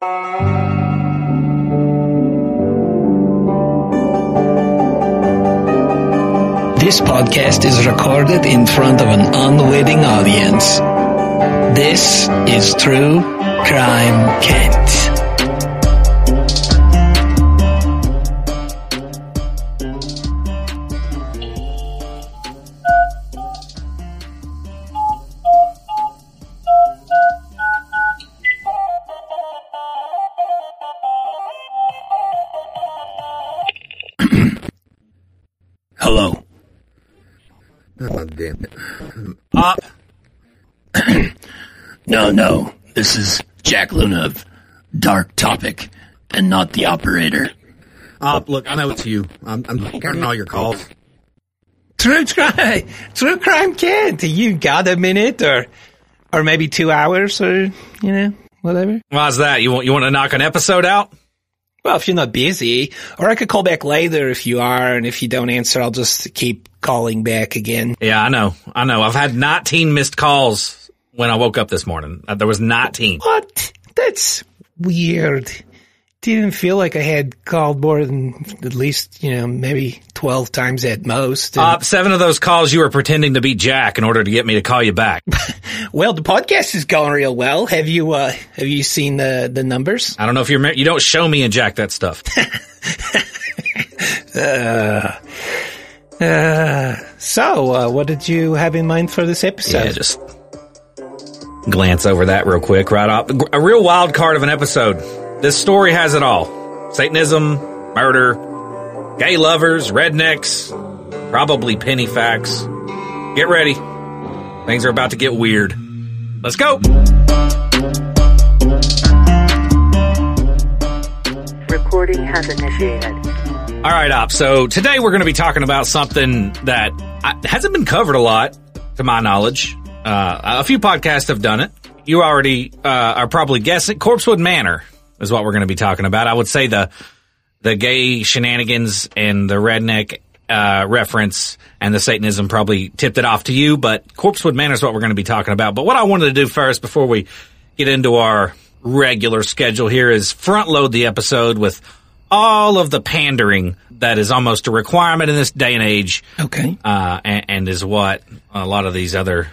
This podcast is recorded in front of an unwitting audience. This is True Crime Kent. No, no. This is Jack Luna of Dark Topic and not the operator. Up, look, I know it's you. I'm, I'm counting all your calls. True crime, true crime Kent. You got a minute or, or maybe two hours or, you know, whatever. Why's that? You want you want to knock an episode out? Well, if you're not busy, or I could call back later if you are, and if you don't answer, I'll just keep calling back again. Yeah, I know. I know. I've had 19 missed calls when I woke up this morning. Uh, There was 19. What? That's weird. Didn't feel like I had called more than at least, you know, maybe 12 times at most. And- Up seven of those calls you were pretending to be Jack in order to get me to call you back. well, the podcast is going real well. Have you, uh, have you seen the, the numbers? I don't know if you're you don't show me and Jack that stuff. Uh, so, uh, what did you have in mind for this episode? Yeah, just glance over that real quick, right off. A real wild card of an episode. This story has it all. Satanism, murder, gay lovers, rednecks, probably penny facts. Get ready. Things are about to get weird. Let's go. Recording has initiated. All right, op. So today we're going to be talking about something that hasn't been covered a lot, to my knowledge. Uh, a few podcasts have done it. You already uh, are probably guessing. Corpsewood Manor is what we're going to be talking about. I would say the the gay shenanigans and the redneck uh, reference and the Satanism probably tipped it off to you, but Corpsewood Manor is what we're going to be talking about. But what I wanted to do first, before we get into our regular schedule here, is front load the episode with all of the pandering that is almost a requirement in this day and age, Okay. uh, and, and is what a lot of these other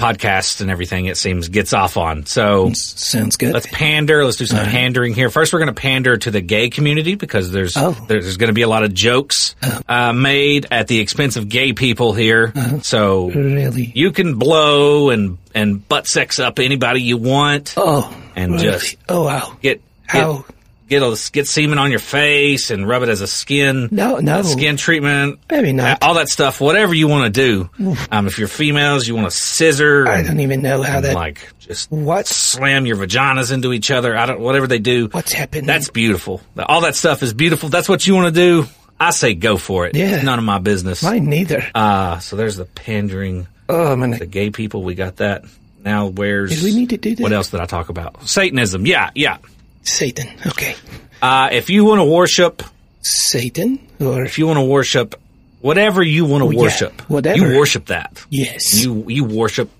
podcasts and everything it seems gets off on. So Sounds good. let's pander. Let's do some pandering here. First, we're going to pander to the gay community because there's Oh. there's going to be a lot of jokes uh, made at the expense of gay people here. So really? you can blow and and butt sex up anybody you want Oh. and really? just Oh, wow. get How? get get, a, get semen on your face and rub it as a skin No, no. skin treatment. Maybe not. All that stuff, whatever you want to do. Um, if you're females, you want to scissor I and, don't even know how that. like just what slam your vaginas into each other. I don't whatever they do. what's happening? That's beautiful. All that stuff is beautiful. That's what you want to do. I say go for it. Yeah. It's none of my business. mine neither. Uh, so there's the pandering oh, I'm the gay people. We got that. Now where's Did we need to do that? What else did I talk about? Satanism. Yeah, yeah. Satan. Okay. Uh, if you want to worship, Satan or if you want to worship whatever you want to Oh, yeah, worship, whatever. you worship that. yes, You you worship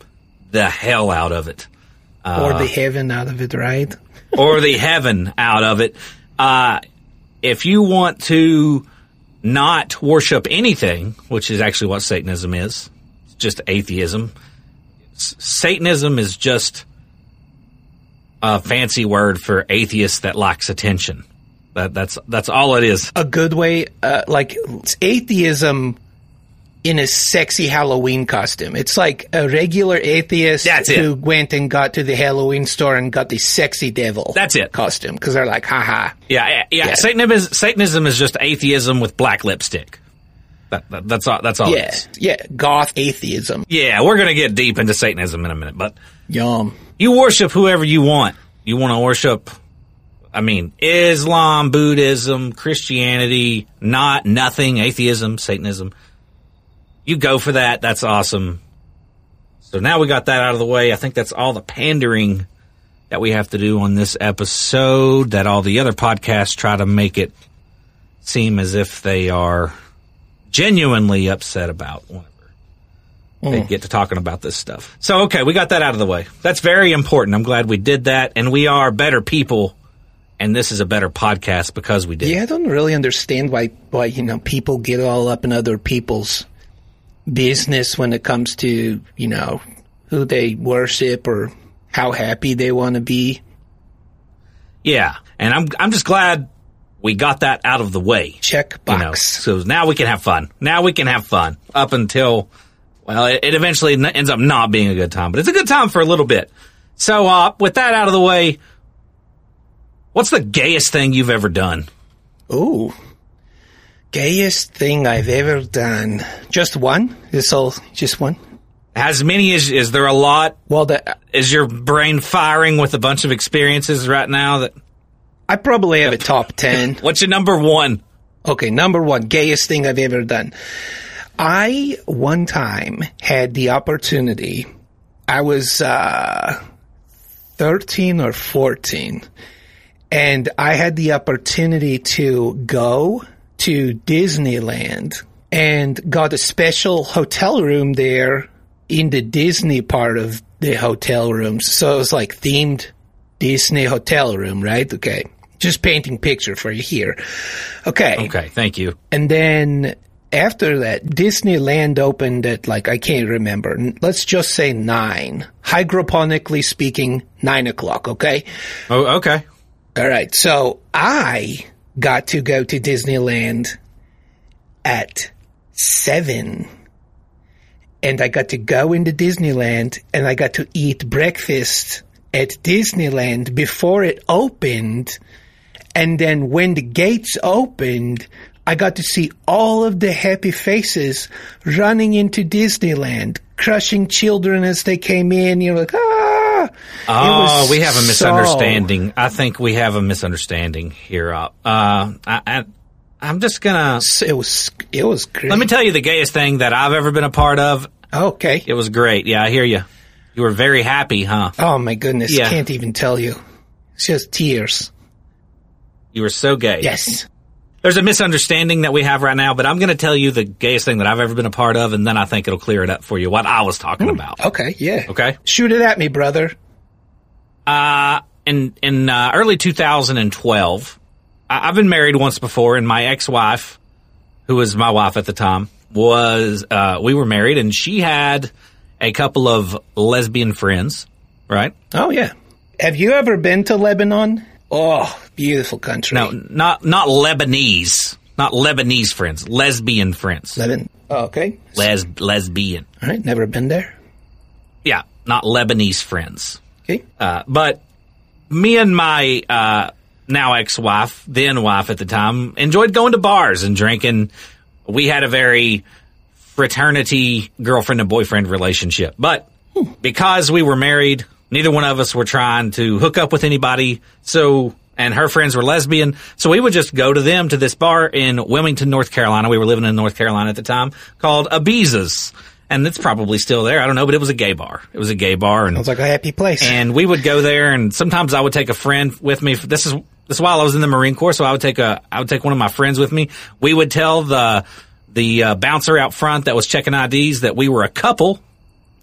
the hell out of it, or the heaven out of it, right? or the heaven out of it. Uh, if you want to not worship anything, which is actually what Satanism is, it's just atheism. S- Satanism is just a fancy word for atheist that lacks attention. That that's that's all it is. A good way, uh, like atheism in a sexy Halloween costume. It's like a regular atheist who went and got to the Halloween store and got the sexy devil. That's it. costume because they're like, haha. Yeah, yeah. yeah. Yeah. Satanism is Satanism is just atheism with black lipstick. That, that, that's all. That's all. it Yeah, is. yeah, goth atheism. Yeah, we're gonna get deep into Satanism in a minute, but Yum. you worship whoever you want. You want to worship, I mean, Islam, Buddhism, Christianity, not nothing, atheism, Satanism. You go for that. That's awesome. So now we got that out of the way. I think that's all the pandering that we have to do on this episode. That all the other podcasts try to make it seem as if they are genuinely upset about whenever they mm. get to talking about this stuff. So, okay, we got that out of the way. That's very important. I'm glad we did that. And we are better people and this is a better podcast because we did. Yeah, I don't really understand why why you know people get all up in other people's business when it comes to you know who they worship or how happy they want to be. Yeah, and I'm I'm just glad we got that out of the way. Check You know, box. so now we can have fun. Now we can have fun up until well, it, it eventually n- ends up not being a good time, but it's a good time for a little bit. So, uh, with that out of the way, what's the gayest thing you've ever done? Ooh, gayest thing I've ever done. Just one. This all just one. As many as is there a lot? Well, the, Is your brain firing with a bunch of experiences right now? That I probably have a top ten. what's your number one? Okay, number one, gayest thing I've ever done. I one time had the opportunity. I was uh, thirteen or fourteen, and I had the opportunity to go to Disneyland and got a special hotel room there in the Disney part of the hotel rooms. So it was like themed Disney hotel room, right? Okay. Just painting picture for you here. Okay. Okay, thank you. And then after that, Disneyland opened at like, I can't remember. Let's just say nine. Hydroponically speaking, nine o'clock. Okay. Oh, okay. All right. So I got to go to Disneyland at seven. And I got to go into Disneyland and I got to eat breakfast at Disneyland before it opened. And then when the gates opened, I got to see all of the happy faces running into Disneyland, crushing children as they came in. You're like, ah. Oh, we have a so- misunderstanding. I think we have a misunderstanding here. Uh, uh, I, I, I'm just gonna It was, it was great. let me tell you the gayest thing that I've ever been a part of. Okay. It was great. Yeah, I hear you. You were very happy, huh? Oh my goodness, Yeah. can't even tell you. It's just tears. You were so gay. Yes. There's a misunderstanding that we have right now, but I'm going to tell you the gayest thing that I've ever been a part of, and then I think it'll clear it up for you what I was talking about. Okay, yeah. Okay. Shoot it at me, brother. Uh, in in uh, early 2012, I, I've been married once before, and my ex-wife, who was my wife at the time, was uh, we were married, and she had a couple of lesbian friends, right? Oh yeah. Have you ever been to Lebanon? Oh, beautiful country. No, not not Lebanese, not Lebanese friends, lesbian friends, Lebanon. Oh, okay. les lesbian. All right, never been there. Yeah, not Lebanese friends. Okay. Uh, but me and my uh, now ex-wife, then wife at the time, enjoyed going to bars and drinking. We had a very fraternity girlfriend and boyfriend relationship, but because we were married, neither one of us were trying to hook up with anybody. So, and her friends were lesbian, so we would just go to them to this bar in Wilmington, North Carolina. We were living in North Carolina at the time, called Ibiza's. And it's probably still there. I don't know, but it was a gay bar. It was a gay bar, and Sounds like a happy place. and we would go there and sometimes I would take a friend with me. This is this is while I was in the Marine Corps, so I would take a I would take one of my friends with me. We would tell the the uh, bouncer out front that was checking IDs that we were a couple,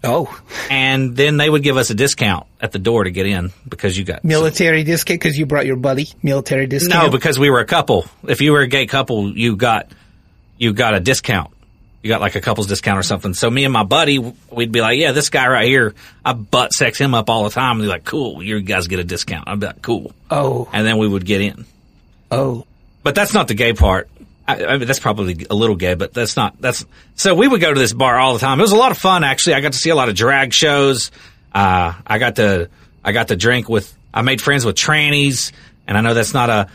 oh, and then they would give us a discount at the door to get in because you got military discount because you brought your buddy. Military discount. no because we were a couple. If you were a gay couple, you got you got a discount. You got like a couple's discount or something. So me and my buddy, we'd be like, "Yeah, this guy right here, I butt sex him up all the time." And he's like, "Cool, you guys get a discount." I'd be like, "Cool," Oh, and then we would get in. oh. But that's not the gay part. I, I mean, that's probably a little gay, but that's not. That's so we would go to this bar all the time. It was a lot of fun, actually. I got to see a lot of drag shows. Uh, I got to I got to drink with. I made friends with trannies, and I know that's not a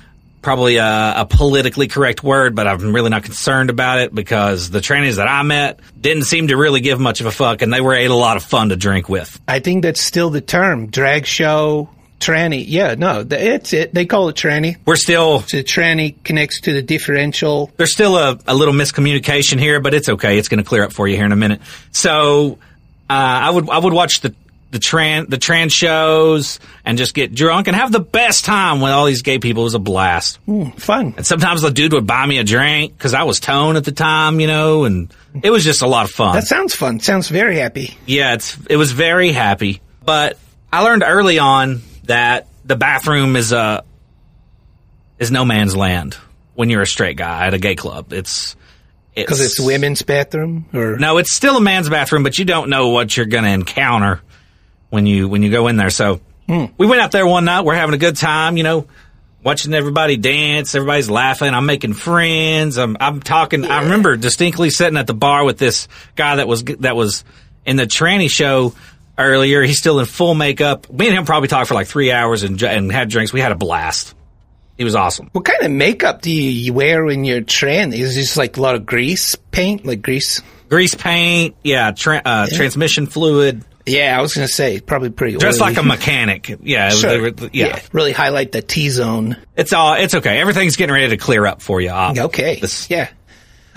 probably a, a politically correct word, but I'm really not concerned about it because the trannies that I met didn't seem to really give much of a fuck, and they were a lot of fun to drink with. I think that's still the term. Drag show, tranny. Yeah, no, it's it. They call it tranny. We're still So the tranny connects to the differential. there's still a, a little miscommunication here, but it's okay. It's going to clear up for you here in a minute. So, uh, I would, I would watch the, the trans, the trans shows and just get drunk and have the best time with all these gay people. It was a blast. Fun. And sometimes the dude would buy me a drink because I was tone at the time, you know, and it was just a lot of fun. That sounds fun. Sounds very happy. Yeah, it's it was very happy. But I learned early on that the bathroom is a is no man's land when you're a straight guy at a gay club. It's Because it's women's bathroom, or no, it's still a man's bathroom, but you don't know what you're going to encounter when you when you go in there. So hmm. we went out there one night. We're having a good time, you know, watching everybody dance. Everybody's laughing. I'm making friends. I'm I'm talking. I remember distinctly sitting at the bar with this guy that was that was in the tranny show earlier. He's still in full makeup. Me and him probably talked for like three hours and and had drinks. We had a blast. He was awesome. what kind of makeup do you, wear when you're trans? Is it just like a lot of grease paint, like grease? Grease paint, yeah, tra- uh, transmission fluid, Yeah, I was gonna say probably pretty. Just like a mechanic. Yeah, Sure. were- yeah. really highlight the T zone. It's all. It's okay. Everything's getting ready to clear up for you. Op. Okay, This- yeah,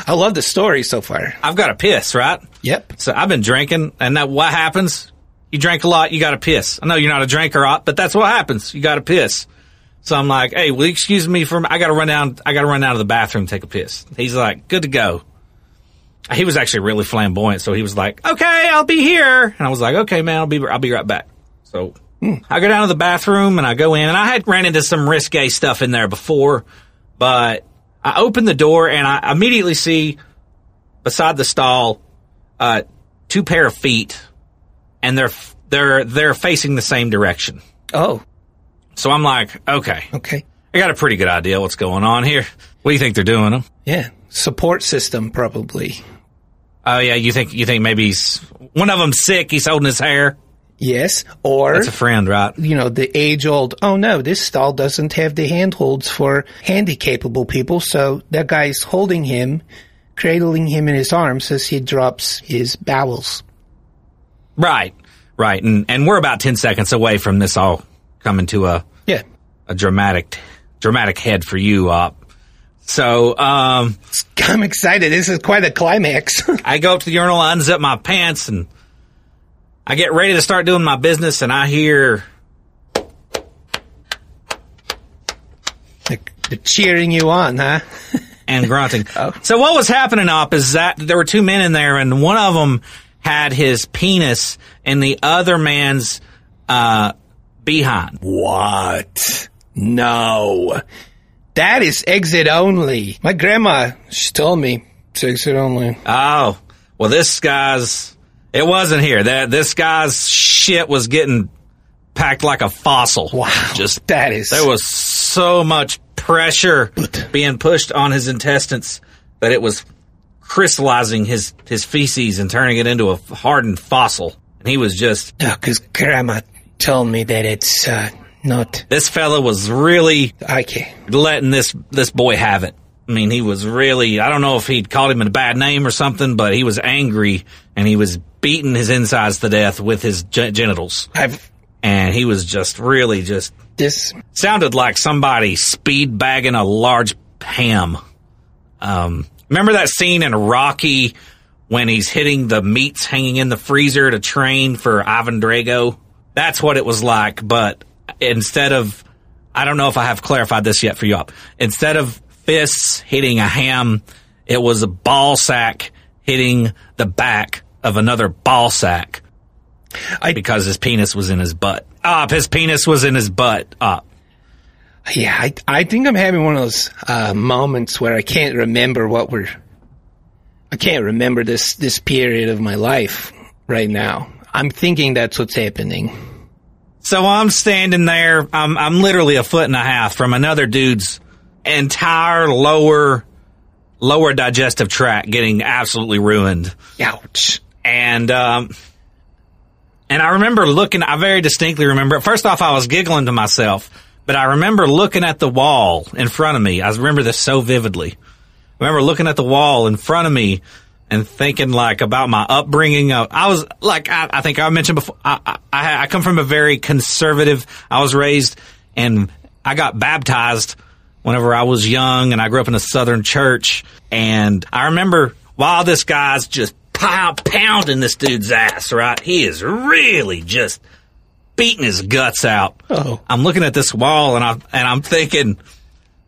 I love the story so far. I've got a piss, right? Yep. So I've been drinking, and that what happens? You drink a lot, you got to piss. I know you're not a drinker, but that's what happens. You got to piss. So I'm like, hey, will you excuse me from? I got to run down. I got to run down to the bathroom, take a piss. He's like, good to go. He was actually really flamboyant, so he was like, okay, I'll be here. And I was like, okay, man, I'll be, I'll be right back. So I go down to the bathroom and I go in, and I had ran into some risque stuff in there before, but I open the door and I immediately see beside the stall uh, two pair of feet, and they're they're they're facing the same direction. Oh, So I'm like, okay, okay. I got a pretty good idea what's going on here. What do you think they're doing? Them? Yeah, support system probably. Oh yeah, you think you think maybe he's one of them's sick. He's holding his hair. Yes, or That's a friend, right? you know the age old. Oh no, this stall doesn't have the handholds for handicapable people, so that guy's holding him, cradling him in his arms as he drops his bowels. Right, right. And and we're about ten seconds away from this all coming to a Yeah, a dramatic dramatic head for you, up. So um, I'm excited. This is quite a climax. I go up to the urinal, I unzip my pants, and I get ready to start doing my business, and I hear They're cheering you on, huh? and grunting. Oh. So what was happening up is that there were two men in there, and one of them had his penis in the other man's uh, behind. What? No. That is exit only. My grandma, she told me it's exit only. Oh, well, this guy's. It wasn't here. That this guy's shit was getting packed like a fossil. Wow. Just That is. there was so much pressure being pushed on his intestines that it was crystallizing his his feces and turning it into a hardened fossil. And he was just because grandma told me that it's uh, not. this fella was really Okay. letting this this boy have it. I mean, he was really I don't know if he'd called him a bad name or something, but he was angry and he was beating his insides to death with his ge- genitals. I've And he was just really just this. sounded like somebody speed bagging a large ham. Um, remember that scene in Rocky when he's hitting the meats hanging in the freezer to train for Ivan Drago? That's what it was like, but instead of, I don't know if I have clarified this yet for you all. Instead of fists hitting a ham, it was a ball sack hitting the back of another ball sack I because his penis was in his butt. Up, his penis was in his butt. Up. Yeah. I I think I'm having one of those uh, moments where I can't remember what we're. I can't remember this this period of my life right now. I'm thinking that's what's happening. So I'm standing there. I'm I'm literally a foot and a half from another dude's entire lower lower digestive tract getting absolutely ruined. Ouch. And um and I remember looking I very distinctly remember first off I was giggling to myself, but I remember looking at the wall in front of me. I remember this so vividly. I remember looking at the wall in front of me and thinking like about my upbringing. Uh, I was like, I, I think I mentioned before, I, I, I come from a very conservative, I was raised and I got baptized whenever I was young and I grew up in a southern church. And I remember while this guy's just pound, pounding this dude's ass, right? He is really just beating his guts out. Oh. I'm looking at this wall and I, and I'm thinking,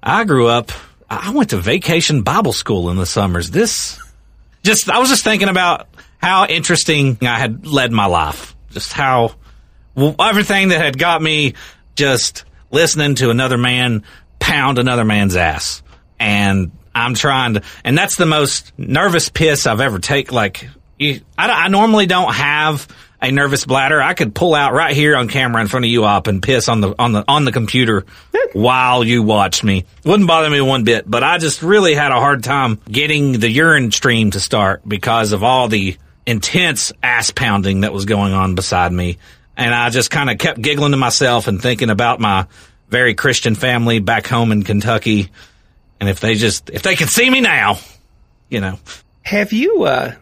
I grew up, I went to vacation Bible school in the summers. This, just, I was just thinking about how interesting I had led my life. Just how, well, everything that had got me just listening to another man pound another man's ass. And I'm trying to, and that's the most nervous piss I've ever taken. Like, you, I, I normally don't have a nervous bladder. I could pull out right here on camera in front of you up and piss on the, on the, on the computer while you watched me. Wouldn't bother me one bit, but I just really had a hard time getting the urine stream to start because of all the intense ass pounding that was going on beside me. And I just kind of kept giggling to myself and thinking about my very Christian family back home in Kentucky. And if they just, if they could see me now, you know, Have you, uh,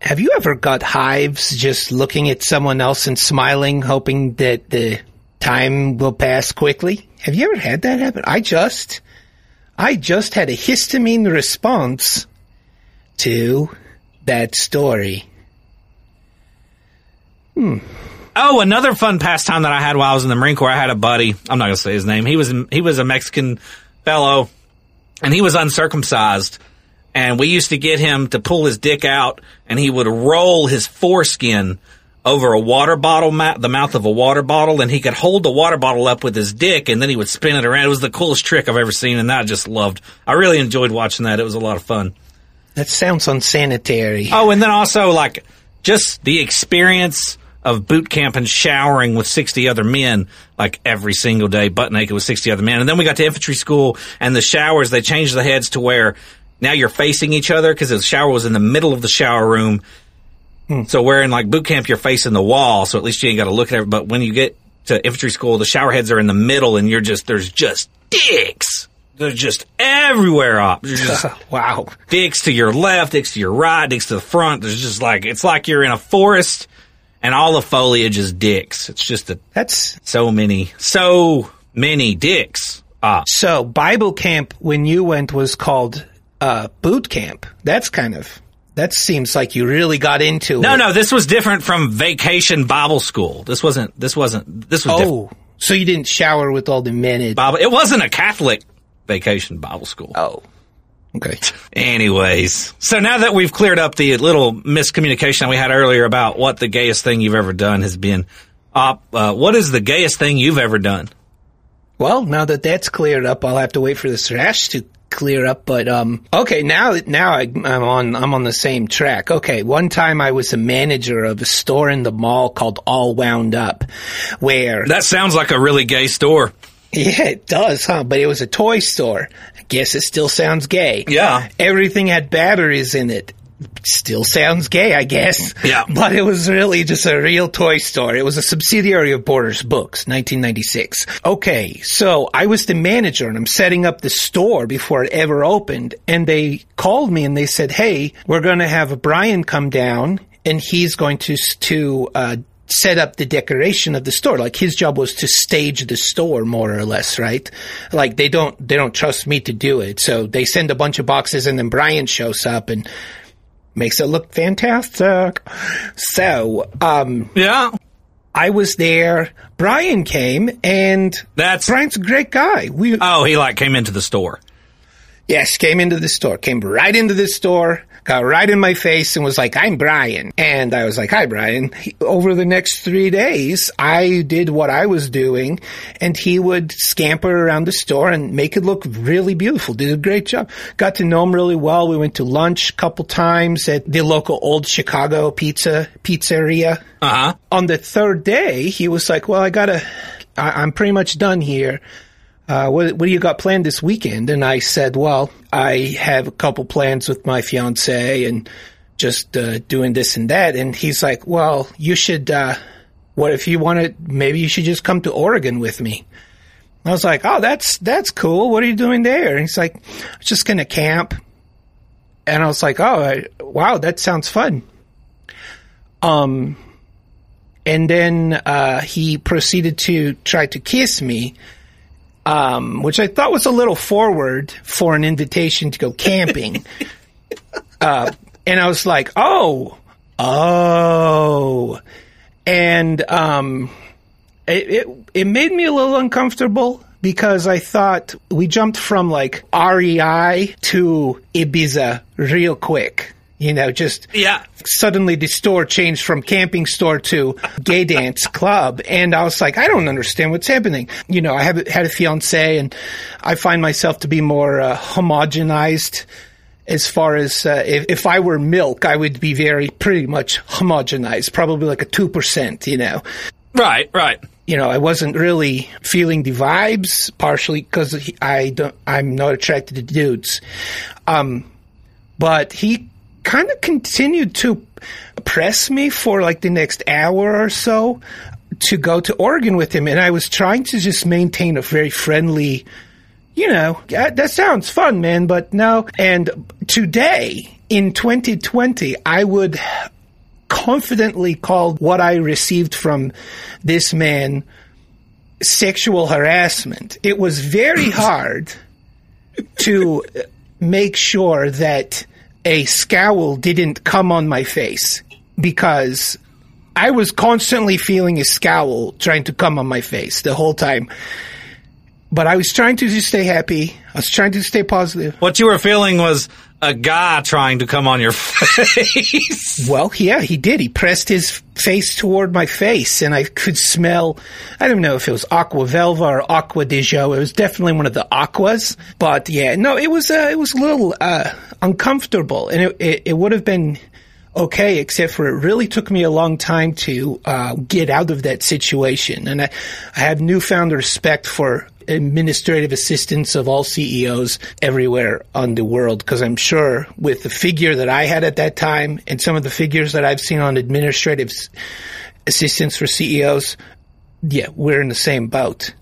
have you ever got hives just looking at someone else and smiling, hoping that the time will pass quickly? Have you ever had that happen? I just, I just had a histamine response to that story. Hmm. Oh, another fun pastime that I had while I was in the Marine Corps. I had a buddy. I'm not going to say his name. He was he was a Mexican fellow, and he was uncircumcised. And we used to get him to pull his dick out, and he would roll his foreskin over a water bottle, the mouth of a water bottle, and he could hold the water bottle up with his dick, and then he would spin it around. It was the coolest trick I've ever seen, and that I just loved. I really enjoyed watching that. It was a lot of fun. That sounds unsanitary. Oh, and then also like just the experience of boot camp and showering with 60 other men, like every single day, butt naked with 60 other men. And then we got to infantry school and the showers, they changed the heads to where now you're facing each other because the shower was in the middle of the shower room. So where in like boot camp, you're facing the wall. So at least you ain't got to look at it. But when you get to infantry school, the shower heads are in the middle and you're just, there's just dicks. They're just everywhere up. Just wow. dicks to your left, dicks to your right, dicks to the front. There's just like it's like you're in a forest and all the foliage is dicks. It's just a, That's so many, so many dicks. Ah, so Bible camp when you went was called uh, boot camp. That's kind of that seems like you really got into no, it. no, no. this was different from vacation Bible school. This wasn't. This wasn't. This was. Oh, so you didn't shower with all the men at Bible. It wasn't a Catholic vacation Bible school. Oh. Okay. Anyways, so now that we've cleared up the little miscommunication we had earlier about what the gayest thing you've ever done has been, uh, uh, what is the gayest thing you've ever done? Well, now that that's cleared up, I'll have to wait for the thrash to clear up. But um, okay, now now I, I'm on I'm on the same track. Okay, one time I was a manager of a store in the mall called All Wound Up, where That sounds like a really gay store. yeah, it does, huh? But it was a toy store. I guess it still sounds gay. Yeah. everything had batteries in it. Still sounds gay, I guess. Yeah. But it was really just a real toy store. It was a subsidiary of Borders Books, 1996. Okay, so I was the manager and I'm setting up the store before it ever opened. And they called me and they said, hey, we're going to have Brian come down and he's going to, to, uh, set up the decoration of the store. Like his job was to stage the store more or less, right? Like they don't, they don't trust me to do it. So they send a bunch of boxes and then Brian shows up and makes it look fantastic. So, um, Yeah. I was there. Brian came and That's Brian's a great guy. We, oh, he like came into the store. Yes, came into the store, came right into the store, got right in my face and was like, I'm Brian. And I was like, hi, Brian. He- over the next three days, I did what I was doing and he would scamper around the store and make it look really beautiful. Did a great job. Got to know him really well. We went to lunch a couple times at the local old Chicago pizza, pizzeria. Uh huh. On the third day, he was like, well, I gotta, I, I'm pretty much done here uh, what, what do you got planned this weekend? And I said, well, I have a couple plans with my fiance and just uh, doing this and that. And he's like, well, you should, uh, what if you want to, maybe you should just come to Oregon with me. I was like, oh, that's, that's cool. What are you doing there? And he's like, I'm just going to camp. And I was like, oh, I, wow, that sounds fun. Um, and then, uh, he proceeded to try to kiss me um, which I thought was a little forward for an invitation to go camping. uh, and I was like, oh, oh. And um, it, it, it made me a little uncomfortable because I thought we jumped from like REI to Ibiza real quick. You know, just Yeah. suddenly the store changed from camping store to gay dance club. And I was like, I don't understand what's happening. You know, I have had a fiance and I find myself to be more uh, homogenized as far as uh, if, if I were milk, I would be very pretty much homogenized, probably like a 2%, you know. Right, right. You know, I wasn't really feeling the vibes, partially because I don't, I'm not attracted to dudes. Um, but he kind of continued to press me for like the next hour or so to go to Oregon with him. And I was trying to just maintain a very friendly, you know, "Yeah, that sounds fun, man, but no. And today in 2020, I would confidently call what I received from this man sexual harassment. It was very hard to make sure that a scowl didn't come on my face because I was constantly feeling a scowl trying to come on my face the whole time. But I was trying to just stay happy. I was trying to stay positive. What you were feeling was a guy trying to come on your face. Well, yeah, he did. He pressed his face toward my face, and I could smell. I don't know if it was Aqua Velva or Acqua di Gio. It was definitely one of the aquas. But yeah, no, it was. Uh, it was a little uh, uncomfortable, and it, it, it would have been okay, except for it really took me a long time to uh, get out of that situation, and I, I have newfound respect for administrative assistants of all CEOs everywhere on the world because I'm sure with the figure that I had at that time and some of the figures that I've seen on administrative s- assistants for CEOs, yeah, we're in the same boat.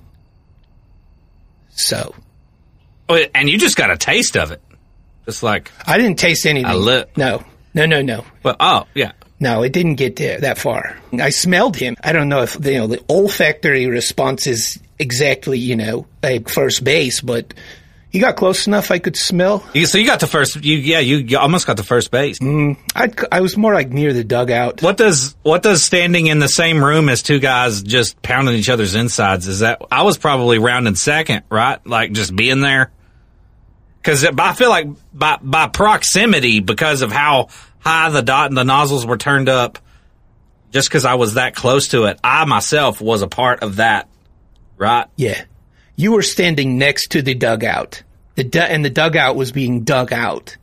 So oh, and you just got a taste of it. Just like, I didn't taste anything. A li- no, no, no, no. well, oh, yeah. No, it didn't get there that far. I smelled him. I don't know if you know the olfactory response is exactly you know a first base, but he got close enough. I could smell. So you got the first, you, yeah, you, you almost got the first base. Mm, I I was more like near the dugout. What does what does standing in the same room as two guys just pounding each other's insides is that? I was probably rounding second, right? Like just being there. Because I feel like by by proximity, because of how high the dot and the nozzles were turned up, just because I was that close to it, I myself was a part of that, right? Yeah, you were standing next to the dugout. The du- and the dugout was being dug out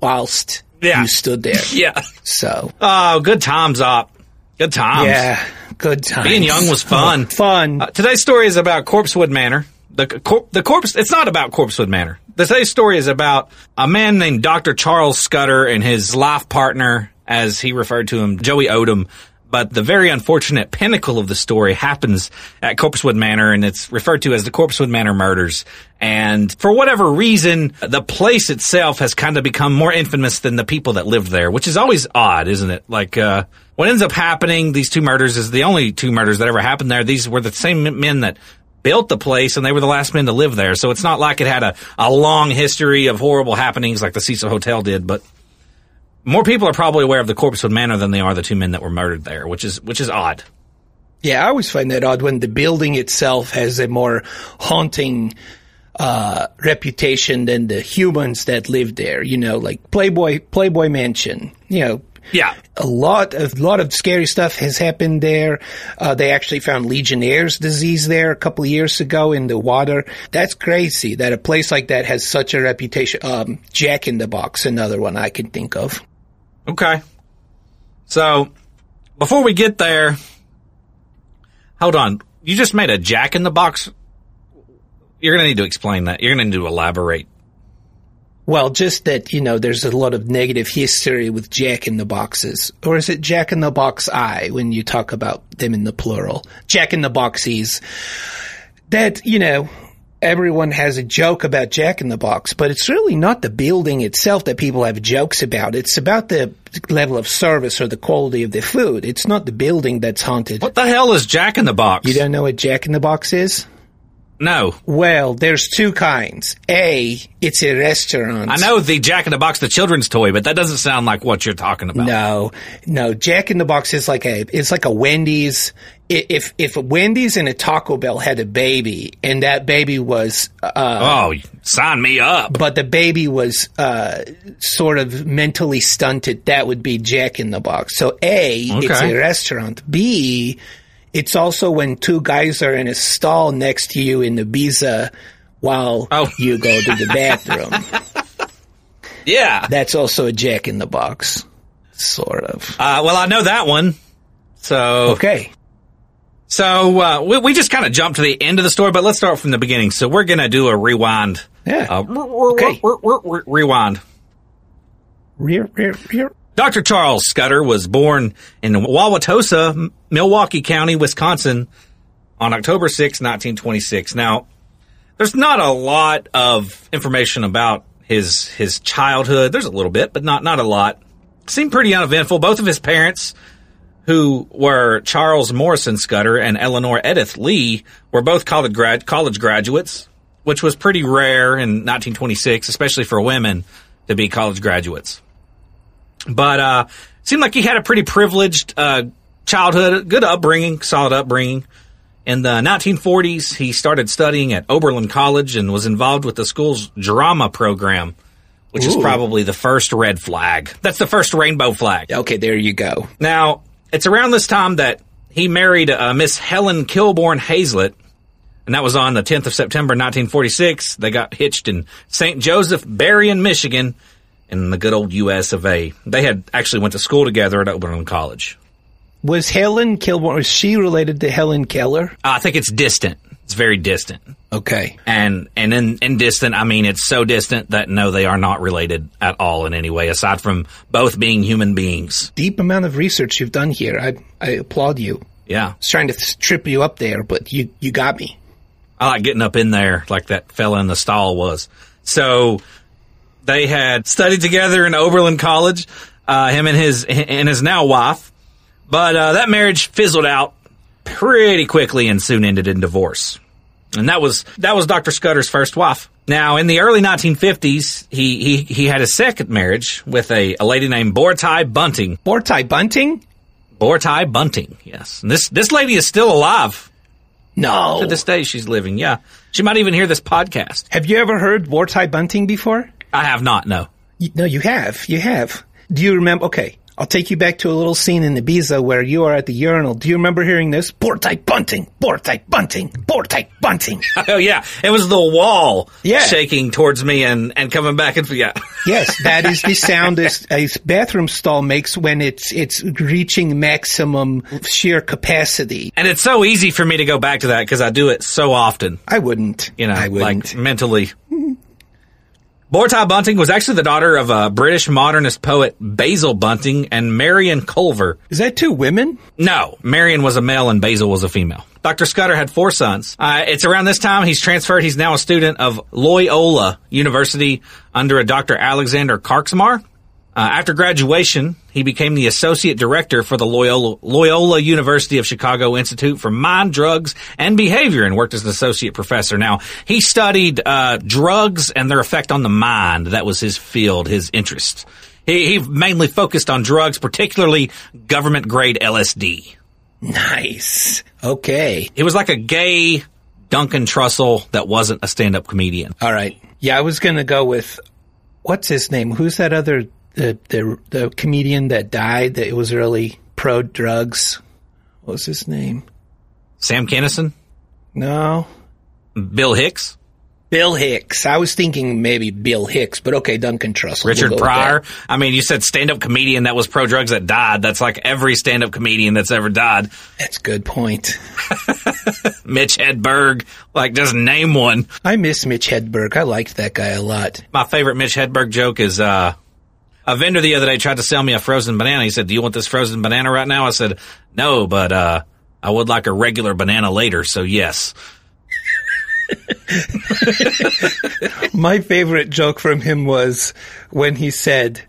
whilst Yeah. you stood there. Yeah. So Oh, good times, up. Good times. yeah, good time. Being young was fun. fun. Uh, today's story is about Corpsewood Manor. The cor- the corpse. It's not about Corpsewood Manor. Today's story is about a man named Dr. Charles Scudder and his life partner, as he referred to him, Joey Odom. But the very unfortunate pinnacle of the story happens at Corpsewood Manor, and it's referred to as the Corpsewood Manor murders. And for whatever reason, the place itself has kind of become more infamous than the people that lived there, which is always odd, isn't it? Like, uh, what ends up happening, these two murders is the only two murders that ever happened there. These were the same men that built the place and they were the last men to live there. So it's not like it had a, a long history of horrible happenings like the Cecil Hotel did, but more people are probably aware of the Corpsewood Manor than they are the two men that were murdered there, which is, which is odd. Yeah, I always find that odd when the building itself has a more haunting uh, reputation than the humans that live there. You know, like Playboy Playboy Mansion. You know, Yeah. a lot of lot of scary stuff has happened there. Uh, they actually found Legionnaire's disease there a couple of years ago in the water. That's crazy that a place like that has such a reputation. Um, Jack in the Box, another one I can think of. Okay. So, before we get there, hold on. You just made a jack in the box. You're going to need to explain that. You're going to need to elaborate. Well, just that, you know, there's a lot of negative history with Jack in the Boxes. Or is it Jack in the Box I when you talk about them in the plural? Jack in the Boxies. That, you know, everyone has a joke about Jack in the Box, but it's really not the building itself that people have jokes about. It's about the level of service or the quality of the food. It's not the building that's haunted. What the hell is Jack in the Box? You don't know what Jack in the Box is? No. Well, there's two kinds. A, it's a restaurant. I know the Jack in the Box, the children's toy, but that doesn't sound like what you're talking about. No, no. Jack in the Box is like a, it's like a Wendy's. If if Wendy's and a Taco Bell had a baby, and that baby was, uh, Oh, sign me up. but the baby was uh, sort of mentally stunted, that would be Jack in the Box. So A, it's a restaurant. B, it's also when two guys are in a stall next to you in the Ibiza while Oh. you go to the bathroom. Yeah. That's also a Jack in the Box, sort of. Uh, well, I know that one. So, Okay. so uh, we, we just kind of jumped to the end of the story, but let's start from the beginning. So we're gonna do a rewind. Yeah. Uh, Okay. rewind. Rear, rear, rear. Dr. Charles Scudder was born in Wauwatosa, Milwaukee County, Wisconsin on October 6, 1926. Now, there's not a lot of information about his his childhood. There's a little bit, but not not a lot. Seemed pretty uneventful. Both of his parents, who were Charles Morrison Scudder and Eleanor Edith Lee, were both college grad college graduates, which was pretty rare in 1926, especially for women to be college graduates but uh, seemed like he had a pretty privileged uh, childhood, good upbringing, solid upbringing. In the 1940s, he started studying at Oberlin College and was involved with the school's drama program, which is probably the first red flag. That's the first rainbow flag. Okay, there you go. Now, it's around this time that he married uh, Miss Helen Kilborn Hazlett, and that was on the 10th of September 1946. They got hitched in St. Joseph, Berrien, Michigan, in the good old U.S. of A. They had actually went to school together at Oberlin College. Was Helen Kilborn, was she related to Helen Keller? Uh, I think it's distant. It's very distant. Okay. And and in, in distant, I mean it's so distant that no, they are not related at all in any way, aside from both being human beings. Deep amount of research you've done here. I, I applaud you. Yeah. I was trying to trip you up there, but you, you got me. I like getting up in there like that fella in the stall was. So they had studied together in Oberlin College, uh, him and his and his now wife. But uh, that marriage fizzled out pretty quickly and soon ended in divorce. And that was that was Dr. Scudder's first wife. Now, in the early 1950s, he he, he had a second marriage with a, a lady named Bourtai Bunting. Bourtai Bunting? Bourtai Bunting, yes. And this this lady is still alive No. to this day. She's living. Yeah, she might even hear this podcast. Have you ever heard Bourtai Bunting before? I have not. No. No, you have. You have. Do you remember? Okay. I'll take you back to a little scene in Ibiza where you are at the urinal. Do you remember hearing this? Bourtai Bunting! Bourtai Bunting! Bourtai Bunting! Oh yeah, it was the wall Yeah. shaking towards me and and coming back and yeah. Yes, that is the sound a, a bathroom stall makes when it's it's reaching maximum sheer capacity. And it's so easy for me to go back to that because I do it so often. I wouldn't. You know, I wouldn't. like mentally. Bourtai Bunting was actually the daughter of a British modernist poet Basil Bunting and Marion Culver. is that two women? No, Marion was a male and Basil was a female. Dr. Scudder had four sons. Uh, it's around this time he's transferred. He's now a student of Loyola University under a Dr. Alexander Karczmar. Uh, after graduation, he became the associate director for the Loyola, Loyola University of Chicago Institute for Mind, Drugs, and Behavior and worked as an associate professor. Now, he studied uh, drugs and their effect on the mind. That was his field, his interest. He, he mainly focused on drugs, particularly government grade LSD. Nice. Okay. It was like a gay Duncan Trussell that wasn't a stand up comedian. All right. Yeah, I was gonna go with what's his name? Who's that other the the the comedian that died that was really pro drugs? What was his name? Sam Kinison? No. Bill Hicks? Bill Hicks. I was thinking maybe Bill Hicks, but okay, Duncan Trussell. We'll Richard Pryor? I mean, you said stand up comedian that was pro drugs that died. That's like every stand up comedian that's ever died. That's a good point. Mitch Hedberg. Like, just name one. I miss Mitch Hedberg. I liked that guy a lot. My favorite Mitch Hedberg joke is, uh, a vendor the other day tried to sell me a frozen banana. He said, do you want this frozen banana right now? I said, no, but, uh, I would like a regular banana later, so yes. My favorite joke from him was when he said,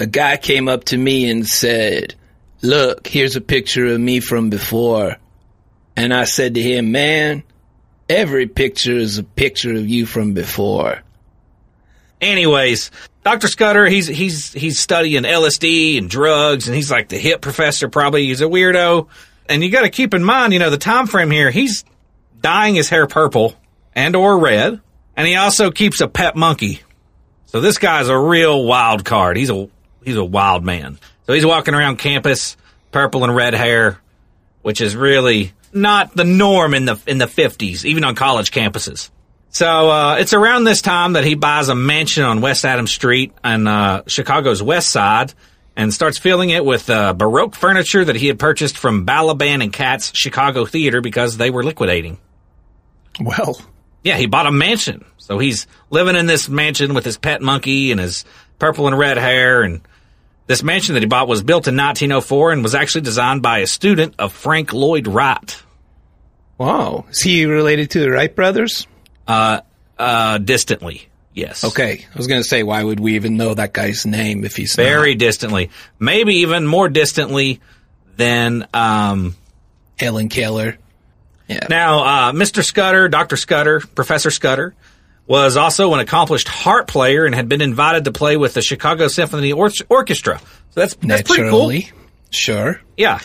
a guy came up to me and said, look, here's a picture of me from before. And I said to him, man, Every picture is a picture of you from before. Anyways, Dr. Scudder, he's he's he's studying LSD and drugs, and he's like the hip professor. Probably he's a weirdo. And you got to keep in mind, you know, the time frame here. He's dyeing his hair purple and or red, and he also keeps a pet monkey. So this guy's a real wild card. He's a he's a wild man. So he's walking around campus, purple and red hair, which is really not the norm in the in the fifties, even on college campuses. So uh, it's around this time that he buys a mansion on West Adams Street on uh, Chicago's West Side and starts filling it with uh, Baroque furniture that he had purchased from Balaban and Katz Chicago Theater because they were liquidating. Well, Yeah, he bought a mansion. So he's living in this mansion with his pet monkey and his purple and red hair. And this mansion that he bought was built in 1904 and was actually designed by a student of Frank Lloyd Wright. wow. Is he related to the Wright brothers? Uh, uh, distantly, yes. Okay. I was going to say, why would we even know that guy's name if he's not? Very distantly. Maybe even more distantly than, um, Helen Keller? Yeah. Now, uh, Mr. Scudder, Dr. Scudder, Professor Scudder, was also an accomplished harp player and had been invited to play with the Chicago Symphony Or- Orchestra. So that's, that's pretty cool. Sure. Yeah.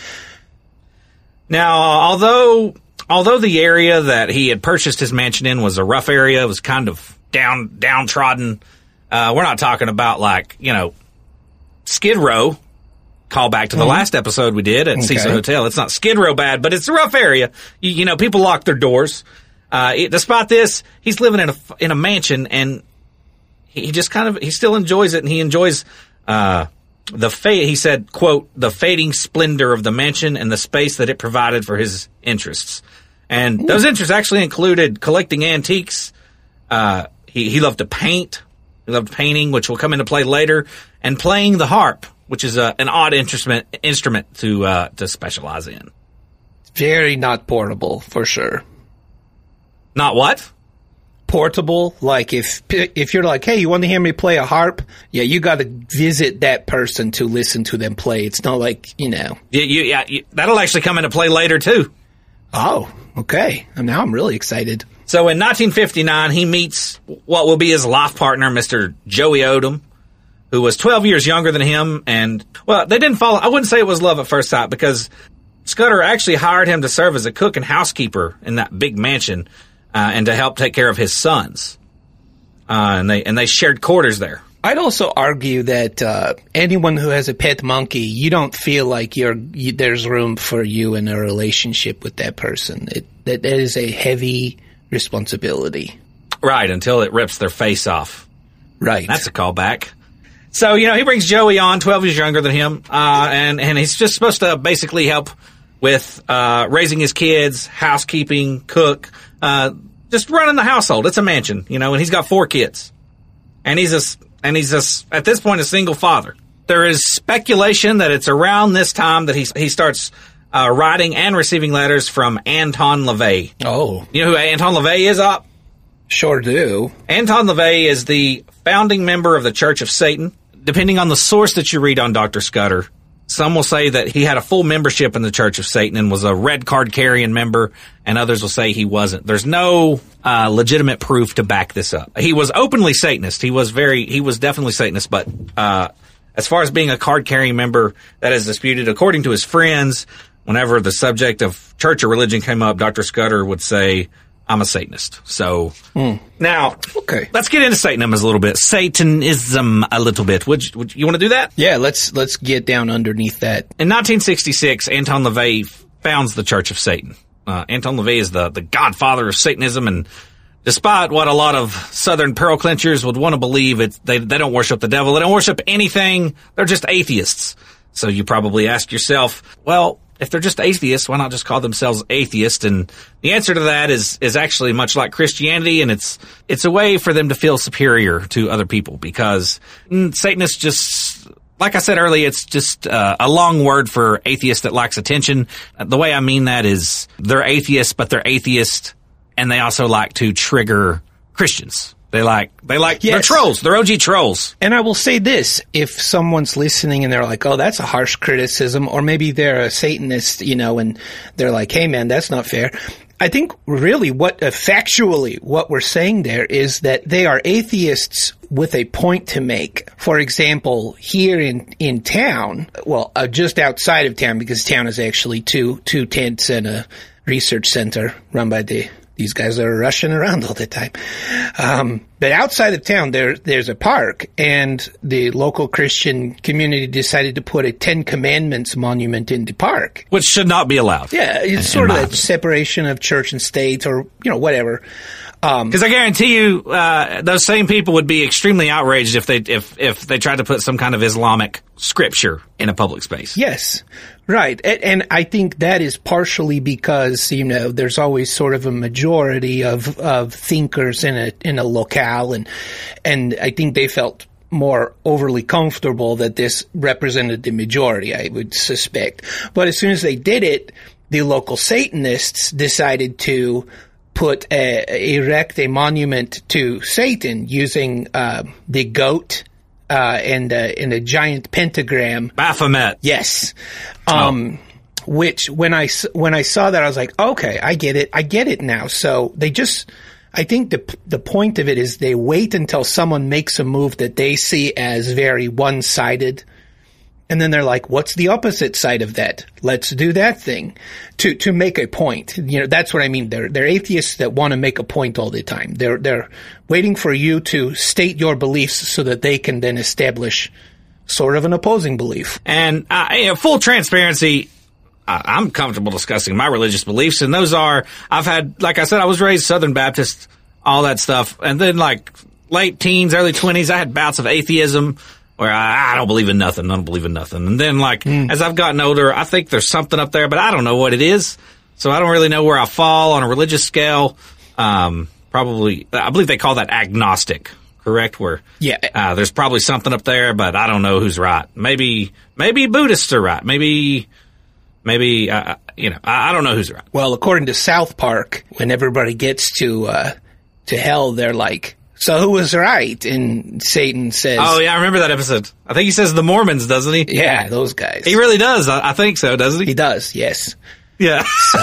Now, although although the area that he had purchased his mansion in was a rough area, it was kind of down downtrodden. Uh, we're not talking about like you know Skid Row. Call back to the last episode we did at Cecil Hotel. It's not Skid Row bad, but it's a rough area. You, you know, people lock their doors. Uh, it, despite this, he's living in a in a mansion, and he, he just kind of he still enjoys it, and he enjoys uh, the fate. He said, "quote the fading splendor of the mansion and the space that it provided for his interests." And those interests actually included collecting antiques. Uh, he he loved to paint. He loved painting, which will come into play later, and playing the harp, which is a, an odd instrument instrument to uh, to specialize in. Very not portable, for sure. Not what? Portable, like if if you're like, hey, you want to hear me play a harp? Yeah, you got to visit that person to listen to them play. It's not like you know. You, you, yeah, you, that'll actually come into play later too. Oh, okay. Now I'm really excited. So in 1959, he meets what will be his life partner, Mr. Joey Odom, who was 12 years younger than him. And, well, they didn't fall. I wouldn't say it was love at first sight because Scudder actually hired him to serve as a cook and housekeeper in that big mansion uh, and to help take care of his sons. Uh, and they and they shared quarters there. I'd also argue that uh, anyone who has a pet monkey, you don't feel like you're you, there's room for you in a relationship with that person. It that, that is a heavy responsibility. Right, until it rips their face off. Right. That's a callback. So you know he brings Joey on, twelve years younger than him, uh, and and he's just supposed to basically help with uh, raising his kids, housekeeping, cook, uh, just running the household. It's a mansion, you know, and he's got four kids, and he's a and he's a at this point a single father. There is speculation that it's around this time that he he starts uh, writing and receiving letters from Anton LaVey. oh, You know who Anton LaVey is? Up. sure do. Anton LaVey is the founding member of the Church of Satan. Depending on the source that you read on Dr. Scudder, some will say that he had a full membership in the Church of Satan and was a red card carrying member, and others will say he wasn't. There's no uh, legitimate proof to back this up. He was openly Satanist. He was very, he was definitely Satanist, but uh, as far as being a card carrying member, that is disputed. According to his friends, whenever the subject of church or religion came up, Dr. Scudder would say, I'm a Satanist. So now, Okay. let's get into Satanism a little bit. Satanism a little bit. Would you, would you want to do that? Yeah, let's let's get down underneath that. In 1966, Anton LaVey founds the Church of Satan. Uh, Anton LaVey is the, the godfather of Satanism, and despite what a lot of Southern pearl clinchers would want to believe, it's, they, they don't worship the devil. They don't worship anything. They're just atheists. So you probably ask yourself, well, if they're just atheists, why not just call themselves atheists? And the answer to that is is actually much like Christianity, and it's it's a way for them to feel superior to other people because Satanists just like I said earlier, it's just uh, a long word for atheist that lacks attention. Uh, The way I mean that is they're atheists, but they're atheist, and they also like to trigger Christians. They like they like they're trolls. They're OG trolls. And I will say this: if someone's listening and they're like, "Oh, that's a harsh criticism," or maybe they're a Satanist, you know, and they're like, "Hey, man, that's not fair," I think really what uh, factually what we're saying there is that they are atheists with a point to make. For example, here in in town, well, uh, just outside of town because town is actually two two tents and a research center run by the these guys are rushing around all the time. Um, but outside of town, there there's a park, and the local Christian community decided to put a Ten Commandments monument in the park. Which should not be allowed. Yeah, it's sort of that separation of church and state, or you know, whatever. Um, Because I guarantee you, uh, those same people would be extremely outraged if they if if they tried to put some kind of Islamic scripture in a public space. Yes, right. And, and I think that is partially because, you know, there's always sort of a majority of, of thinkers in a, in a locale and, and I think they felt more overly comfortable that this represented the majority, I would suspect. But as soon as they did it, the local Satanists decided to put a, erect a monument to Satan using uh, the goat uh, and, and a giant pentagram Baphomet. Yes. Um, which when I when I saw that I was like, okay, I get it. I get it now. So they just I think the the point of it is they wait until someone makes a move that they see as very one-sided and then they're like, what's the opposite side of that? Let's do that thing to, to make a point. You know, that's what I mean. They're, they're atheists that want to make a point all the time. They're, they're waiting for you to state your beliefs so that they can then establish sort of an opposing belief. And uh, you know, full transparency, I'm comfortable discussing my religious beliefs, and those are I've had, like I said, I was raised Southern Baptist, all that stuff, and then like late teens, early twenties, I had bouts of atheism where I, I don't believe in nothing, I don't believe in nothing, and then like as I've gotten older, I think there's something up there, but I don't know what it is, so I don't really know where I fall on a religious scale. Um, probably, I believe they call that agnostic. Correct, where Yeah. uh, there's probably something up there, but I don't know who's right. Maybe maybe Buddhists are right. Maybe maybe uh, you know I, I don't know who's right. Well, according to South Park, when everybody gets to, uh, to hell, they're like, so who was right? And Satan says, Oh yeah, I remember that episode. I think he says the Mormons, doesn't he? yeah, those guys. He really does. I, I think so, doesn't He he? does, yes. Yeah. So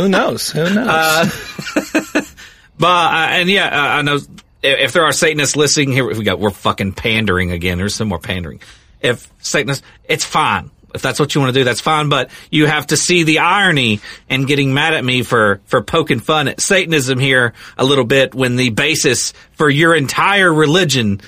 who knows? Who knows? but uh, and yeah, uh, I know if, if there are Satanists listening here, we got we're fucking pandering again. There's some more pandering. If Satanists, it's fine. If that's what you want to do, that's fine. But you have to see the irony and getting mad at me for for poking fun at Satanism here a little bit when the basis for your entire religion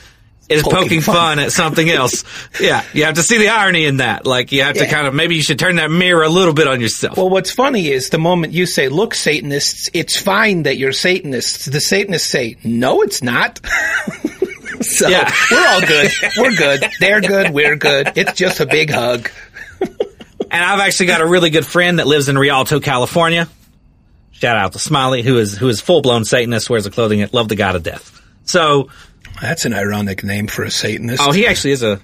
is Poking poking, fun. fun. at something else. yeah, you have to see the irony in that. Like you have to kind of maybe you should turn that mirror a little bit on yourself. Well, what's funny is the moment you say, look, Satanists, it's fine that you're Satanists. The Satanists say, no, it's not. so Yeah. we're all good. We're good. They're good. We're good. It's just a big hug. And I've actually got a really good friend that lives in Rialto, California. Shout out to Smiley, who is who is full blown Satanist, wears the clothing, that love the God of death. So, That's an ironic name for a Satanist. oh, he actually is a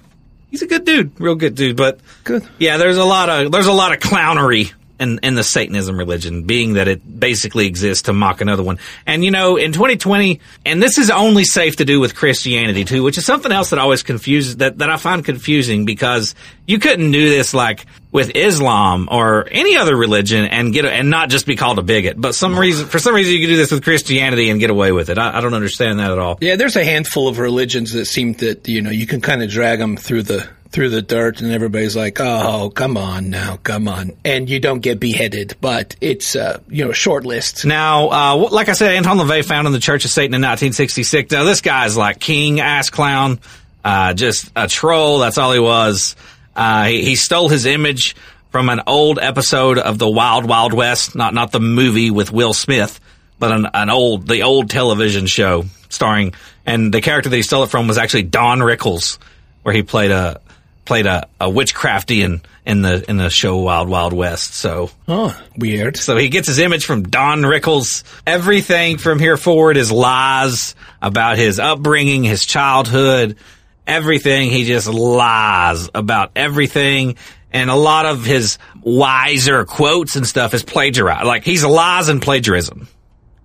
he's a good dude, real good dude. But Good. yeah, there's a lot of there's a lot of clownery in in the Satanism religion, being that it basically exists to mock another one. And you know, in 2020, and this is only safe to do with Christianity too, which is something else that always confuses that that I find confusing because you couldn't do this like with Islam or any other religion and get and not just be called a bigot. But some reason for some reason you can do this with Christianity and get away with it. I, I don't understand that at all. Yeah, there's a handful of religions that seem that you know you can kind of drag them through the through the dirt, and everybody's like, "Oh, come on now, come on," and you don't get beheaded, but it's uh, you know short list. Now, uh, like I said, Anton LaVey founded the Church of Satan in 1966. Now, this guy's like king ass clown, uh, just a troll. That's all he was. Uh, he, he stole his image from an old episode of the Wild Wild West, not not the movie with Will Smith, but an, an old the old television show starring, and the character that he stole it from was actually Don Rickles, where he played a played a, a witchcraftian in the in the show Wild Wild West. So Oh, weird. so he gets his image from Don Rickles. Everything from here forward is lies about his upbringing, his childhood, everything. He just lies about everything. And a lot of his wiser quotes and stuff is plagiarized. Like he's a lies and plagiarism.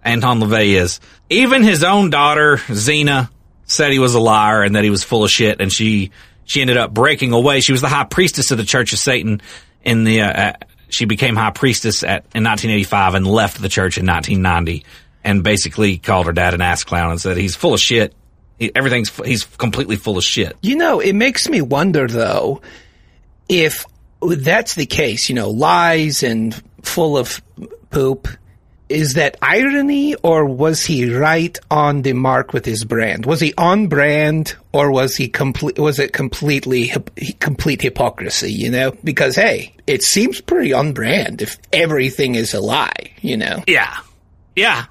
Anton LaVey is. Even his own daughter, Zeena, said he was a liar and that he was full of shit and she, she ended up breaking away. She was the high priestess of the Church of Satan in the, uh, uh, she became high priestess at, in 1985 and left the church in 1990 and basically called her dad an ass clown and said he's full of shit. He, everything's, he's completely full of shit. You know, it makes me wonder though, if that's the case, you know, lies and full of poop, is that irony or was he right on the mark with his brand? Was he on brand or was he complete, was it completely, complete hypocrisy, you know? Because hey, it seems pretty on brand if everything is a lie, you know? Yeah. Yeah.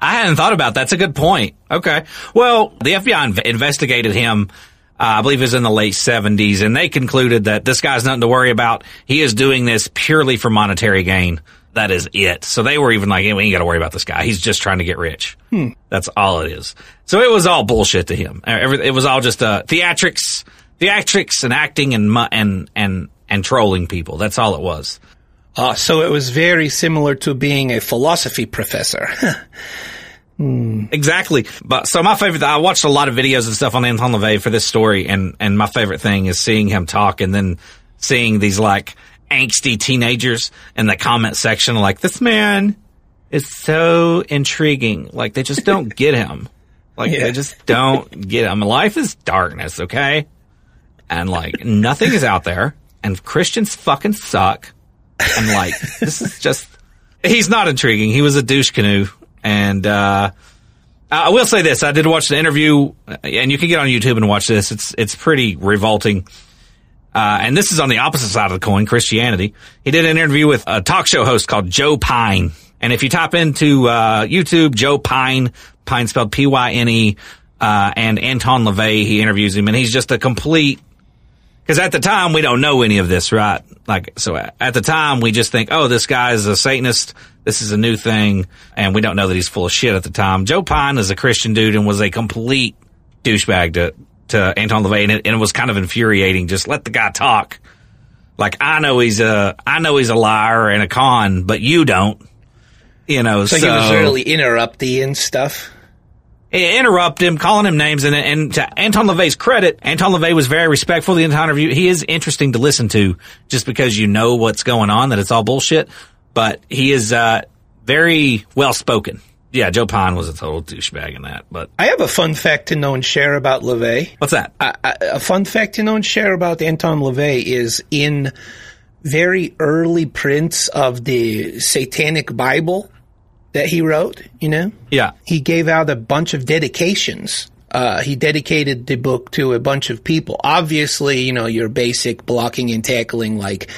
I hadn't thought about that. That's a good point. Okay. Well, the FBI inv- investigated him. Uh, I believe it was in the late 70s, and they concluded that this guy's nothing to worry about. He is doing this purely for monetary gain. That is it. So they were even like, hey, we ain't got to worry about this guy. He's just trying to get rich. That's all it is. So it was all bullshit to him. It was all just uh, theatrics, theatrics, and acting and and and and trolling people. That's all it was. Uh, so it was very similar to being a philosophy professor. Exactly. But so my favorite, I watched a lot of videos and stuff on Anton LaVey for this story, and and my favorite thing is seeing him talk and then seeing these like angsty teenagers in the comment section, like this man is so intriguing. Like they just don't get him. Like Yeah. they just don't get him. Life is darkness, okay? And like nothing is out there, and Christians fucking suck. And like this is just he's not intriguing. He was a douche canoe. And uh, I will say this: I did watch the interview, and you can get on YouTube and watch this. It's it's pretty revolting. Uh, and this is on the opposite side of the coin, Christianity. He did an interview with a talk show host called Joe Pyne. And if you type into uh, YouTube, Joe Pyne, Pyne spelled P Y N E, uh, and Anton LaVey, he interviews him, and he's just a complete because at the time we don't know any of this, right? Like, so at the time we just think, oh, this guy is a Satanist. This is a new thing. And we don't know that he's full of shit at the time. Joe Pyne is a Christian dude and was a complete douchebag to, to Anton LaVey. And it, and it was kind of infuriating. Just let the guy talk. Like, I know he's a, I know he's a liar and a con, but you don't. You know, so, so, he was really interrupty and stuff. interrupt him, calling him names, and and to Anton LaVey's credit, Anton LaVey was very respectful the entire interview. He is interesting to listen to, just because you know what's going on, that it's all bullshit. But he is uh, very well spoken. Yeah, Joe Pyne was a total douchebag in that. But I have a fun fact to know and share about LaVey. what's that? a, a a fun fact to know and share about Anton LaVey is in very early prints of the Satanic Bible that he wrote, you know, yeah, he gave out a bunch of dedications. Uh, he dedicated the book to a bunch of people. Obviously, you know, your basic blocking and tackling like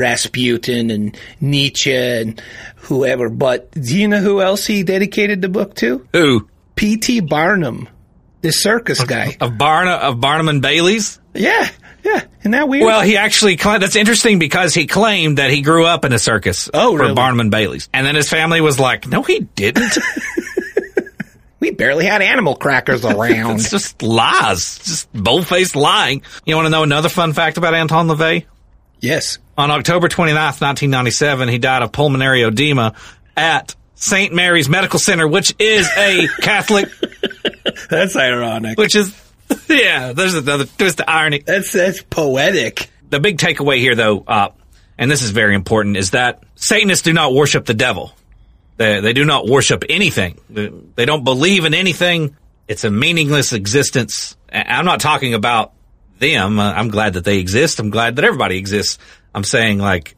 Rasputin and Nietzsche and whoever. But do you know who else he dedicated the book to? who P.T. Barnum, the circus guy. of Barna of Barnum and Bailey's? Yeah, yeah. Isn't that weird? Well, he actually cla- that's interesting because he claimed that he grew up in a circus Oh, for really? Barnum and Bailey's, and then his family was like, "No, he didn't." we barely had animal crackers around. It's just lies. Just bold-faced lying. You want to know another fun fact about Anton LaVey? Yes. On October 29th, 1997, he died of pulmonary edema at St. Mary's Medical Center, which is a Catholic, That's ironic. which is, yeah, there's another twist of irony. That's that's poetic. The big takeaway here, though, uh, and this is very important, is that Satanists do not worship the devil. They, they do not worship anything. They don't believe in anything. It's a meaningless existence. I'm not talking about them. Uh, I'm glad that they exist. I'm glad that everybody exists. I'm saying like,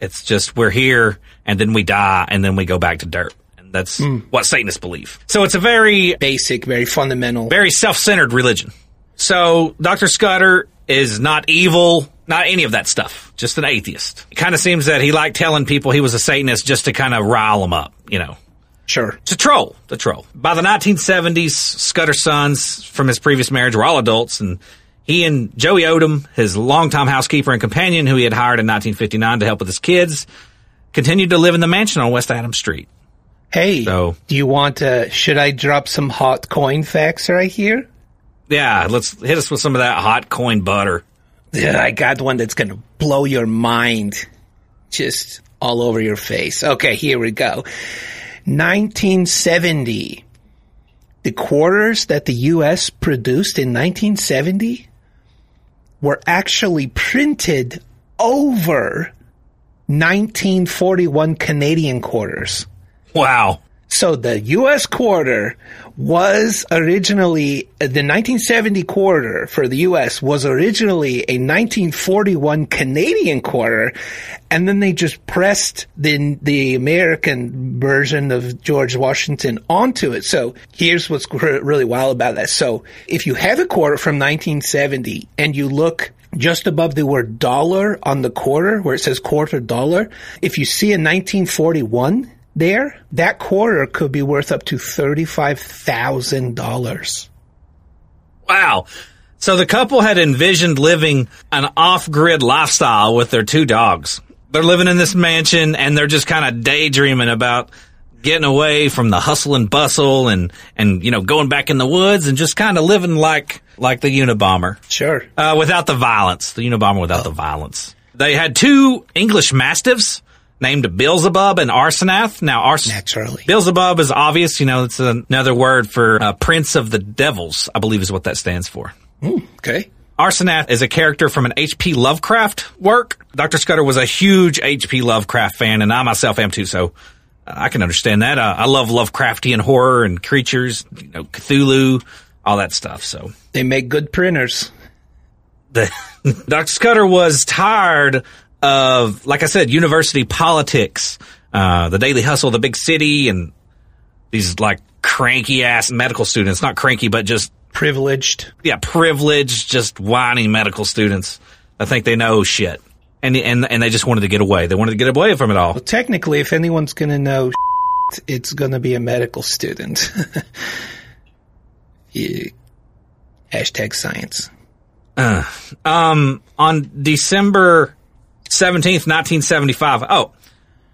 it's just we're here and then we die and then we go back to dirt. And that's what Satanists believe. So it's a very Basic, very fundamental. very self-centered religion. So Dr. Scudder is not evil, not any of that stuff. Just an atheist. It kind of seems that he liked telling people he was a Satanist just to kind of rile them up, you know. Sure. It's a troll, the troll. By the 1970s, Scudder's sons from his previous marriage were all adults, and he and Joey Odom, his longtime housekeeper and companion, who he had hired in 1959 to help with his kids, continued to live in the mansion on West Adams Street. Hey, So- do you want to? Should I drop some hot coin facts right here? Yeah, let's hit us with some of that hot coin butter. Yeah, I got one that's gonna blow your mind, just all over your face. Okay, here we go. 1970. The quarters that the U.S. produced in 1970 were actually printed over 1941 Canadian quarters. Wow. So the U.S. quarter was originally, uh, the 1970 quarter for the U.S. was originally a 1941 Canadian quarter, and then they just pressed the, the American version of George Washington onto it. So here's what's really wild about that. So if you have a quarter from 1970 and you look just above the word dollar on the quarter where it says quarter dollar, if you see a 1941, there, that quarter could be worth up to $35,000. Wow. So the couple had envisioned living an off-grid lifestyle with their two dogs. They're living in this mansion and they're just kind of daydreaming about getting away from the hustle and bustle and, and, you know, going back in the woods and just kind of living like, like the Unabomber. Sure. Uh, without the violence. The Unabomber without the violence. They had two English Mastiffs named Beelzebub and Arsenath. Now, Ars- Naturally. Beelzebub is obvious. You know, it's another word for uh, Prince of the Devils, I believe is what that stands for. Okay. Arsenath is a character from an H.P. Lovecraft work. Dr. Scudder was a huge H.P. Lovecraft fan, and I myself am too, so uh, I can understand that. Uh, I love Lovecraftian horror and creatures, you know, Cthulhu, all that stuff, so They make good printers. the Dr. Scudder was tired of, like I said, university politics, uh, the daily hustle the big city, and these like cranky ass medical students. Not cranky, but just Privileged. yeah, privileged, just whiny medical students. I think they know shit, and and and they just wanted to get away. They wanted to get away from it all. Well, technically, if anyone's going to know, it's going to be a medical student. Yeah. Hashtag science. Um, on December seventeenth, nineteen seventy-five. Oh,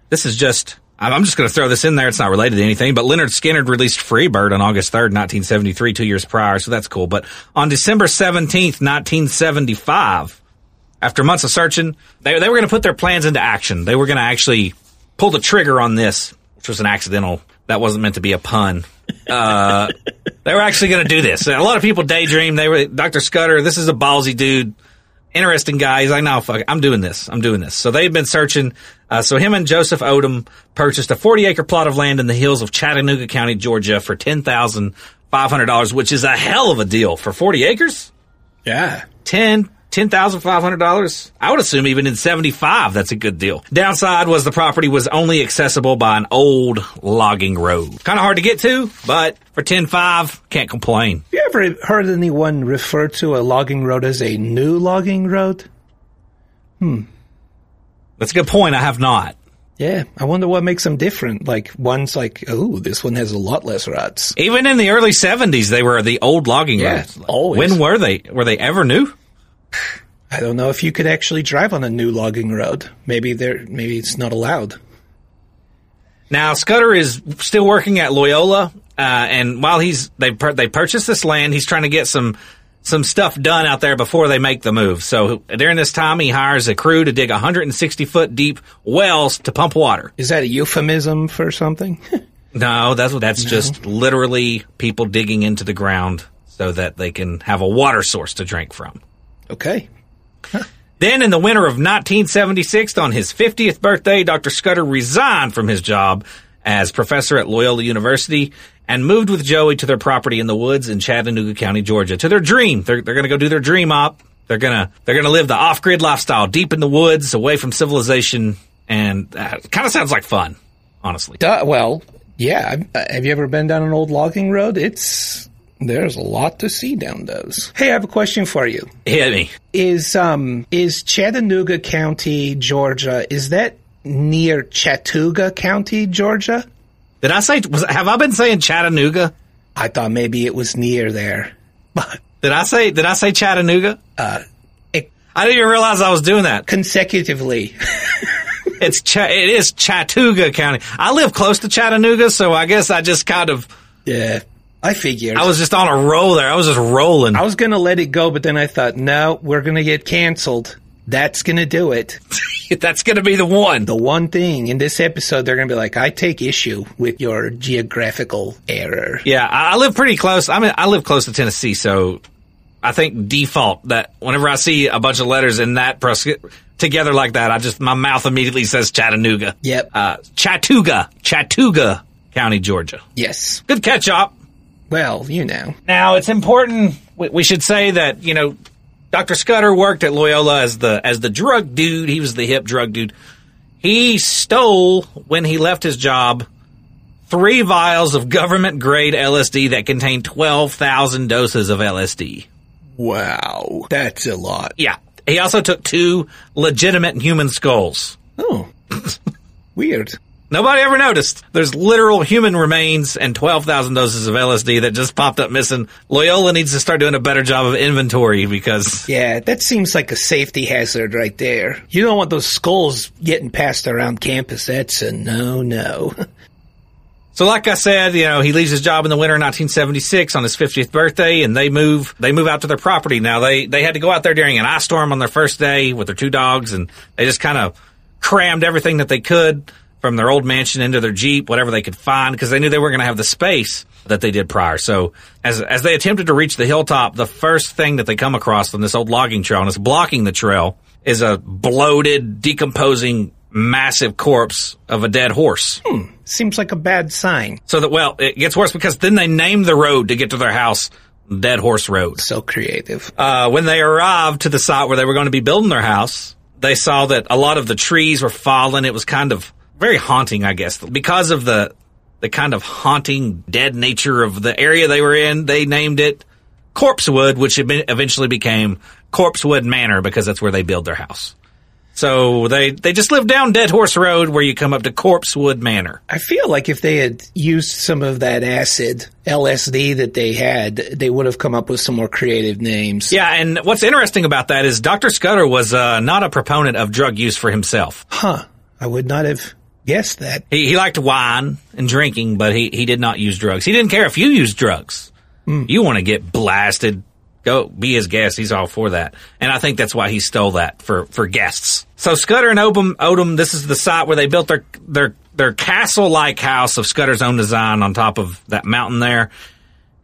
this is just. I'm just going to throw this in there. It's not related to anything, but Lynyrd Skynyrd released Freebird on August 3rd, 1973, two years prior, so that's cool. But on December 17th, 1975, after months of searching, they, they were going to put their plans into action. They were going to actually pull the trigger on this, which was an accidental, that wasn't meant to be a pun. Uh, they were actually going to do this. A lot of people daydream. They were, Dr. Scudder, this is a ballsy dude interesting guy. He's like, no, fuck it. I'm doing this. I'm doing this. So they've been searching. Uh, so him and Joseph Odom purchased a 40 acre plot of land in the hills of Chattanooga County, Georgia for $10,500, which is a hell of a deal for 40 acres. Yeah. 10, $10,500. I would assume even in 75, that's a good deal. Downside was the property was only accessible by an old logging road. Kind of hard to get to, but for 10.5, can't complain. You ever heard anyone refer to a logging road as a new logging road? Hmm. That's a good point. I have not. Yeah, I wonder what makes them different. Like one's like, oh, this one has a lot less ruts. Even in the early 70s, they were the old logging Yeah, roads. always. When were they? Were they ever new? I don't know if you could actually drive on a new logging road. Maybe there, maybe it's not allowed. Now Scudder is still working at Loyola, uh, and while he's they pur- they purchased this land, he's trying to get some some stuff done out there before they make the move. So during this time, he hires a crew to dig 160 foot deep wells to pump water. Is that a euphemism for something? No, that's that's just literally people digging into the ground so that they can have a water source to drink from. Okay. Then, in the winter of 1976, on his 50th birthday, Dr. Scudder resigned from his job as professor at Loyola University and moved with Joey to their property in the woods in Chattanooga County, Georgia, to their dream. They're, they're going to go do their dream op. They're gonna they're gonna live the off grid lifestyle, deep in the woods, away from civilization, and uh, kind of sounds like fun, honestly. Duh, well, yeah. Uh, Have you ever been down an old logging road? It's there's a lot to see down those. Hey, I have a question for you. Hit me. Is um is Chattanooga County, Georgia? Is that near Chattooga County, Georgia? Did I say? Was, have I been saying Chattanooga? I thought maybe it was near there, but Did I say? Did I say Chattanooga? it, I didn't even realize I was doing that. consecutively. It's Ch- it is Chattooga County. I live close to Chattanooga, so I guess I just kind of yeah, I figured. I was just on a roll there. I was just rolling. I was gonna let it go, but then I thought, no, we're gonna get canceled. That's gonna do it. That's going to be the one. The one thing in this episode, they're gonna be like, I take issue with your geographical error. Yeah, I, live pretty close. I mean, I live close to Tennessee, so I think default that whenever I see a bunch of letters in that pros- together like that, I just my mouth immediately says Chattanooga. Yep. Uh, Chattooga, Chattooga County, Georgia. Yes. Good catch up. Well, you know. Now it's important. We, we should say that you know, Dr. Scudder worked at Loyola as the as the drug dude. He was the hip drug dude. He stole when he left his job three vials of government grade LSD that contained twelve thousand doses of LSD. Wow. That's a lot. Yeah. He also took two legitimate human skulls. Oh. Weird. Nobody ever noticed. There's literal human remains and 12,000 doses of LSD that just popped up missing. Loyola needs to start doing a better job of inventory because Yeah, that seems like a safety hazard right there. You don't want those skulls getting passed around campus. That's a no no. So, like I said, you know, he leaves his job in the winter of 1976 on his 50th birthday, and they move. They move out to their property. Now, they they had to go out there during an ice storm on their first day with their two dogs, and they just kind of crammed everything that they could from their old mansion into their jeep, whatever they could find, because they knew they weren't going to have the space that they did prior. So, as as they attempted to reach the hilltop, the first thing that they come across on this old logging trail, and it's blocking the trail, is a bloated, decomposing, massive corpse of a dead horse. Hmm. Seems like a bad sign. So that well, it gets worse because then they named the road to get to their house Dead Horse Road. So creative. Uh, when they arrived to the site where they were going to be building their house, they saw that a lot of the trees were fallen. It was kind of very haunting, I guess, because of the the kind of haunting, dead nature of the area they were in. They named it Corpsewood, which eventually became Corpsewood Manor because that's where they build their house. So they they just lived down Dead Horse Road, where you come up to Corpsewood Manor. I feel like if they had used some of that acid LSD that they had, they would have come up with some more creative names. Yeah, and what's interesting about that is Dr. Scudder was uh, not a proponent of drug use for himself. Huh. I would not have guessed that. He, he liked wine and drinking, but he, he did not use drugs. He didn't care if you used drugs. You want to get blasted, go be his guest. He's all for that. And I think that's why he stole that for, for guests. So Scudder and Odom, Odom, this is the site where they built their, their, their castle-like house of Scudder's own design on top of that mountain there.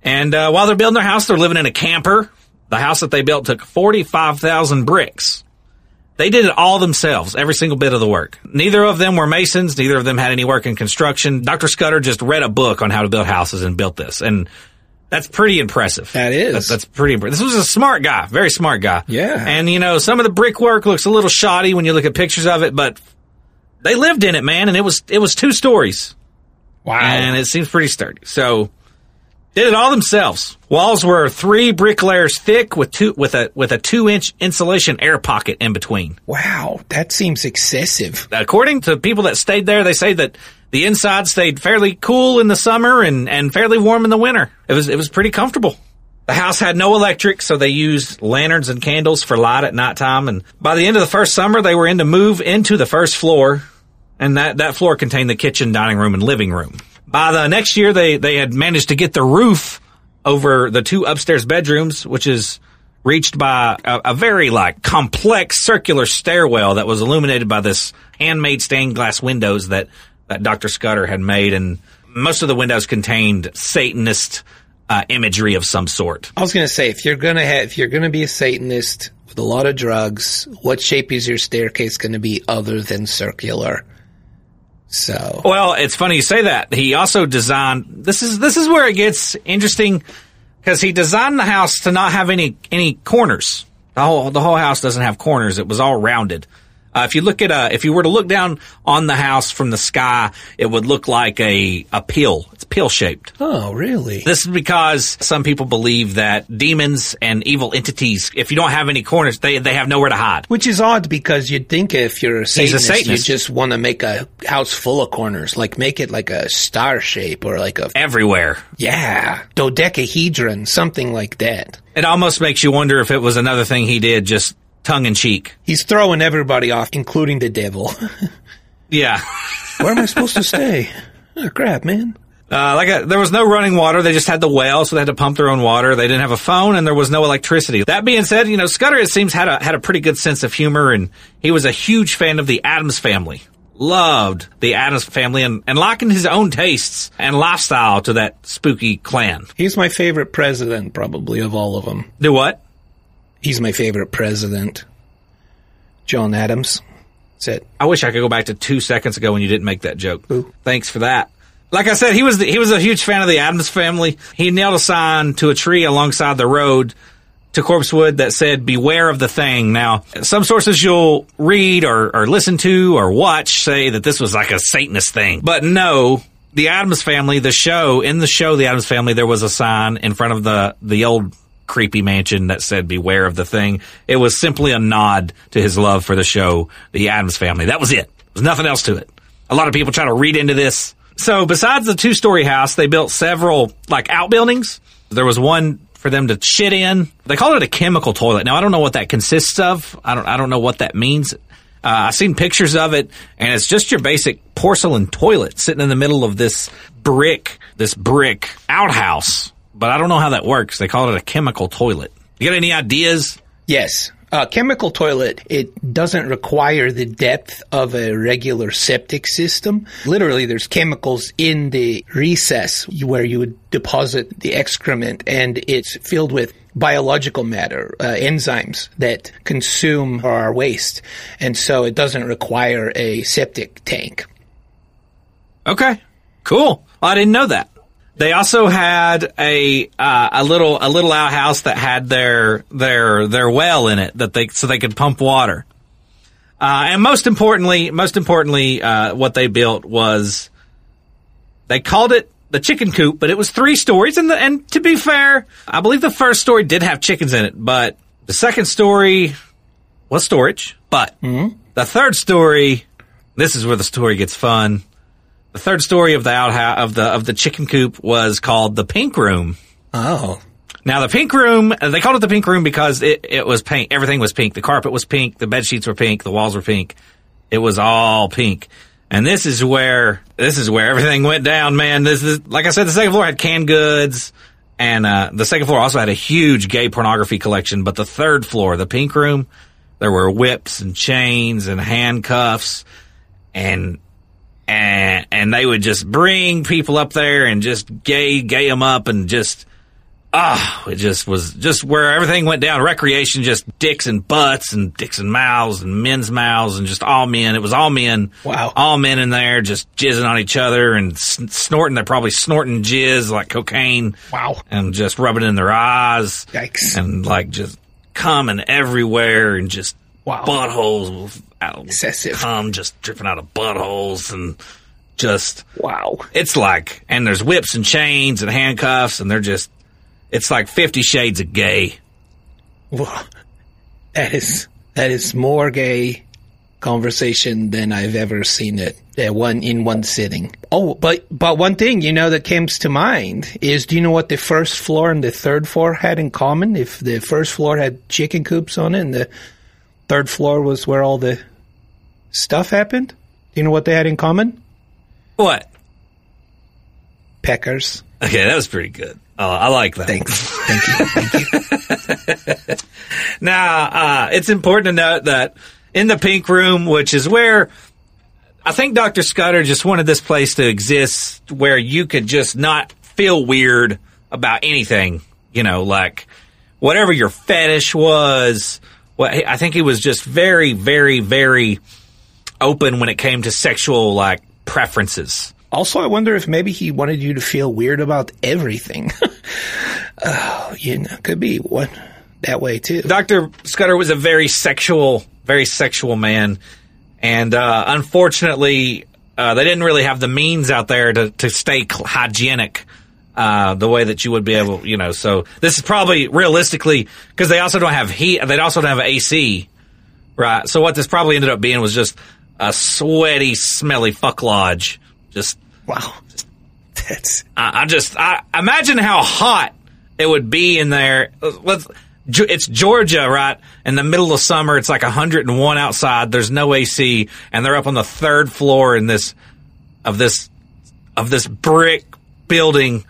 And uh, while they're building their house, they're living in a camper. The house that they built took 45,000 bricks. They did it all themselves, every single bit of the work. Neither of them were masons. Neither of them had any work in construction. Dr. Scudder just read a book on how to build houses and built this. And that's pretty impressive. That is. That's, that's pretty impressive. This was a smart guy, very smart guy. Yeah. And, you know, some of the brickwork looks a little shoddy when you look at pictures of it, but they lived in it, man. And it was, it was two stories Wow. and it seems pretty sturdy. So did it all themselves. Walls were three brick layers thick with two with a with a two inch insulation air pocket in between. wow. That seems excessive. According to people that stayed there, they say that the inside stayed fairly cool in the summer and, and fairly warm in the winter. It was it was pretty comfortable. The house had no electric, so they used lanterns and candles for light at nighttime. And by the end of the first summer, they were in to move into the first floor, and that, that floor contained the kitchen, dining room, and living room. By the next year, they, they had managed to get the roof over the two upstairs bedrooms, which is reached by a, a very like complex circular stairwell that was illuminated by this handmade stained glass windows that, that Dr. Scudder had made. And most of the windows contained Satanist uh, imagery of some sort. I was going to say, if you're going to have, if you're going to be a Satanist with a lot of drugs, what shape is your staircase going to be other than circular? So, Well, it's funny you say that. He also designed this is this is where it gets interesting because he designed the house to not have any any corners. The whole the whole house doesn't have corners. It was all rounded. Uh, if you look at uh if you were to look down on the house from the sky, it would look like a a pill. It's pill shaped. oh, really? This is because some people believe that demons and evil entities, if you don't have any corners, they they have nowhere to hide. Which is odd because you'd think if you're a a Satanist, you just want to make a house full of corners, like make it like a star shape or like a Everywhere. yeah dodecahedron, something like that. It almost makes you wonder if it was another thing he did just tongue in cheek. He's throwing everybody off, including the devil. Yeah. Where am I supposed to stay? Oh, crap, man. Uh, like a, there was no running water. They just had the well, so they had to pump their own water. They didn't have a phone, and there was no electricity. That being said, you know Scudder it seems had a had a pretty good sense of humor, and he was a huge fan of the Addams Family. Loved the Addams Family, and, and likened his own tastes and lifestyle to that spooky clan. He's my favorite president, probably of all of them. Do what? He's my favorite president. John Adams. That's it. I wish I could go back to two seconds ago when you didn't make that joke. Thanks for that. Like I said, he was the, he was a huge fan of the Addams Family. He nailed a sign to a tree alongside the road to Corpsewood that said "Beware of the Thing." Now, some sources you'll read or, or listen to or watch say that this was like a Satanist thing, but no. The Addams Family, the show in the show, the Addams Family, there was a sign in front of the the old creepy mansion that said "Beware of the Thing." It was simply a nod to his love for the show, the Addams Family. That was it. There's nothing else to it. A lot of people try to read into this. So, besides the two story house, they built several like outbuildings. There was one for them to shit in. They called it a chemical toilet. Now, I don't know what that consists of. I don't. I don't know what that means. Uh, I've seen pictures of it, and it's just your basic porcelain toilet sitting in the middle of this brick, this brick outhouse. But I don't know how that works. They call it a chemical toilet. You got any ideas? Yes. A chemical toilet, it doesn't require the depth of a regular septic system. Literally, there's chemicals in the recess where you would deposit the excrement, and it's filled with biological matter, uh, enzymes that consume our waste. And so it doesn't require a septic tank. Okay, cool. I didn't know that. They also had a uh, a little a little outhouse that had their their their well in it that they so they could pump water. Uh, and most importantly, most importantly, uh, what they built was they called it the chicken coop, but it was three stories. And the, and to be fair, I believe the first story did have chickens in it, but the second story was storage. But the third story, this is where the story gets fun. The third story of the outhouse of the of the chicken coop was called the pink room. Oh. Now the pink room, they called it the pink room because it, it was pink. Everything was pink. The carpet was pink. The bed sheets were pink. The walls were pink. It was all pink. And this is where this is where everything went down, man. This is like I said, the second floor had canned goods, and uh, the second floor also had a huge gay pornography collection. But the third floor, the pink room, there were whips and chains and handcuffs, and and and they would just bring people up there and just gay gay them up and just ah it just was just where everything went down recreation just dicks and butts and dicks and mouths and men's mouths and just all men it was all men Wow. all men in there just jizzing on each other and snorting they're probably snorting jizz like cocaine Wow. and just rubbing in their eyes Yikes. and like just coming everywhere and just Wow. buttholes with Excessive. cum just dripping out of buttholes and just Wow. it's like and there's whips and chains and handcuffs and they're just it's like 50 shades of gay Wow. That is that is more gay conversation than I've ever seen it uh, one in one sitting. Oh, but but one thing you know that comes to mind is do you know what the first floor and the third floor had in common? If the first floor had chicken coops on it, and the third floor was where all the stuff happened. Do you know what they had in common? what Peckers. okay that was pretty good oh i like that Thanks. Thank you. Thank you. Now, uh, it's important to note that in the pink room, which is where I think Dr. Scudder just wanted this place to exist where you could just not feel weird about anything, you know, like whatever your fetish was. What I think he was just very, very, very open when it came to sexual like preferences. Also, I wonder if maybe he wanted you to feel weird about everything. oh, you know, could be one that way too. Dr. Scudder was a very sexual, very sexual man. And uh, unfortunately, uh, they didn't really have the means out there to, to stay hygienic uh, the way that you would be able, you know. So this is probably realistically, because they also don't have heat, they also don't have AC, right? So what this probably ended up being was just a sweaty, smelly fuck lodge. Just Wow, that's I, I just I imagine how hot it would be in there. Let's. It's Georgia, right? In the middle of summer, it's like 101 outside. There's no AC, and they're up on the third floor in this of this of this brick building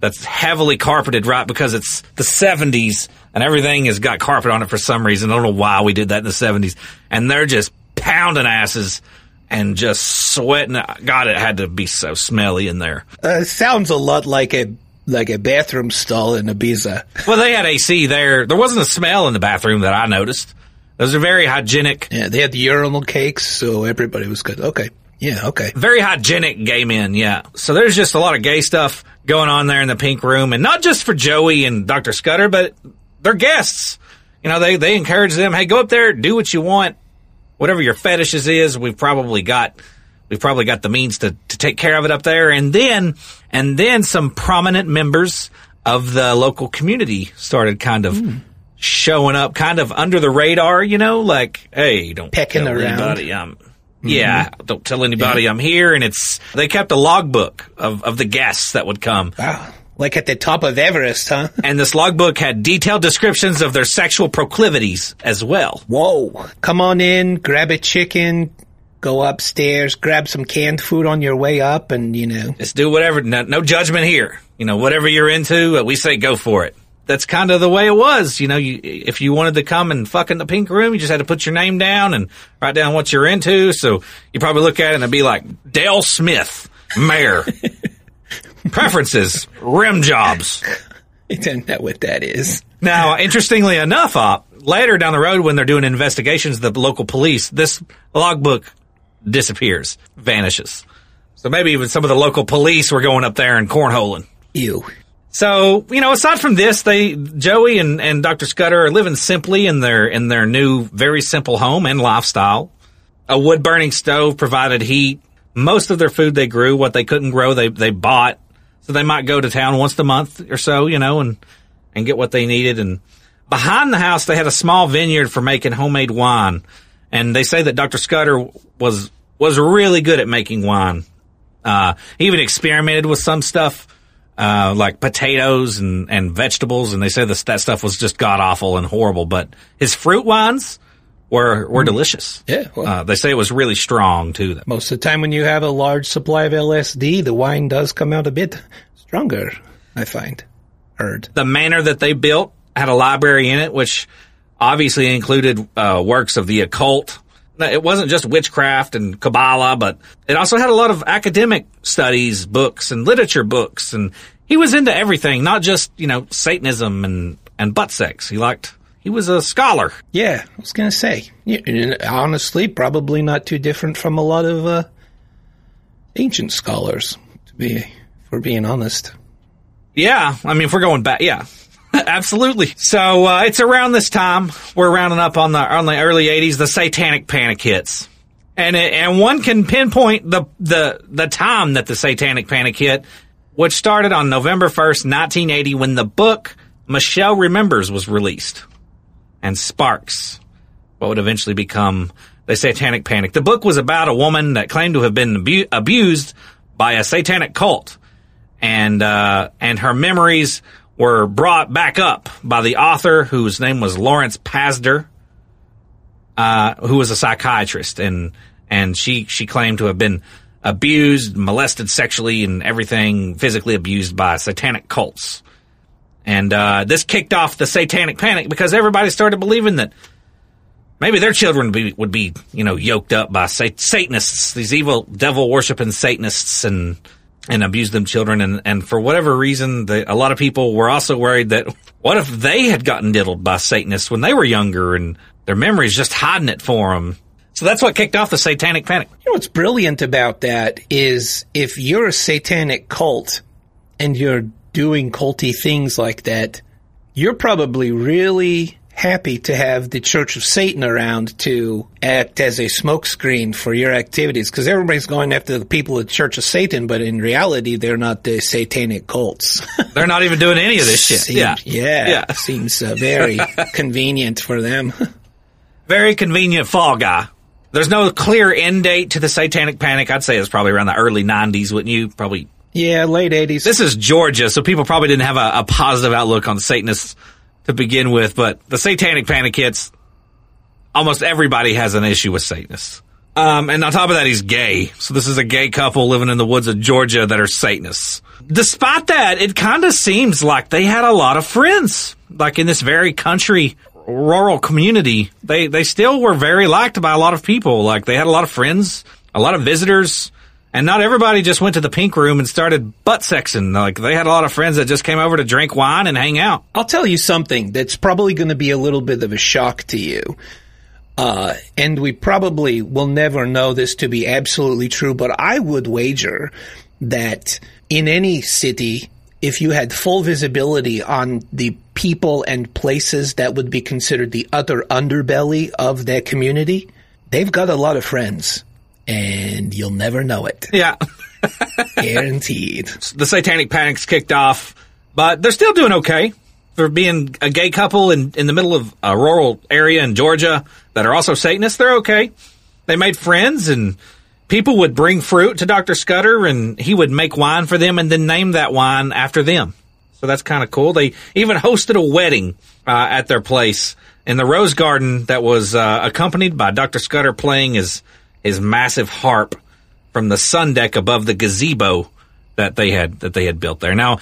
that's heavily carpeted, right? Because it's the 70s and everything has got carpet on it for some reason. I don't know why we did that in the 70s. And they're just pounding asses and just sweating. God, it had to be so smelly in there. uh, sounds a lot like a like a bathroom stall in Ibiza. Well, they had AC there. There wasn't a smell in the bathroom that I noticed. Those are very hygienic, Yeah, they had the urinal cakes, so everybody was good. Okay. Yeah, okay. very hygienic gay men. Yeah. So there's just a lot of gay stuff going on there in the pink room, and not just for Joey and Dr. Scudder, but they're guests. You know, they they encourage them. Hey, go up there, do what you want, whatever your fetishes is. We've probably got we've probably got the means to to take care of it up there, and then and then some prominent members of the local community started kind of. Hmm. Showing up kind of under the radar, you know, like, hey, don't Pecking tell around. anybody I'm mm-hmm. yeah, don't tell anybody I'm here. And it's, they kept a logbook of, of the guests that would come. Wow. Like at the top of Everest, huh? And this logbook had detailed descriptions of their sexual proclivities as well. Whoa. Come on in, grab a chicken, go upstairs, grab some canned food on your way up, and, you know. Just do whatever, no, no judgment here. You know, whatever you're into, we say go for it. That's kind of the way it was. You know, you, if you wanted to come and fuck in the pink room, you just had to put your name down and write down what you're into. So you probably look at it and it'd be like Dale Smith, mayor. Preferences, rim jobs. I don't know what that is. Now, interestingly enough, uh, later down the road when they're doing investigations, the local police, this logbook disappears, vanishes. So maybe even some of the local police were going up there and cornholing. Ew. So, you know, aside from this, they Joey and, and Dr. Scudder are living simply in their in their new very simple home and lifestyle. A wood burning stove provided heat. Most of their food they grew, what they couldn't grow they they bought. So they might go to town once a month or so, you know, and and get what they needed and behind the house they had a small vineyard for making homemade wine. And they say that Dr. Scudder was was really good at making wine. Uh, he even experimented with some stuff uh, like potatoes and, and vegetables, and they say this, that stuff was just god awful and horrible. But his fruit wines were were delicious. Yeah, well- uh, they say it was really strong too. Most of the time when you have a large supply of LSD, the wine does come out a bit stronger, I find. Heard. The manor that they built had a library in it, which obviously included uh, works of the occult. It wasn't just witchcraft and Kabbalah, but it also had a lot of academic studies, books, and literature books. And he was into everything, not just you know Satanism and and butt sex. He liked. He was a scholar. Yeah, I was going to say. Yeah, honestly, probably not too different from a lot of uh, ancient scholars, to be, if we're being honest. Yeah, I mean, if we're going back, yeah, absolutely. So uh, it's around this time we're rounding up on the on the early '80s. The Satanic Panic hits, and it, and one can pinpoint the the the time that the Satanic Panic hit, which started on November 1st, 1980, when the book Michelle Remembers was released, and sparks what would eventually become the Satanic Panic. The book was about a woman that claimed to have been abu- abused by a satanic cult and uh, and her memories were brought back up by the author, whose name was Lawrence Pazder, uh, who was a psychiatrist, and and she she claimed to have been abused, molested sexually, and everything physically abused by satanic cults. And uh, this kicked off the satanic panic because everybody started believing that maybe their children would be, would be you know, yoked up by sat- Satanists, these evil devil worshiping Satanists, and and abuse them children. And and for whatever reason, the, a lot of people were also worried that what if they had gotten diddled by Satanists when they were younger, and their memories just hiding it for them. So that's what kicked off the satanic panic. You know what's brilliant about that is if you're a satanic cult and you're doing culty things like that, you're probably really happy to have the Church of Satan around to act as a smokescreen for your activities because everybody's going after the people of the Church of Satan, but in reality, they're not the satanic cults. They're not even doing any of this shit. Seems- yeah. yeah, Yeah. seems uh, very convenient for them. Very convenient fall guy. There's no clear end date to the satanic panic. I'd say it's probably around the early 90s, wouldn't you? Probably yeah, late eighties. This is Georgia, so people probably didn't have a, a positive outlook on Satanists to begin with, but the satanic panic hits. Almost everybody has an issue with Satanists. Um, and on top of that, he's gay. So this is a gay couple living in the woods of Georgia that are Satanists. Despite that, it kind of seems like they had a lot of friends. Like in this very country, rural community, they, they still were very liked by a lot of people. Like they had a lot of friends, a lot of visitors. And not everybody just went to the pink room and started butt sexing. Like they had a lot of friends that just came over to drink wine and hang out. I'll tell you something that's probably going to be a little bit of a shock to you. Uh, and we probably will never know this to be absolutely true, but I would wager that in any city, if you had full visibility on the people and places that would be considered the utter underbelly of that community, they've got a lot of friends. And you'll never know it. Yeah. Guaranteed. the satanic panic's kicked off, but they're still doing okay for being a gay couple in, in the middle of a rural area in Georgia that are also Satanists. They're okay. They made friends and people would bring fruit to Dr. Scudder and he would make wine for them and then name that wine after them. So that's kind of cool. They even hosted a wedding uh, at their place in the Rose Garden that was uh, accompanied by Dr. Scudder playing his his massive harp from the sun deck above the gazebo that they had that they had built there. Now,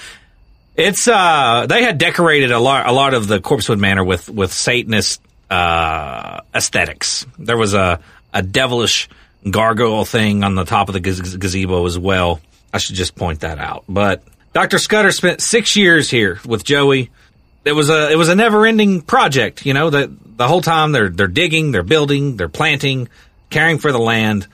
it's uh they had decorated a lot a lot of the Corpsewood Manor with with Satanist uh aesthetics. There was a a devilish gargoyle thing on the top of the gaz- gazebo as well. I should just point that out. But Dr. Scudder spent 6 years here with Joey. It was a it was a never-ending project, you know, that the whole time they're they're digging, they're building, they're planting, caring for the land.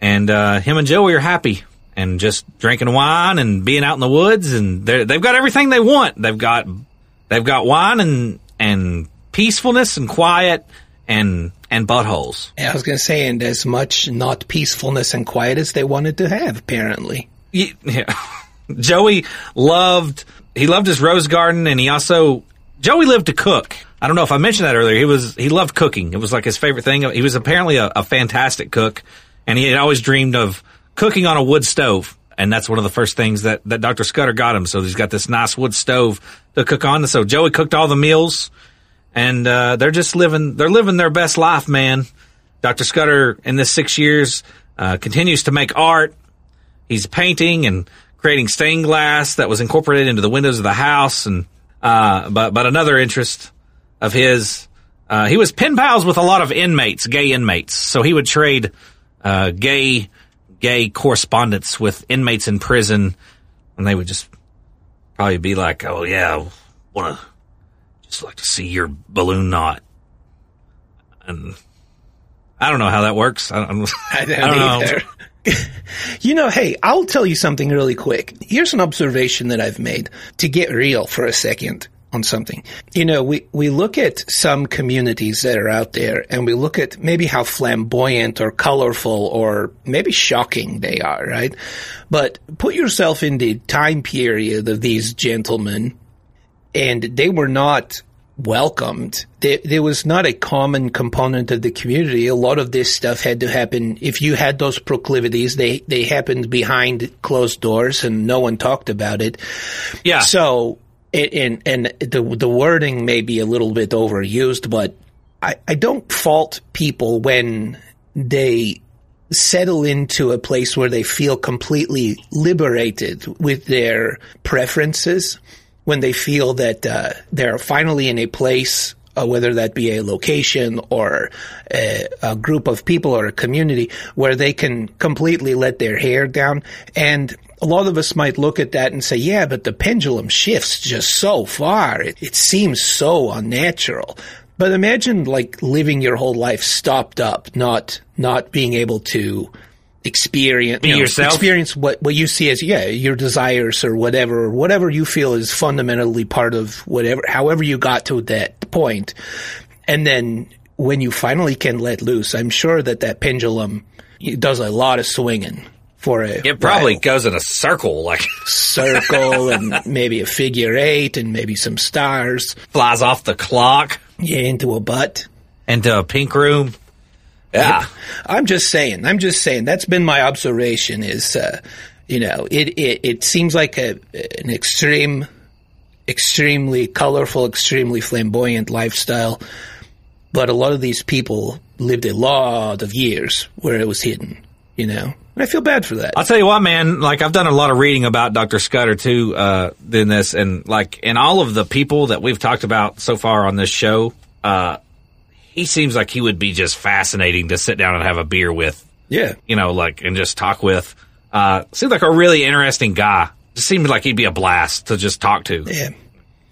And uh, him and Joey are happy and just drinking wine and being out in the woods, and they've got everything they want. They've got they've got wine and and peacefulness and quiet and and buttholes. I was going to say, and as much not peacefulness and quiet as they wanted to have, apparently. Ye- Yeah. Joey loved he loved his rose garden, and he also Joey lived to cook. I don't know if I mentioned that earlier. He was he loved cooking. It was like his favorite thing. He was apparently a, a fantastic cook, and he had always dreamed of cooking on a wood stove. And that's one of the first things that, that Dr. Scudder got him. So he's got this nice wood stove to cook on. So Joey cooked all the meals, and uh, they're just living they're living their best life, man. Dr. Scudder in this six years uh, continues to make art. He's painting and creating stained glass that was incorporated into the windows of the house. And uh, but but another interest of his, uh, he was pen pals with a lot of inmates, gay inmates. So he would trade uh, gay gay correspondence with inmates in prison, and they would just probably be like, "Oh yeah, want to just like to see your balloon knot," and I don't know how that works. I don't, I don't, I don't know. you know, hey, I'll tell you something really quick. Here's an observation that I've made to get real for a second on something. You know, we, we look at some communities that are out there and we look at maybe how flamboyant or colorful or maybe shocking they are, right? But put yourself in the time period of these gentlemen and they were not welcomed. There, there, was not a common component of the community. A lot of this stuff had to happen. If you had those proclivities, they, they happened behind closed doors and no one talked about it. Yeah. So, and, and the, the wording may be a little bit overused, but I, I don't fault people when they settle into a place where they feel completely liberated with their preferences when they feel that uh, they're finally in a place, uh, whether that be a location or a, a, group of people or a community, where they can completely let their hair down. And a lot of us might look at that and say, yeah, but the pendulum shifts just so far. It, it seems so unnatural. But imagine like living your whole life stopped up, not not being able to experience Be you know, yourself? experience what what you see as yeah your desires or whatever or whatever you feel is fundamentally part of whatever however you got to that point and then when you finally can let loose i'm sure that that pendulum does a lot of swinging for a It probably while. goes in a circle, like circle and maybe a figure eight and maybe some stars flies off the clock yeah into a butt into a pink room. Yeah. I'm just saying. I'm just saying. That's been my observation. Is uh, you know, it, it it seems like a an extreme, extremely colorful, extremely flamboyant lifestyle, but a lot of these people lived a lot of years where it was hidden. You know, and I feel bad for that. I'll tell you what, man. Like I've done a lot of reading about Dr. Scudder too, uh, doing this, and like in all of the people that we've talked about so far on this show, uh, he seems like he would be just fascinating to sit down and have a beer with. Yeah, you know, like and just talk with. Uh, seems like a really interesting guy. Just seemed like he'd be a blast to just talk to. Yeah.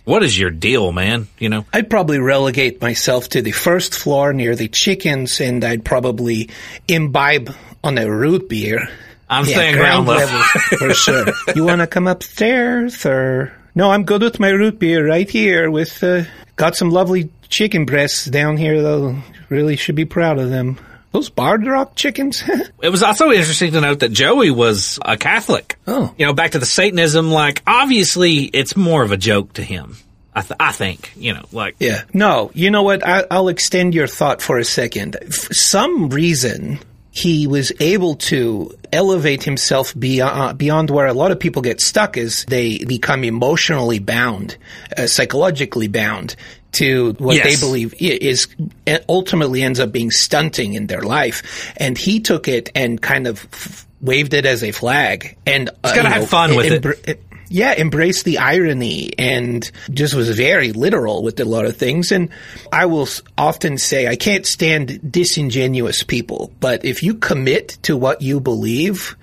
What is your deal, man? You know, I'd probably relegate myself to the first floor near the chickens, and I'd probably imbibe on a root beer. I'm staying ground level. for sure. You want to come upstairs, or no? I'm good with my root beer right here. With uh, got some lovely chicken breasts down here, though. Really should be proud of them. Those Barred Rock chickens. It was also interesting to note that Joey was a Catholic. Oh. You know, back to the Satanism, like, obviously it's more of a joke to him. I, th- I think, you know, like, Yeah. No, you know what? I, I'll extend your thought for a second. For some reason, he was able to elevate himself beyond, beyond where a lot of people get stuck is they become emotionally bound, uh, psychologically bound to what Yes. they believe is ultimately ends up being stunting in their life. And he took it and kind of f- waved it as a flag and uh, gotta you have fun with it. embr- yeah, embraced the irony and just was very literal with a lot of things. And I will often say I can't stand disingenuous people, but if you commit to what you believe,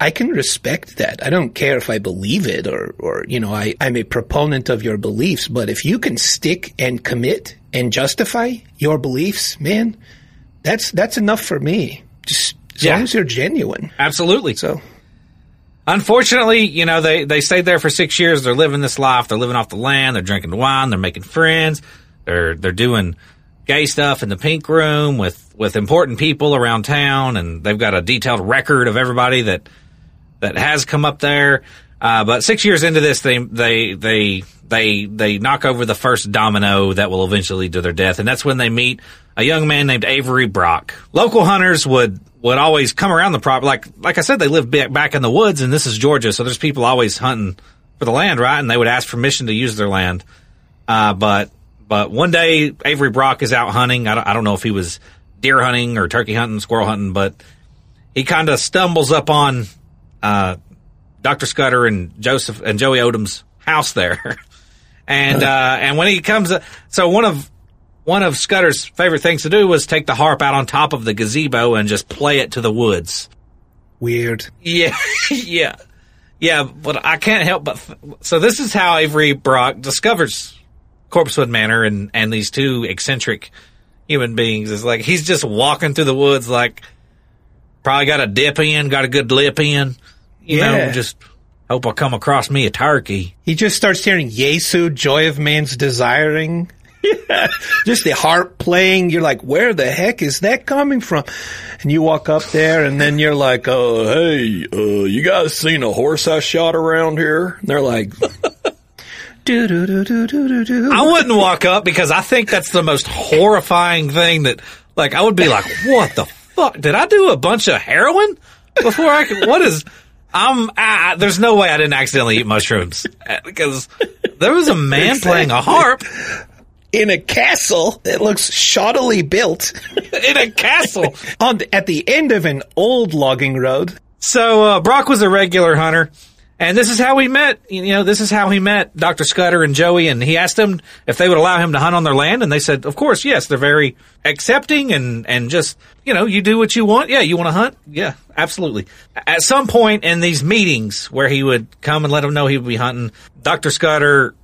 I can respect that. I don't care if I believe it or, or you know, I, I'm a proponent of your beliefs, but if you can stick and commit and justify your beliefs, man, that's that's enough for me. Just as Yeah. long as you're genuine. absolutely. So Unfortunately, you know, they, they stayed there for six years. They're living this life. They're living off the land. They're drinking wine. They're making friends. They're, they're doing gay stuff in the pink room with, with important people around town. And they've got a detailed record of everybody that, that has come up there. Uh, but six years into this, they, they, they, they, they knock over the first domino that will eventually lead to their death. And that's when they meet a young man named Avery Brock. Local hunters would, would always come around the property. Like, like I said, they live ba- back in the woods and this is Georgia. So there's people always hunting for the land, right? And they would ask permission to use their land. Uh, but, but one day Avery Brock is out hunting. I don't, I don't know if he was deer hunting or turkey hunting, squirrel hunting, but he kind of stumbles up on, uh, Dr. Scudder and Joseph and Joey Odom's house there. and, uh, and when he comes, so one of, one of Scudder's favorite things to do was take the harp out on top of the gazebo and just play it to the woods. weird. Yeah, yeah, yeah. But I can't help but so this is how Avery Brock discovers Corpsewood Manor and and these two eccentric human beings. Is like he's just walking through the woods, like probably got a dip in, got a good lip in. You Yeah. know, just hope I come across me a turkey. He just starts hearing Jesu, Joy of Man's Desiring. just the harp playing. You're like, where the heck is that coming from? And you walk up there and then you're like, oh, hey, uh, you guys seen a horse I shot around here? And they're like, do do do do do do do. I wouldn't walk up because I think that's the most horrifying thing that, like, I would be like, what the fuck? Did I do a bunch of heroin before I could, what is, I'm, I, there's no way I didn't accidentally eat mushrooms Uh, because there was a man playing a harp In a castle that looks shoddily built in a castle. on at the end of an old logging road. So, uh, Brock was a regular hunter. And this is how he met, you know, this is how he met Dr. Scudder and Joey. And he asked them if they would allow him to hunt on their land. And they said, of course, yes. They're very accepting and, and just, you know, you do what you want. Yeah. You want to hunt? Yeah, absolutely. At some point in these meetings where he would come and let them know he would be hunting, Dr. Scudder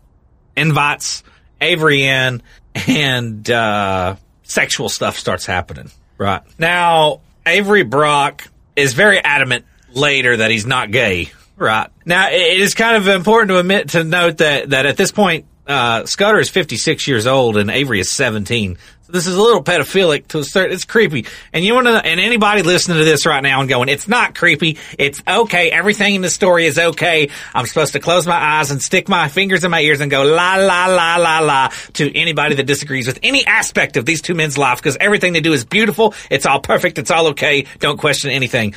invites Avery in and, uh, sexual stuff starts happening. Right. Now, Avery Brock is very adamant later that he's not gay. Right. Now, it is kind of important to admit to note that, that at this point, uh, Scudder is 56 years old and Avery is 17. So this is a little pedophilic to a certain, it's creepy. And you want to, and anybody listening to this right now and going, it's not creepy. It's okay. Everything in the story is okay. I'm supposed to close my eyes and stick my fingers in my ears and go la la la la la to anybody that disagrees with any aspect of these two men's life because everything they do is beautiful. It's all perfect. It's all okay. Don't question anything.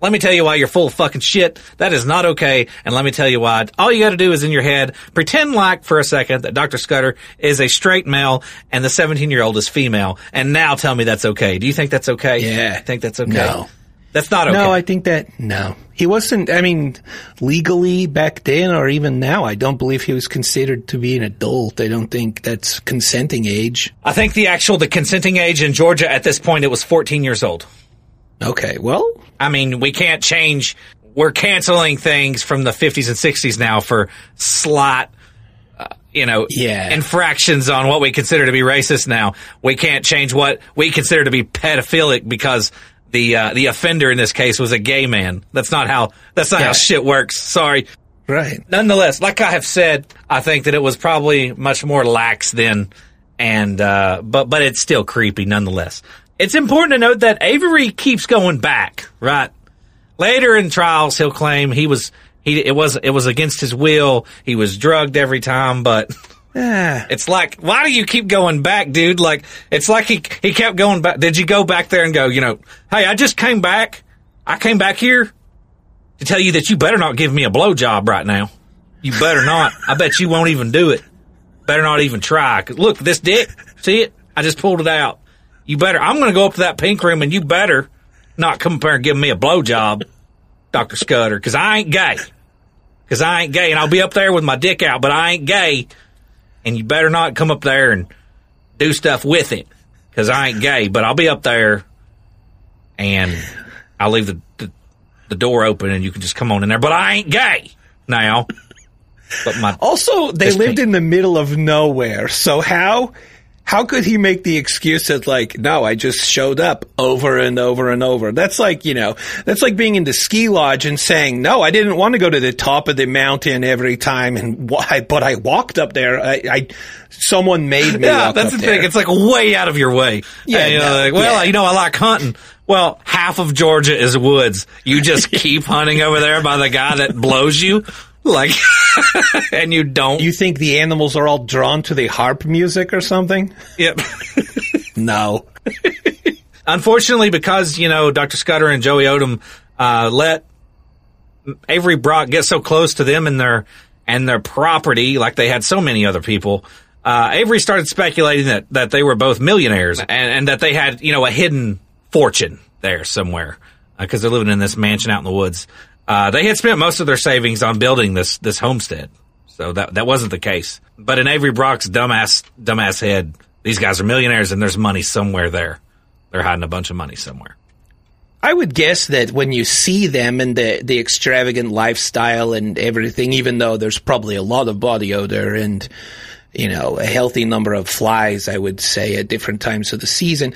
Let me tell you why you're full of fucking shit. That is not okay. And let me tell you why. All you gotta do is in your head, pretend like for a second that Dr. Scudder is a straight male and the 17 year old is female. And now tell me that's okay. Do you think that's okay? Yeah. I Think that's okay? No. That's not okay. No, I think that no, he wasn't. I mean, legally back then or even now, I don't believe he was considered to be an adult. I don't think that's consenting age. I think the actual, the consenting age in Georgia at this point, it was 14 years old. Okay, well, I mean, we can't change. We're canceling things from the 50s and 60s now for slot, uh, you know, Yeah. infractions on what we consider to be racist now. We can't change what we consider to be pedophilic because the uh, the offender in this case was a gay man. That's not how that's not Yeah. how shit works. Sorry. Right. Nonetheless, like I have said, I think that it was probably much more lax then, and uh, but but it's still creepy nonetheless. It's important to note that Avery keeps going back. Right later in trials, he'll claim he was he it was it was against his will. He was drugged every time, but it's like why do you keep going back, dude? Like it's like he he kept going back. Did you go back there and go? You know, hey, I just came back. I came back here to tell you that you better not give me a blowjob right now. You better not. I bet you won't even do it. Better not even try. 'Cause look, this dick, see it? I just pulled it out. You better, I'm going to go up to that pink room and you better not come up there and give me a blowjob, Dr. Scudder, because I ain't gay. Because I ain't gay and I'll be up there with my dick out, but I ain't gay. And you better not come up there and do stuff with it because I ain't gay, but I'll be up there and I'll leave the, the, the door open and you can just come on in there, but I ain't gay now. But my, Also, they lived pink- in the middle of nowhere. So how how could he make the excuse that like, no, I just showed up over and over and over? That's like, you know, that's like being in the ski lodge and saying, no, I didn't want to go to the top of the mountain every time and why, but I walked up there. I, I someone made me yeah, walk that's the there. thing. It's like way out of your way. Yeah, And you're no, like, well, yeah. you know, I like hunting. Well, half of Georgia is woods. You just keep hunting over there by the guy that blows you. Like, and you don't. you think the animals are all drawn to the harp music or something? yep. No. Unfortunately, because, you know, Dr. Scudder and Joey Odom, uh, let Avery Brock get so close to them and their, and their property, like they had so many other people, uh, Avery started speculating that, that they were both millionaires and, and that they had, you know, a hidden fortune there somewhere, because they're living in this mansion out in the woods. Uh, they had spent most of their savings on building this, this homestead. So that, that wasn't the case. But in Avery Brock's dumbass, dumbass head, these guys are millionaires and there's money somewhere there. They're hiding a bunch of money somewhere. I would guess that when you see them and the, the extravagant lifestyle and everything, even though there's probably a lot of body odor and, you know, a healthy number of flies, I would say at different times of the season,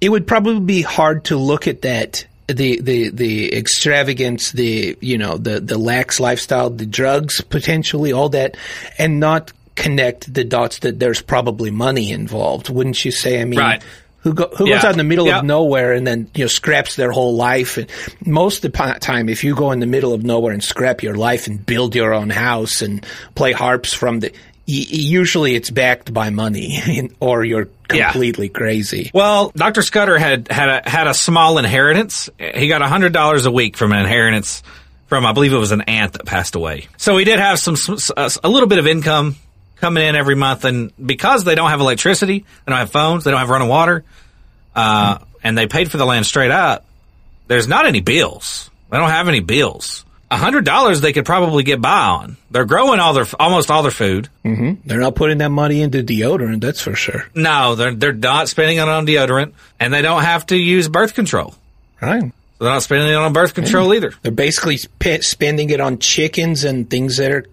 it would probably be hard to look at that. The, the, the extravagance, the, you know, the, the lax lifestyle, the drugs potentially, all that, and not connect the dots that there's probably money involved. Wouldn't you say? I mean, Right. who, go, who Yeah. goes out in the middle Yeah. of nowhere and then you know scraps their whole life and most of the time if you go in the middle of nowhere and scrap your life and build your own house and play harps from the usually it's backed by money or you're Yeah. completely crazy Well, Dr. Scudder had, had a, had a small inheritance. He got hundred dollars a week from an inheritance from, I believe it was an aunt that passed away. So he did have some, a, a little bit of income coming in every month. And because they don't have electricity, they don't have phones, they don't have running water, uh, and they paid for the land straight up, there's not any bills. They don't have any bills. A hundred dollars they could probably get by on. They're growing all their, almost all their food. Mm-hmm. they're not putting that money into deodorant that's for sure No, they're, they're not spending it on deodorant and they don't have to use birth control. right So they're not spending it on birth control either. they're basically sp- spending it on chickens and things that are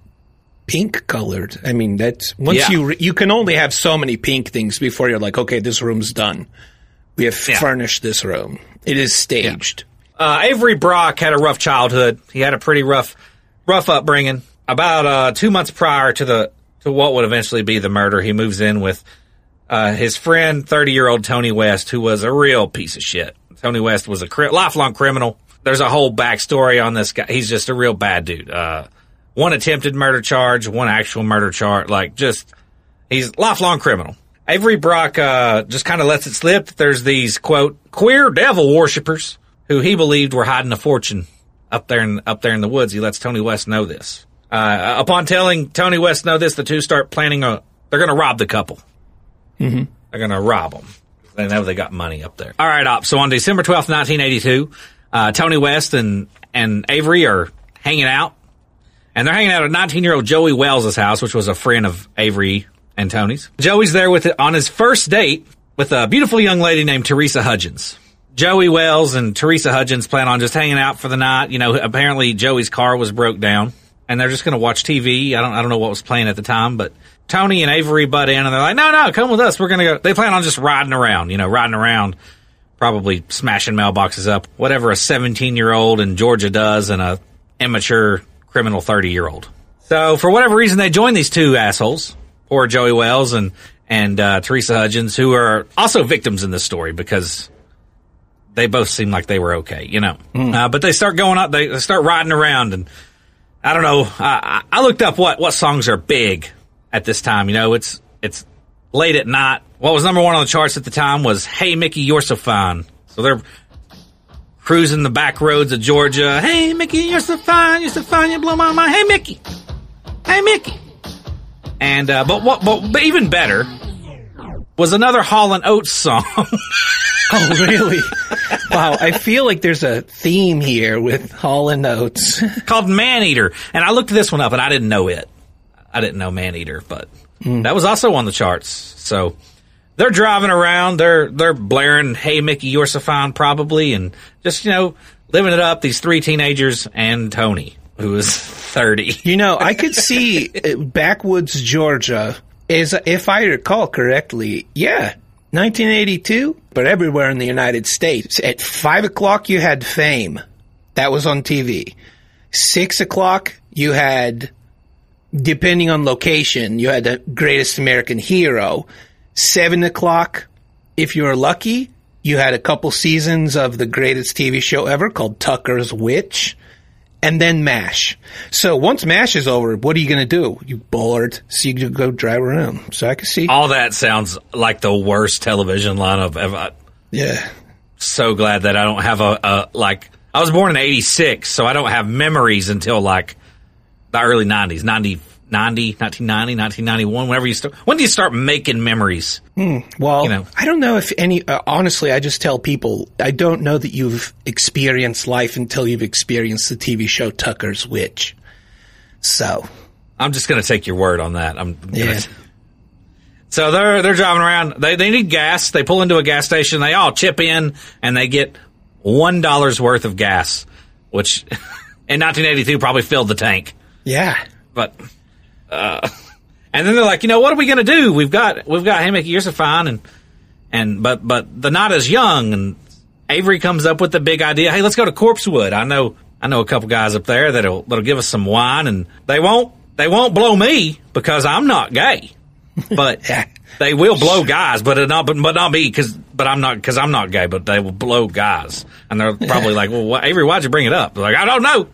pink colored i mean that's once Yeah. you re- you can only have so many pink things before you're like okay this room's done we have Yeah. furnished this room it is staged Uh, Avery Brock had a rough childhood. He had a pretty rough, rough upbringing. About uh, two months prior to the to what would eventually be the murder, he moves in with uh, his friend, thirty year old Tony West, who was a real piece of shit. Tony West was a cri- lifelong criminal. There's a whole backstory on this guy. He's just a real bad dude. Uh, one attempted murder charge, one actual murder charge. Like just he's lifelong criminal. Avery Brock uh, just kind of lets it slip that there's these quote queer devil worshippers who he believed were hiding a fortune up there in up there in the woods. He lets Tony West know this. Uh, upon telling Tony West know this, the two start planning a. They're going to rob the couple. Mm-hmm. They're going to rob them. They know they got money up there. All right, op. So on December twelfth, nineteen eighty-two, uh, Tony West and and Avery are hanging out, and they're hanging out at nineteen-year-old Joey Wells' house, which was a friend of Avery and Tony's. Joey's there with on his first date with a beautiful young lady named Teresa Hudgens. Joey Wells and Teresa Hudgens plan on just hanging out for the night. You know, apparently Joey's car was broke down, and they're just going to watch TV. I don't, I don't know what was playing at the time, but Tony and Avery butt in and they're like, no, no, come with us. We're going to go. They plan on just riding around, you know, riding around, probably smashing mailboxes up, whatever a 17 year old in Georgia does and a immature criminal 30 year old. So for whatever reason, they join these two assholes, poor Joey Wells and, and, uh, Teresa Hudgens, who are also victims in this story because they both seem like they were okay, you know. Uh, but they start going out, they start riding around and, I don't know. I, I looked up what, what songs are big at this time. You know, it's it's late at night. What was number one on the charts at the time was "Hey Mickey, You're So Fine." So they're cruising the back roads of Georgia. Hey Mickey, you're so fine, you're so fine, you blow my mind. Hey Mickey, hey Mickey. And uh, but what? But, but even better was another Hall and Oates song. Oh, really? wow. I feel like there's a theme here with Hall and Oates. called Man Eater. And I looked this one up and I didn't know it. I didn't know Man Eater, but that was also on the charts. So they're driving around, they're they're blaring Hey Mickey, you're so fine probably and just, you know, living it up, these three teenagers and Tony, who is thirty. You know, I could see uh, backwoods Georgia is, if I recall correctly, yeah, 1982, but everywhere in the United States. At five o'clock, you had Fame. That was on TV. Six o'clock, you had, depending on location, you had the Greatest American Hero. Seven o'clock, if you were lucky, you had a couple seasons of the greatest TV show ever called Tucker's Witch and then MASH. So once MASH is over, what are you going to do? You bored, so you go drive around. So I can see. All that sounds like the worst television lineup ever. Yeah. So glad that I don't have a, a like. I was born in '86, so I don't have memories until like the early '90s, 90, 90, 1990, 1991. Whenever you start, when do you start making memories? Well, You know. I don't know if any. Uh, honestly, I just tell people I don't know that you've experienced life until you've experienced the TV show Tucker's Witch. So I'm just going to take your word on that. I'm gonna, Yeah. So they're they're driving around. They they need gas. They pull into a gas station. They all chip in and they get one worth of gas, which in 1982 probably filled the tank. yeah, But uh, and then they're like, you know, what are we going to do? We've got we've got Hey Mickey, you're so fine, and and but but the night is young, and Avery comes up with the big idea. Hey, let's go to Corpsewood. I know I know a couple guys up there that'll that'll give us some wine, and they won't they won't blow me because I'm not gay, but Yeah. they will blow guys, but not but, but not me because but I'm not because I'm not gay, but they will blow guys, and they're probably like, well, why, Avery, why'd you bring it up? They're like, I don't know.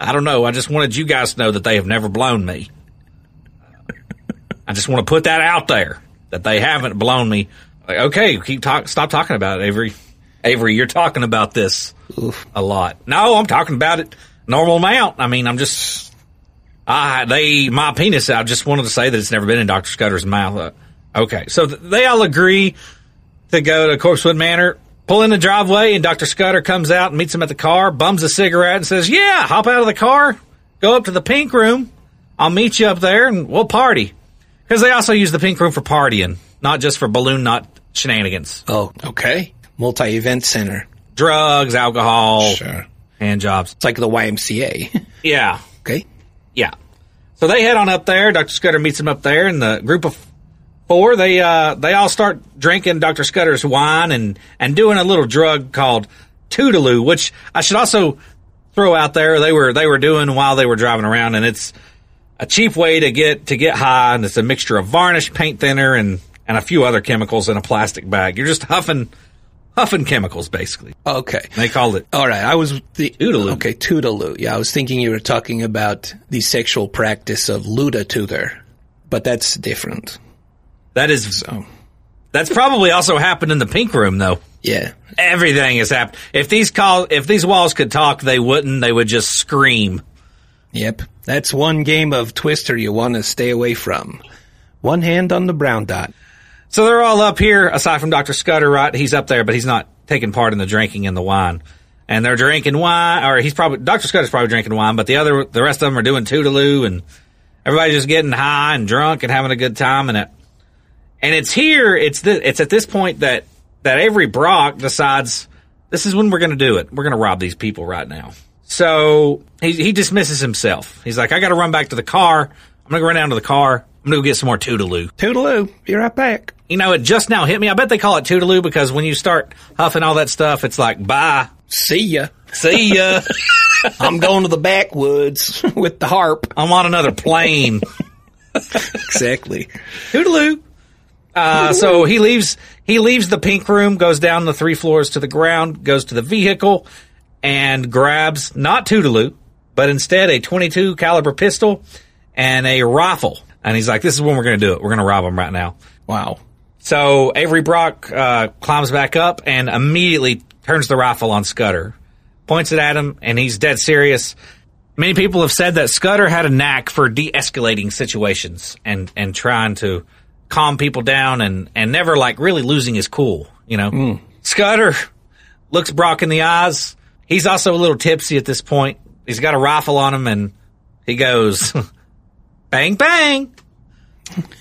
I don't know. I just wanted you guys to know that they have never blown me. I just want to put that out there that they haven't blown me. Like, okay, keep talk. Stop talking about it, Avery. Avery, you're talking about this a lot. No, I'm talking about it normal amount. I mean, I'm just. I they my penis. I just wanted to say that it's never been in Doctor Scudder's mouth. Uh, okay, so th- they all agree to go to Corpsewood Manor. Pull in the driveway, and Doctor Scudder comes out and meets them at the car, bums a cigarette, and says, "Yeah, hop out of the car, go up to the pink room. I'll meet you up there, and we'll party." Because they also use the pink room for partying, not just for balloon knot shenanigans. oh, okay, multi-event center. Drugs, alcohol, Sure, hand jobs. it's like the YMCA. Yeah, okay, yeah. So they head on up there. Dr. Scudder meets them up there, and the group of four they uh, they all start drinking Dr. Scudder's wine and and doing a little drug called Toodaloo, which I should also throw out there. They were they were doing while they were driving around, and it's a cheap way to get to get high, and it's a mixture of varnish, paint thinner, and and a few other chemicals in a plastic bag. You're just huffing huffing chemicals, basically. okay. They called it. All right, I was the Toodaloo. Okay, Toodaloo. Yeah, I was thinking you were talking about the sexual practice of Luda tother. but that's different. That is So, that's probably also happened in the pink room, though. yeah, Everything has happened. If these call, if these walls could talk, they wouldn't. They would just scream. Yep. That's one game of Twister you want to stay away from. One hand on the brown dot. So they're all up here, aside from Doctor Scudder. Right, he's up there, but he's not taking part in the drinking and the wine. And they're drinking wine, or he's probably Doctor Scudder's probably drinking wine, but the other, the rest of them are doing toodaloo, and everybody's just getting high and drunk and having a good time. And it, and it's here, it's the, it's at this point that that Avery Brock decides this is when we're going to do it. We're going to rob these people right now. So he he dismisses himself. He's like, I got to run back to the car. I'm going to go run down to the car. I'm gonna go get some more Toodaloo. Toodaloo. Be right back. You know, it just now hit me. I bet they call it Toodaloo because when you start huffing all that stuff, it's like, bye, See ya. see ya. I'm going to the backwoods with the harp. I'm on another plane. Exactly. Toodaloo. Uh, so he leaves, he leaves the pink room, goes down the three floors to the ground, goes to the vehicle and grabs not Toodaloo, but instead a 22 caliber pistol and a rifle. And he's like, this is when we're going to do it. We're going to rob him right now. Wow. So Avery Brock uh, climbs back up and immediately turns the rifle on Scudder, points it at him, and he's dead serious. Many people have said that Scudder had a knack for de-escalating situations and and trying to calm people down and and never like really losing his cool. You know, Scudder looks Brock in the eyes. He's also a little tipsy at this point. He's got a rifle on him, and he goes, "Bang bang."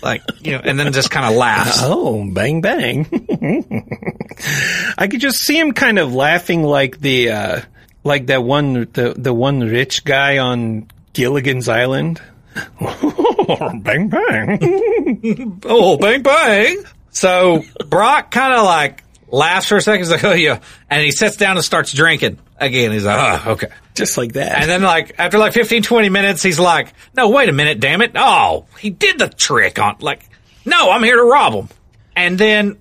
Like, you know, and then just kind of laughs. Oh, bang bang. I could just see him kind of laughing like the uh like that one the the one rich guy on Gilligan's Island. bang bang. oh, bang bang. So Brock kind of like laughs for a second. He's like, oh yeah. And he sits down and starts drinking again. He's like, oh, okay. just like that. And then like after like 15, 20 minutes, he's like, no, wait a minute, damn it. Oh, he did the trick on like, no, I'm here to rob him. And then,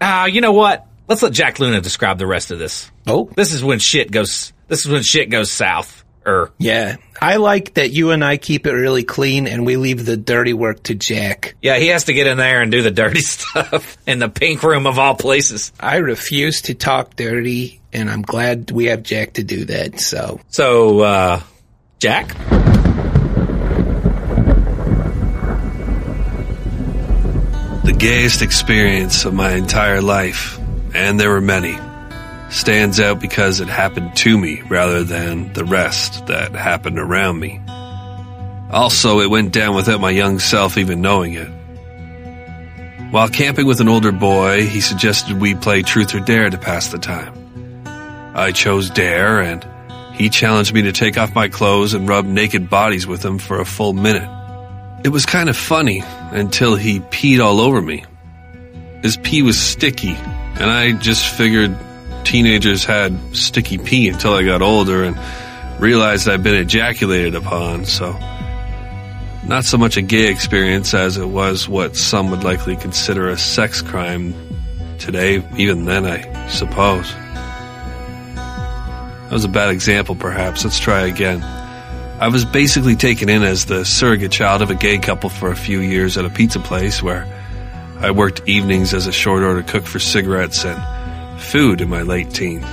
uh, you know what? Let's let Jack Luna describe the rest of this. oh, This is when shit goes, this is when shit goes south. Or yeah. I like that you and I keep it really clean and we leave the dirty work to Jack. yeah, he has to get in there and do the dirty stuff in the pink room of all places. I refuse to talk dirty and I'm glad we have Jack to do that. So, So, uh, Jack? The gayest experience of my entire life, and there were many, stands out because it happened to me rather than the rest that happened around me. Also, it went down without my young self even knowing it. While camping with an older boy, he suggested we play Truth or Dare to pass the time. I chose Dare, and he challenged me to take off my clothes and rub naked bodies with him for a full minute. It was kind of funny until he peed all over me. His pee was sticky, and I just figured teenagers had sticky pee until I got older and realized I'd been ejaculated upon, so not so much a gay experience as it was what some would likely consider a sex crime today, even then, I suppose. That was a bad example, perhaps. Let's try again. I was basically taken in as the surrogate child of a gay couple for a few years at a pizza place where I worked evenings as a short order cook for cigarettes and food in my late teens.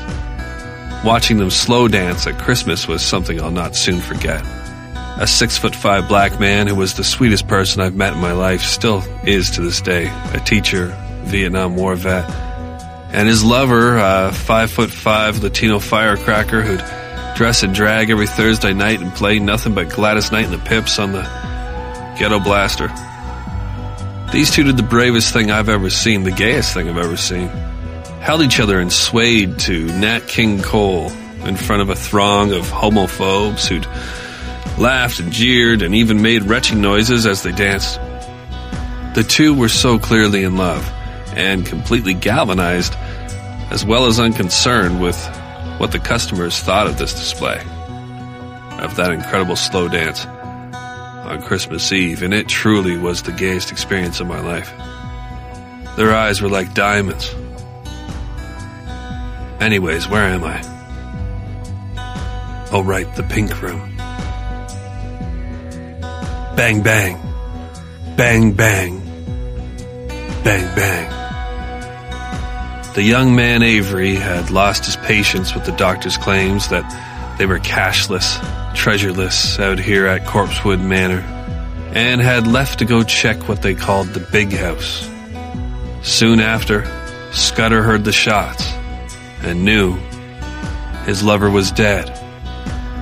Watching them slow dance at Christmas was something I'll not soon forget. A six foot five black man who was the sweetest person I've met in my life still is to this day, a teacher, Vietnam War vet, and his lover, a five foot five Latino firecracker who'd dress in drag every Thursday night and play nothing but Gladys Knight and the Pips on the Ghetto Blaster. These two did the bravest thing I've ever seen, the gayest thing I've ever seen. Held each other and swayed to Nat King Cole in front of a throng of homophobes who'd laughed and jeered and even made retching noises as they danced. The two were so clearly in love and completely galvanized, as well as unconcerned with what the customers thought of this display, of that incredible slow dance on Christmas Eve, and it truly was the gayest experience of my life. Their eyes were like diamonds. Anyways, where am I? Oh, right, the pink room. Bang, bang. Bang, bang. Bang, bang. The young man Avery had lost his patience with the doctor's claims that they were cashless, treasureless out here at Corpsewood Manor, and had left to go check what they called the big house. Soon after, Scudder heard the shots and knew his lover was dead.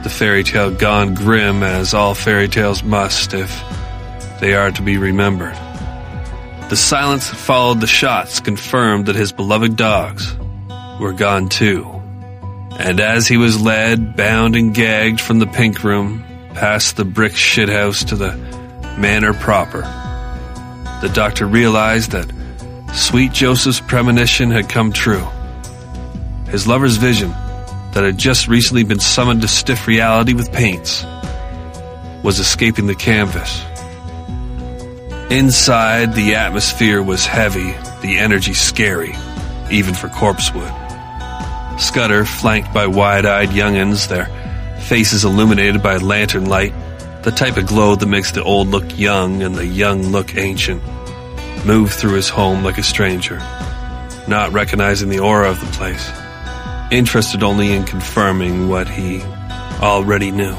The fairy tale gone grim as all fairy tales must if they are to be remembered. The silence that followed the shots confirmed that his beloved dogs were gone too. And as he was led, bound and gagged from the pink room, past the brick shithouse to the manor proper. The doctor realized that sweet Joseph's premonition had come true. His lover's vision, that had just recently been summoned to stiff reality with paints, was escaping the canvas. Inside, the atmosphere was heavy, the energy scary, even for corpsewood. Scudder, flanked by wide-eyed young'uns, their faces illuminated by lantern light, the type of glow that makes the old look young and the young look ancient, moved through his home like a stranger, not recognizing the aura of the place, interested only in confirming what he already knew.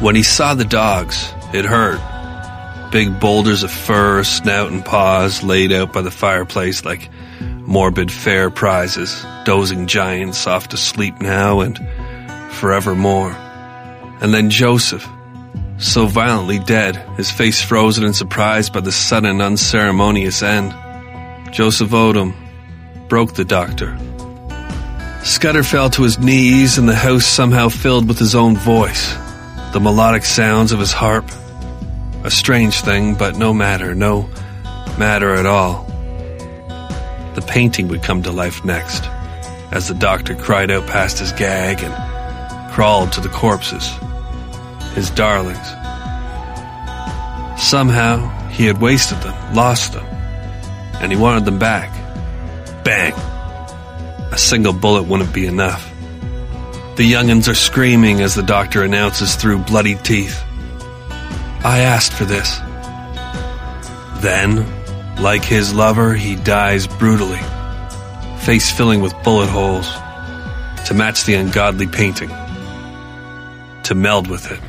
When he saw the dogs, it hurt. Big boulders of fur, snout, and paws laid out by the fireplace like morbid fair prizes, dozing giants off to sleep now and forevermore. And then Joseph, so violently dead, his face frozen in surprise by the sudden unceremonious end. Joseph Odom broke the doctor. Scudder fell to his knees and the house somehow filled with his own voice, the melodic sounds of his harp. A strange thing, but no matter, no matter at all. The painting would come to life next, as the doctor cried out past his gag and crawled to the corpses, his darlings. Somehow, he had wasted them, lost them, and he wanted them back. Bang! A single bullet wouldn't be enough. The young'uns are screaming as the doctor announces through bloody teeth. I asked for this. Then, like his lover, he dies brutally, face filling with bullet holes, to match the ungodly painting, to meld with it.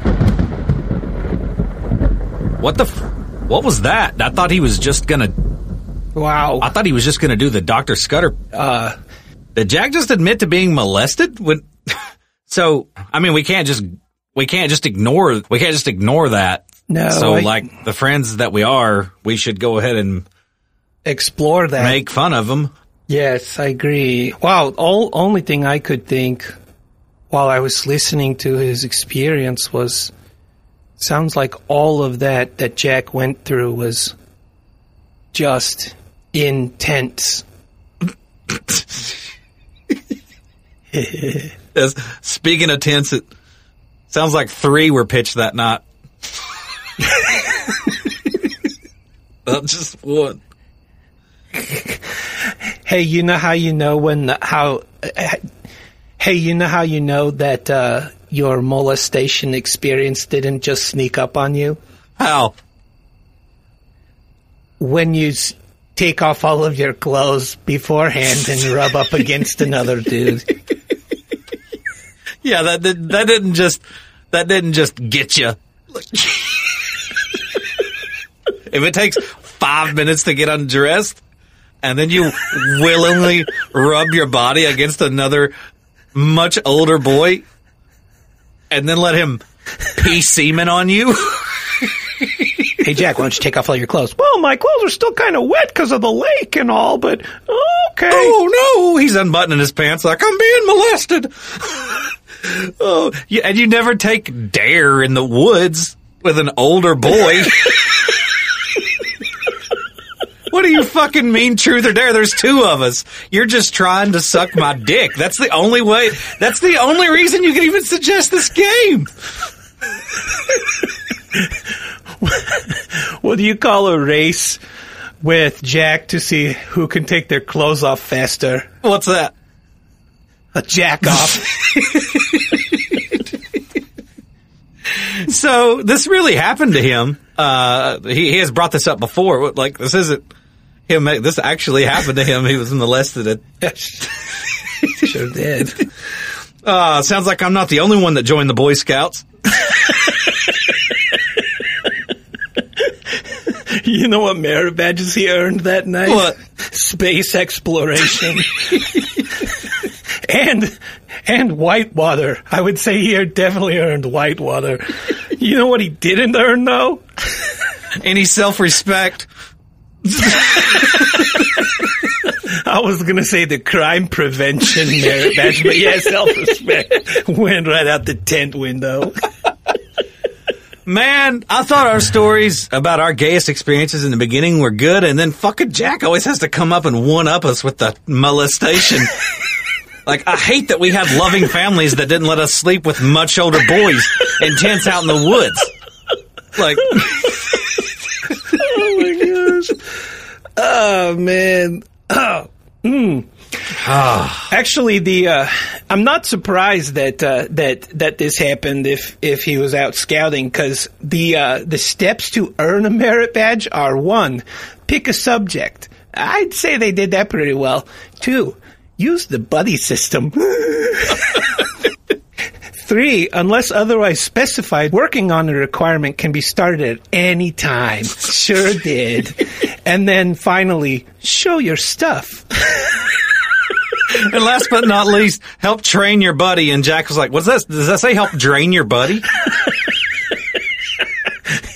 What the? F- what was that? I thought he was just gonna. Wow. I thought he was just gonna do the Doctor Scudder. Uh, Did Jack just admit to being molested? When, so I mean, we can't just we can't just ignore we can't just ignore that. No, So I- like the friends that we are, we should go ahead and explore that. make fun of them. Yes, I agree. Wow, all only thing I could think while I was listening to his experience was sounds like all of that that Jack went through was just intense. As, speaking of tense, it sounds like three were pitched that night. Not just one. Hey, you know how you know when how uh, Hey, you know how you know that uh, your molestation experience didn't just sneak up on you? How? When you s- take off all of your clothes beforehand and rub up against another dude. Yeah, that did, that didn't just that didn't just get you. if it takes five minutes to get undressed, and then you willingly rub your body against another much older boy, and then let him pee semen on you. Hey, Jack, why don't you take off all your clothes? Well, my clothes are still kind of wet because of the lake and all, but okay. oh no, he's unbuttoning his pants like I'm being molested. Oh, yeah, and you never take dare in the woods with an older boy. What do you fucking mean, truth or dare? There's two of us. You're just trying to suck my dick. That's the only way. That's the only reason you can even suggest this game. What do you call a race with Jack to see who can take their clothes off faster? What's that? Jack off. So this really happened to him. Uh, he, he has brought this up before. Like this isn't him. This actually happened to him. He was molested. At, sure did. uh, sounds like I'm not the only one that joined the Boy Scouts. You know what merit badges he earned that night? What? Space exploration. and and Whitewater. I would say he definitely earned Whitewater. You know what he didn't earn though? Any self-respect? I was gonna say the crime prevention merit badge, but yeah, self respect went right out the tent window. Man, I thought our stories about our gayest experiences in the beginning were good, and then fucking Jack always has to come up and one up us with the molestation. Like, I hate that we had loving families that didn't let us sleep with much older boys in tents out in the woods. Like, Oh my gosh. Oh man. Oh. Mm. Actually, the uh, I'm not surprised that uh, that that this happened if if he was out scouting because the uh, the steps to earn a merit badge are one, pick a subject. I'd say they did that pretty well. Two, use the buddy system. Three, unless otherwise specified, working on a requirement can be started at any time. Sure did. And then finally, show your stuff. and last but not least, help train your buddy. And Jack was like, "What's that? Does that say help drain your buddy?"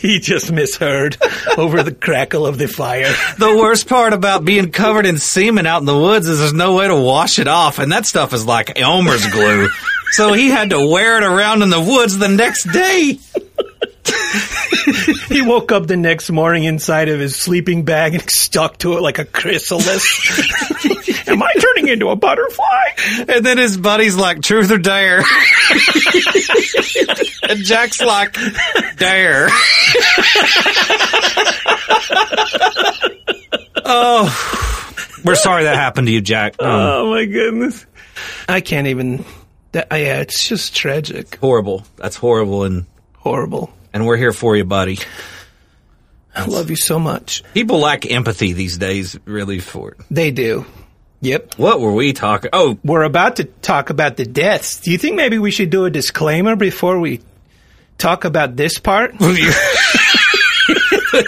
He just misheard over the crackle of the fire. The worst part about being covered in semen out in the woods is there's no way to wash it off, and that stuff is like Elmer's glue. So he had to wear it around in the woods the next day. He woke up the next morning inside of his sleeping bag and stuck to it like a chrysalis. Am I turning into a butterfly? And then his buddy's like, truth or dare? and Jack's like, dare. oh, we're sorry that happened to you, Jack. Um, Oh my goodness. I can't even. That, yeah, it's just tragic. horrible. That's horrible. And, Horrible. And we're here for you, buddy. I love you so much. People lack empathy these days, really, for it. They do. Yep. What were we talking? Oh, We're about to talk about the deaths. Do you think maybe we should do a disclaimer before we talk about this part? I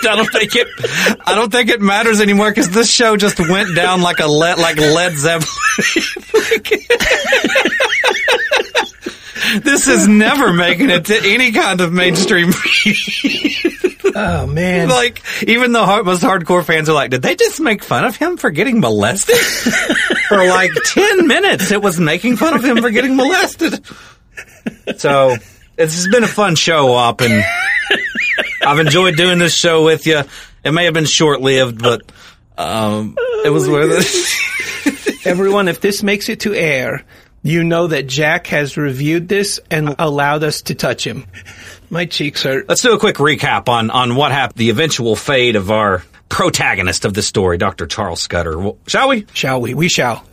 don't think it. I don't think it matters anymore because this show just went down like a le- like Led Zeppelin. this is never making it to any kind of mainstream. Oh man. like even the hard, most hardcore fans are like, did they just make fun of him for getting molested? for like ten minutes, it was making fun of him for getting molested. So it's been a fun show, up and I've enjoyed doing this show with you. It may have been short lived, but um, it was worth it. Everyone, if this makes it to air, you know that Jack has reviewed this and allowed us to touch him. My cheeks hurt. Let's do a quick recap on on what happened, the eventual fate of our protagonist of the story, Dr. Charles Scudder. Well, shall we? Shall we? We shall.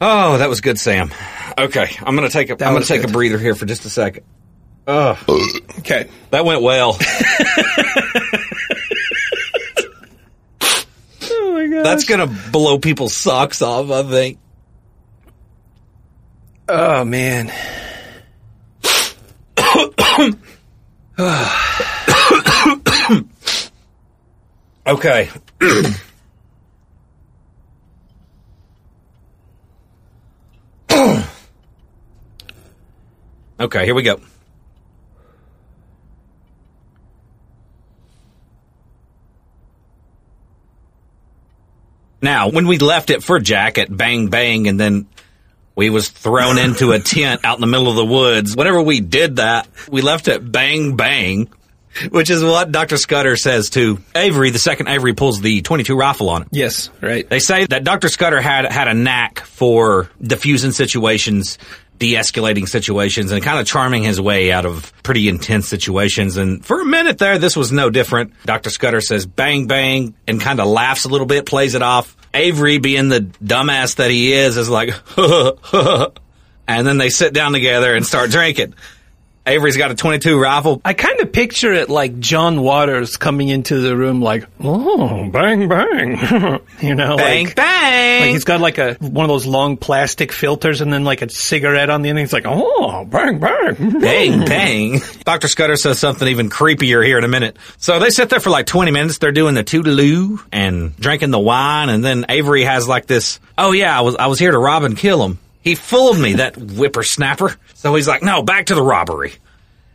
Oh, that was good, Sam. Okay, I'm gonna take a am gonna take a breather here for just a second. Oh, Okay. that went well. God. That's gonna blow people's socks off. I think. Oh man. Okay. okay, here we go. Now, when we left it for Jack at Bang Bang and then we was thrown into a tent out in the middle of the woods, whenever we did that, we left it Bang Bang, which is what Dr. Scudder says to Avery. The second Avery pulls the 22 rifle on him. Yes, right. They say that Dr. Scudder had had a knack for diffusing situations, de-escalating situations, and kind of charming his way out of pretty intense situations. And for a minute there, this was no different. Dr. Scudder says bang bang and kind of laughs a little bit, plays it off. Avery, being the dumbass that he is, is like, and then they sit down together and start drinking. Avery's got a 22 rifle. I kind of picture it like John Waters coming into the room like, oh, bang, bang. you know, Bang like, bang. like he's got like a, one of those long plastic filters and then like a cigarette on the end. He's like, oh, bang, bang. Bang, bang. Dr. Scudder says something even creepier here in a minute. So they sit there for like 20 minutes. They're doing the toodaloo and drinking the wine. And then Avery has like this, oh yeah, I was, I was here to rob and kill him. He fooled me, that whippersnapper. So he's like, no, back to the robbery.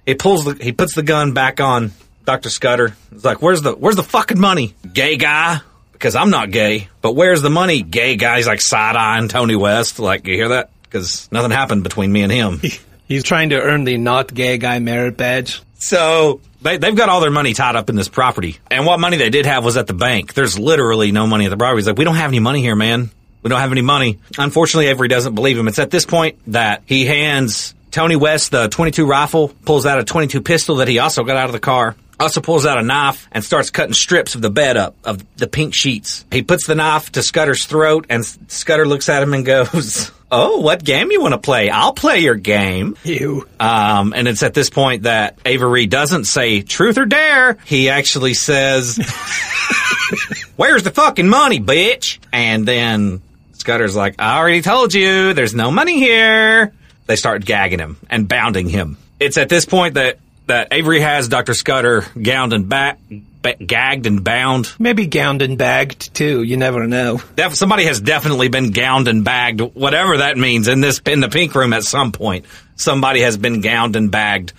He pulls the, he puts the gun back on Dr. Scudder. He's like, where's the, where's the fucking money? Gay guy? Because I'm not gay. But where's the money? Gay guy. He's like side-eyeing Tony West. Like, you hear that? Because nothing happened between me and him. He's trying to earn the not gay guy merit badge. So they, they've got all their money tied up in this property. And what money they did have was at the bank. There's literally no money at the property. He's like, we don't have any money here, man. We don't have any money. Unfortunately, Avery doesn't believe him. It's at this point that he hands Tony West the 22 rifle, pulls out a 22 pistol that he also got out of the car. Also pulls out a knife and starts cutting strips of the bed up of the pink sheets. He puts the knife to Scudder's throat and Scudder looks at him and goes, Oh, what game you want to play? I'll play your game. You. Um, and it's at this point that Avery doesn't say truth or dare. He actually says, Where's the fucking money, bitch? And then Scudder's like, I already told you, there's no money here. They start gagging him and bounding him. It's at this point that, that Avery has Dr. Scudder gowned and back, ba- gagged and bound. Maybe gowned and bagged too. You never know. Def- somebody has definitely been gowned and bagged, whatever that means in this, in the pink room at some point. Somebody has been gowned and bagged.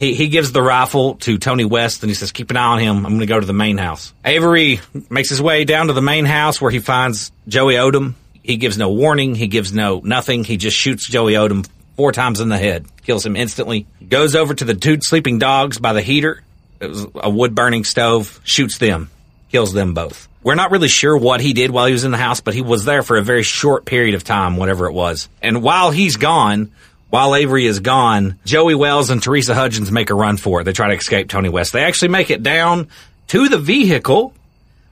He, he gives the rifle to Tony West and he says, keep an eye on him. I'm going to go to the main house. Avery makes his way down to the main house where he finds Joey Odom. He gives no warning. He gives no nothing. He just shoots Joey Odom four times in the head, kills him instantly. Goes over to the two sleeping dogs by the heater. It was a wood burning stove. Shoots them, kills them both. We're not really sure what he did while he was in the house, but he was there for a very short period of time, whatever it was. And while he's gone, while Avery is gone, Joey Wells and Teresa Hudgens make a run for it. They try to escape Tony West. They actually make it down to the vehicle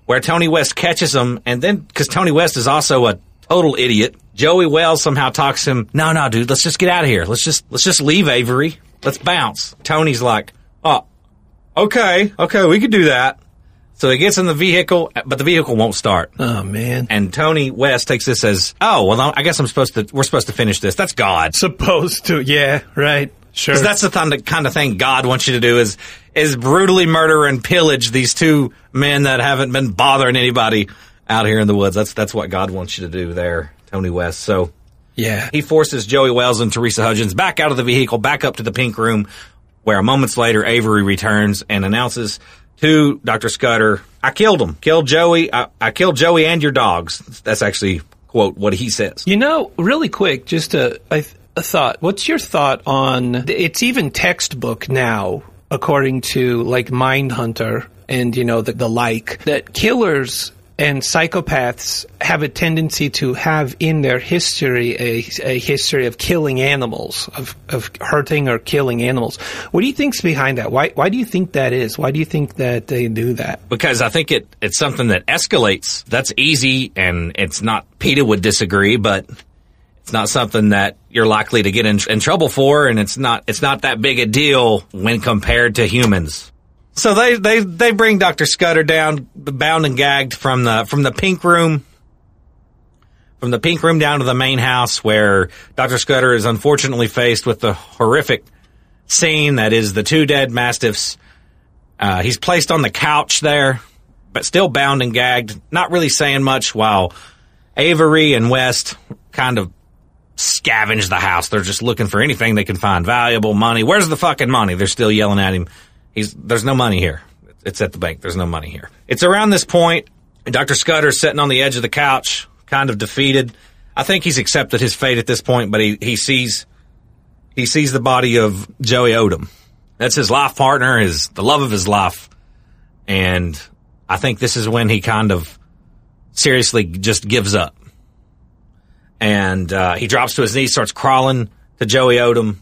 where Tony West catches them. And then, because Tony West is also a total idiot, Joey Wells somehow talks him, no, no, dude, let's just get out of here. Let's just, let's just leave Avery. Let's bounce. Tony's like, oh, okay, okay, we could do that. So he gets in the vehicle, but the vehicle won't start. Oh man. And Tony West takes this as, oh, well, I guess I'm supposed to, we're supposed to finish this. That's God. Supposed to. Yeah. Right. Sure. Because that's the kind of, kind of thing God wants you to do is is brutally murder and pillage these two men that haven't been bothering anybody out here in the woods. That's that's what God wants you to do there, Tony West. So yeah. he forces Joey Wells and Teresa Hudgens back out of the vehicle, back up to the pink room, where moments later Avery returns and announces to Dr. Scudder, I killed him. Killed Joey. I, I killed Joey and your dogs. That's actually, quote, what he says. You know, really quick, just a, a, a thought. What's your thought on? It's even textbook now, according to like Mindhunter and you know the, the like. That killers and psychopaths have a tendency to have in their history a, a history of killing animals, of, of hurting or killing animals. What do you think's behind that? Why why do you think that is? Why do you think that they do that? because I think it it's something that escalates. That's easy, and it's not. Peter would disagree, but it's not something that you're likely to get in, in trouble for, and it's not it's not that big a deal when compared to humans. So they they they bring Doctor Scudder down, bound and gagged from the from the pink room. From the pink room down to the main house, where Dr. Scudder is unfortunately faced with the horrific scene that is the two dead mastiffs uh, he's placed on the couch there, but still bound and gagged, not really saying much while Avery and West kind of scavenge the house. They're just looking for anything they can find. Valuable money. Where's the fucking money? They're still yelling at him. He's, there's no money here. It's at the bank. There's no money here. It's around this point, Dr. Scudder's sitting on the edge of the couch, kind of defeated. I think he's accepted his fate at this point, but he, he sees, he sees the body of Joey Odom. That's his life partner, his the love of his life. And I think this is when he kind of seriously just gives up. And uh, he drops to his knees, starts crawling to Joey Odom.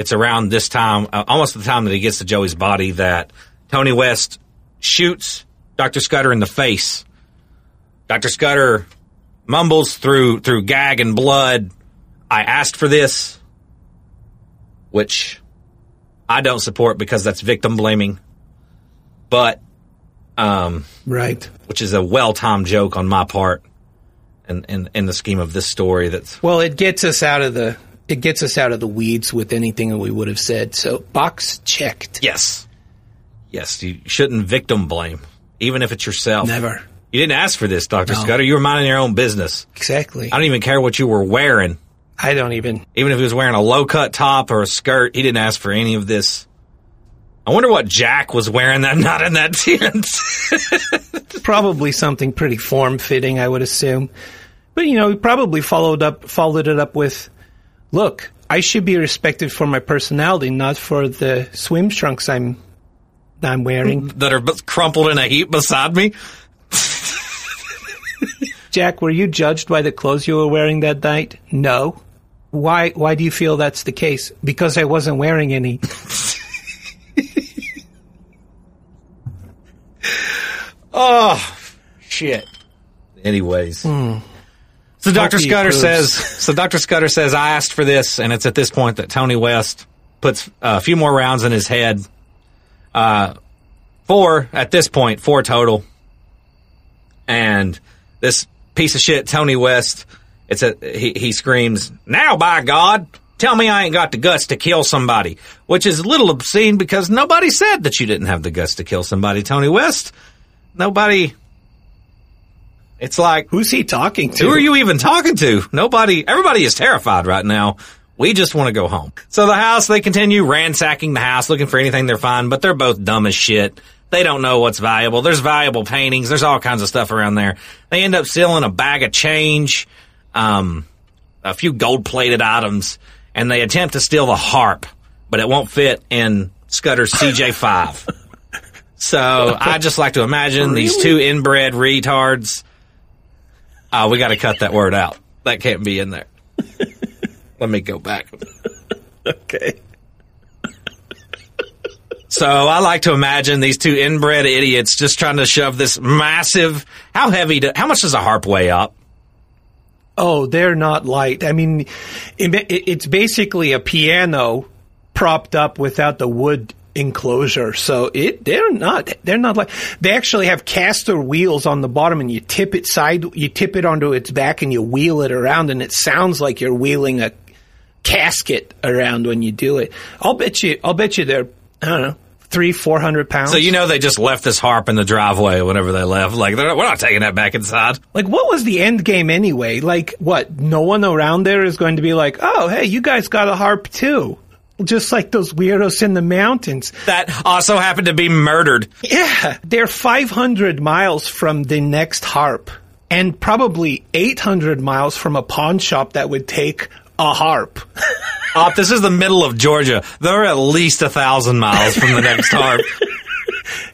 It's around this time, uh, almost the time that he gets to Joey's body, that Tony West shoots Dr. Scudder in the face. Dr. Scudder mumbles through through gag and blood. I asked for this, which I don't support because that's victim blaming. But, um, Right. which is a well timed joke on my part, in, in in the scheme of this story. That's Well, it gets us out of the it gets us out of the weeds with anything that we would have said. So box checked. yes, yes. You shouldn't victim blame, even if it's yourself. Never. You didn't ask for this, Doctor No. Scudder. You were minding your own business. Exactly. I don't even care what you were wearing. I don't even. Even if he was wearing a low cut top or a skirt, he didn't ask for any of this. I wonder what Jack was wearing that night in that tent. Probably something pretty form fitting, I would assume. But you know, he probably followed up followed it up with, "Look, I should be respected for my personality, not for the swim trunks I'm I'm wearing. that are crumpled in a heap beside me. Jack, were you judged by the clothes you were wearing that night? No. Why why do you feel that's the case? Because I wasn't wearing any. Oh, shit. Anyways. Hmm. So Dr. Hope Scudder says, so Dr. Scudder says, I asked for this, and it's at this point that Tony West puts a few more rounds in his head. Uh, four, at this point, four total. And this piece of shit, Tony West, it's a, he, he screams, now by God, tell me I ain't got the guts to kill somebody, which is a little obscene because nobody said that you didn't have the guts to kill somebody, Tony West. Nobody, it's like, Who's he talking to? who are you even talking to? Nobody, everybody is terrified right now. We just want to go home. So the house, they continue ransacking the house, looking for anything they're find, but they're both dumb as shit. They don't know what's valuable. There's valuable paintings. There's all kinds of stuff around there. They end up stealing a bag of change, um, a few gold plated items, and they attempt to steal the harp, but it won't fit in Scudder's CJ5. so I just like to imagine these two inbred retards Oh, we got to cut that word out. That can't be in there. Let me go back. Okay. So I like to imagine these two inbred idiots just trying to shove this massive. How heavy? Do, how much does a harp weigh up? Oh, they're not light. I mean, it, it- it's basically a piano propped up without the wood enclosure. So it they're not they're not like they actually have caster wheels on the bottom, and you tip it side you tip it onto its back, and you wheel it around, and it sounds like you're wheeling a casket around when you do it. I'll bet you I'll bet you they're I don't know three four hundred pounds. So you know they just left this harp in the driveway whenever they left. Like they're not, we're not taking that back inside. Like, what was the end game anyway? Like, what? No one around there is going to be like, oh, hey, you guys got a harp too. Just like those weirdos in the mountains. That also happened to be murdered. Yeah. They're 500 miles from the next harp and probably 800 miles from a pawn shop that would take a harp. Oh, this is the middle of Georgia. They're at least a thousand miles from the next harp.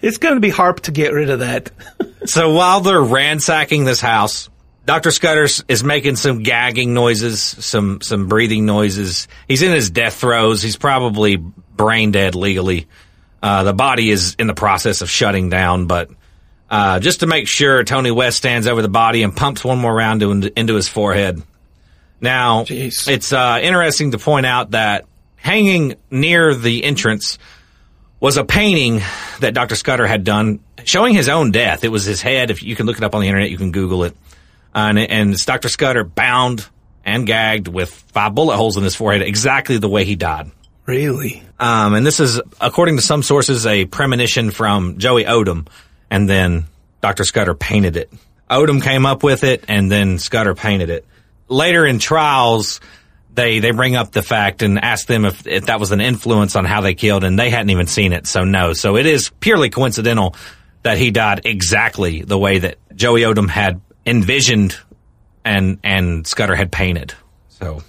It's going to be harp to get rid of that. So while they're ransacking this house, Dr. Scudder is making some gagging noises, some some breathing noises. He's in his death throes. He's probably brain dead legally. Uh, the body is in the process of shutting down, but uh, just to make sure, Tony West stands over the body and pumps one more round into, into his forehead. Now, Jeez. it's uh, interesting to point out that hanging near the entrance was a painting that Dr. Scudder had done showing his own death. It was his head. If you can look it up on the internet, you can Google it. And, and it's Dr. Scudder bound and gagged with five bullet holes in his forehead, exactly the way he died. Really? Um, and this is, according to some sources, a premonition from Joey Odom, and then Dr. Scudder painted it. Odom came up with it, and then Scudder painted it. Later in trials, they they bring up the fact and ask them if, if that was an influence on how they killed, and they hadn't even seen it, so no. So it is purely coincidental that he died exactly the way that Joey Odom had envisioned and and Scudder had painted. So.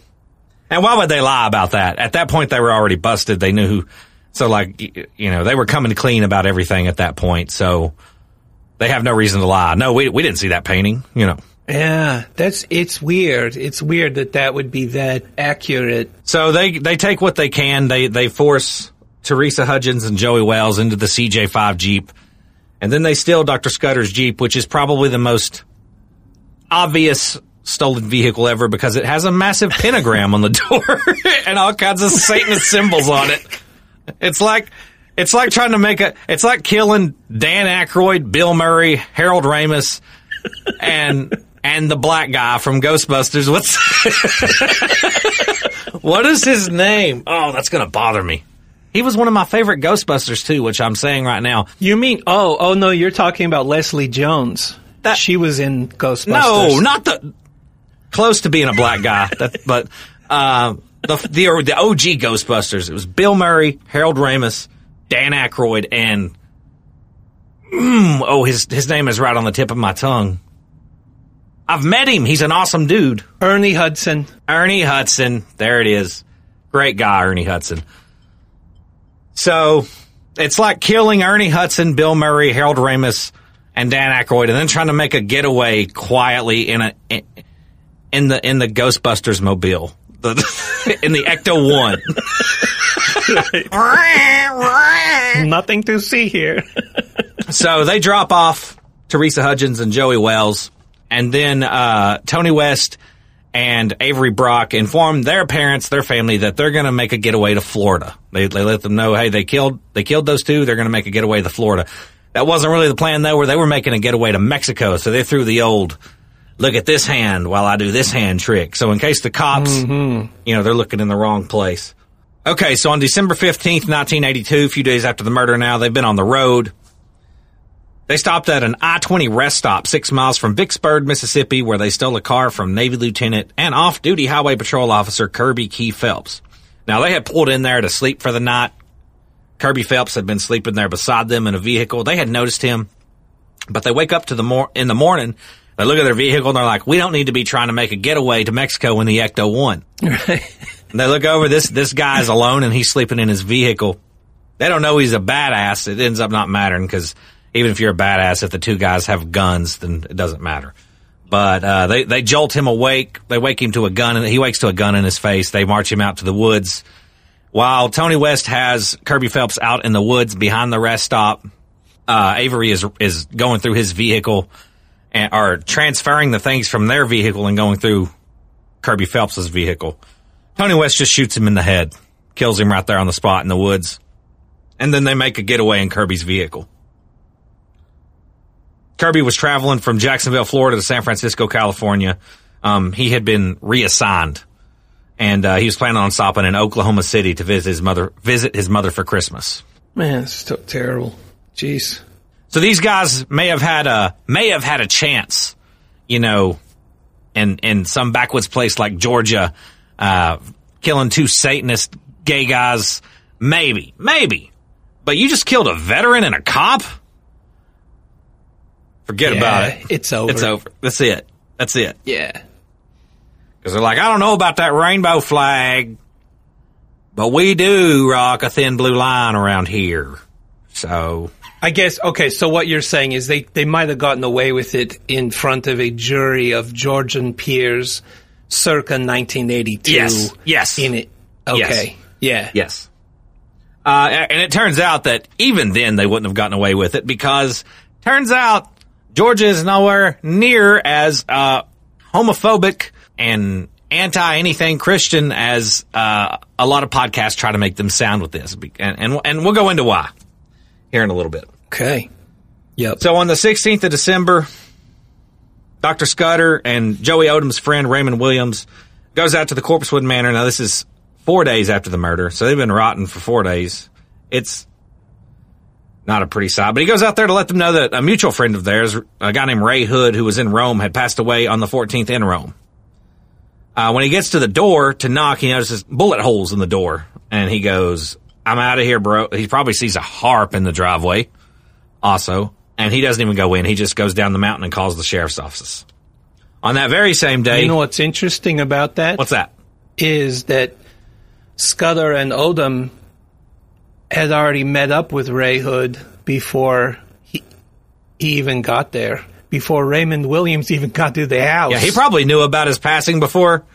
And why would they lie about that? At that point, they were already busted. They knew who. So, like, you know, they were coming clean about everything at that point. So they have no reason to lie. No, we we didn't see that painting. You know. Yeah, that's, it's weird. It's weird that that would be that accurate. So they they take what they can. They they force Teresa Hudgens and Joey Wells into the CJ5 Jeep, and then they steal Dr. Scudder's Jeep, which is probably the most obvious stolen vehicle ever because it has a massive pentagram on the door and all kinds of Satanist symbols on it. It's like it's like trying to make a it's like killing Dan Aykroyd, Bill Murray, Harold Ramis, and and the black guy from Ghostbusters. What's what is his name? Oh, that's gonna bother me. He was one of my favorite Ghostbusters too, which I'm saying right now. You mean, oh, oh no, you're talking about Leslie Jones. That- she was in Ghostbusters. No, not the close to being a black guy, that, but uh, the the the OG Ghostbusters. It was Bill Murray, Harold Ramis, Dan Aykroyd, and mm, oh, his his name is right on the tip of my tongue. I've met him. He's an awesome dude. Ernie Hudson. Ernie Hudson. There it is. Great guy, Ernie Hudson. So it's like killing Ernie Hudson, Bill Murray, Harold Ramis, and Dan Aykroyd, and then trying to make a getaway quietly in a in the in the Ghostbusters mobile, the, in the Ecto One. Nothing to see here. so they drop off Teresa Hudgens and Joey Wells, and then uh, Tony West and Avery Brock inform their parents, their family, that they're going to make a getaway to Florida. They, they let them know, hey, they killed they killed those two. They're going to make a getaway to Florida. That wasn't really the plan though. Where they were making a getaway to Mexico, so they threw the old look at this hand while I do this hand trick. So in case the cops, mm-hmm. you know, they're looking in the wrong place. Okay, so on December 15th, 1982, a few days after the murder now, they've been on the road. They stopped at an I-20 rest stop six miles from Vicksburg, Mississippi, where they stole a car from Navy Lieutenant and off-duty Highway Patrol Officer Kirby Key Phelps. Now, they had pulled in there to sleep for the night. Kirby Phelps had been sleeping there beside them in a vehicle. They had noticed him, but they wake up to the mor- in the morning. They look at their vehicle and they're like, "We don't need to be trying to make a getaway to Mexico in the Ecto One." And they look over this this guy's alone and he's sleeping in his vehicle. They don't know he's a badass. It ends up not mattering because even if you're a badass, if the two guys have guns, then it doesn't matter. But uh, they they jolt him awake. They wake him to a gun, and he wakes to a gun in his face. They march him out to the woods. While Tony West has Kirby Phelps out in the woods behind the rest stop, uh, Avery is is going through his vehicle and are transferring the things from their vehicle and going through Kirby Phelps's vehicle. Tony West just shoots him in the head, kills him right there on the spot in the woods, and then they make a getaway in Kirby's vehicle. Kirby was traveling from Jacksonville, Florida to San Francisco, California. Um, he had been reassigned, and uh, he was planning on stopping in Oklahoma City to visit his mother. Visit his mother for Christmas. Man, it's so terrible. Jeez. So these guys may have had a may have had a chance, you know, in in some backwoods place like Georgia, uh, killing two Satanist gay guys. Maybe, maybe, but you just killed a veteran and a cop. Forget Yeah, about it. it's over. It's over. That's it. That's it. Yeah. Because they're like, I don't know about that rainbow flag, but we do rock a thin blue line around here. So I guess okay. So what you're saying is they they might have gotten away with it in front of a jury of Georgian peers, circa 1982. Yes. Yes. In it. Okay. Yeah. Yes. Uh, and it turns out that even then they wouldn't have gotten away with it because turns out Georgia is nowhere near as uh, homophobic and anti anything Christian as uh, a lot of podcasts try to make them sound with this, and, and and we'll go into why here in a little bit. Okay. Yep. So on the 16th of December, Dr. Scudder and Joey Odom's friend Raymond Williams goes out to the Corpsewood Manor. Now this is four days after the murder, so they've been rotten for four days. It's not a pretty sight, but he goes out there to let them know that a mutual friend of theirs, a guy named Ray Hood, who was in Rome, had passed away on the 14th in Rome. Uh, when he gets to the door to knock, he notices bullet holes in the door, and he goes, "I'm out of here, bro." He probably sees a harp in the driveway, also, and he doesn't even go in. He just goes down the mountain and calls the sheriff's office. On that very same day, You know what's interesting about that? what's that? is that Scudder and Odom had already met up with Ray Hood before he, he even got there, before Raymond Williams even got to the house. Yeah, he probably knew about his passing before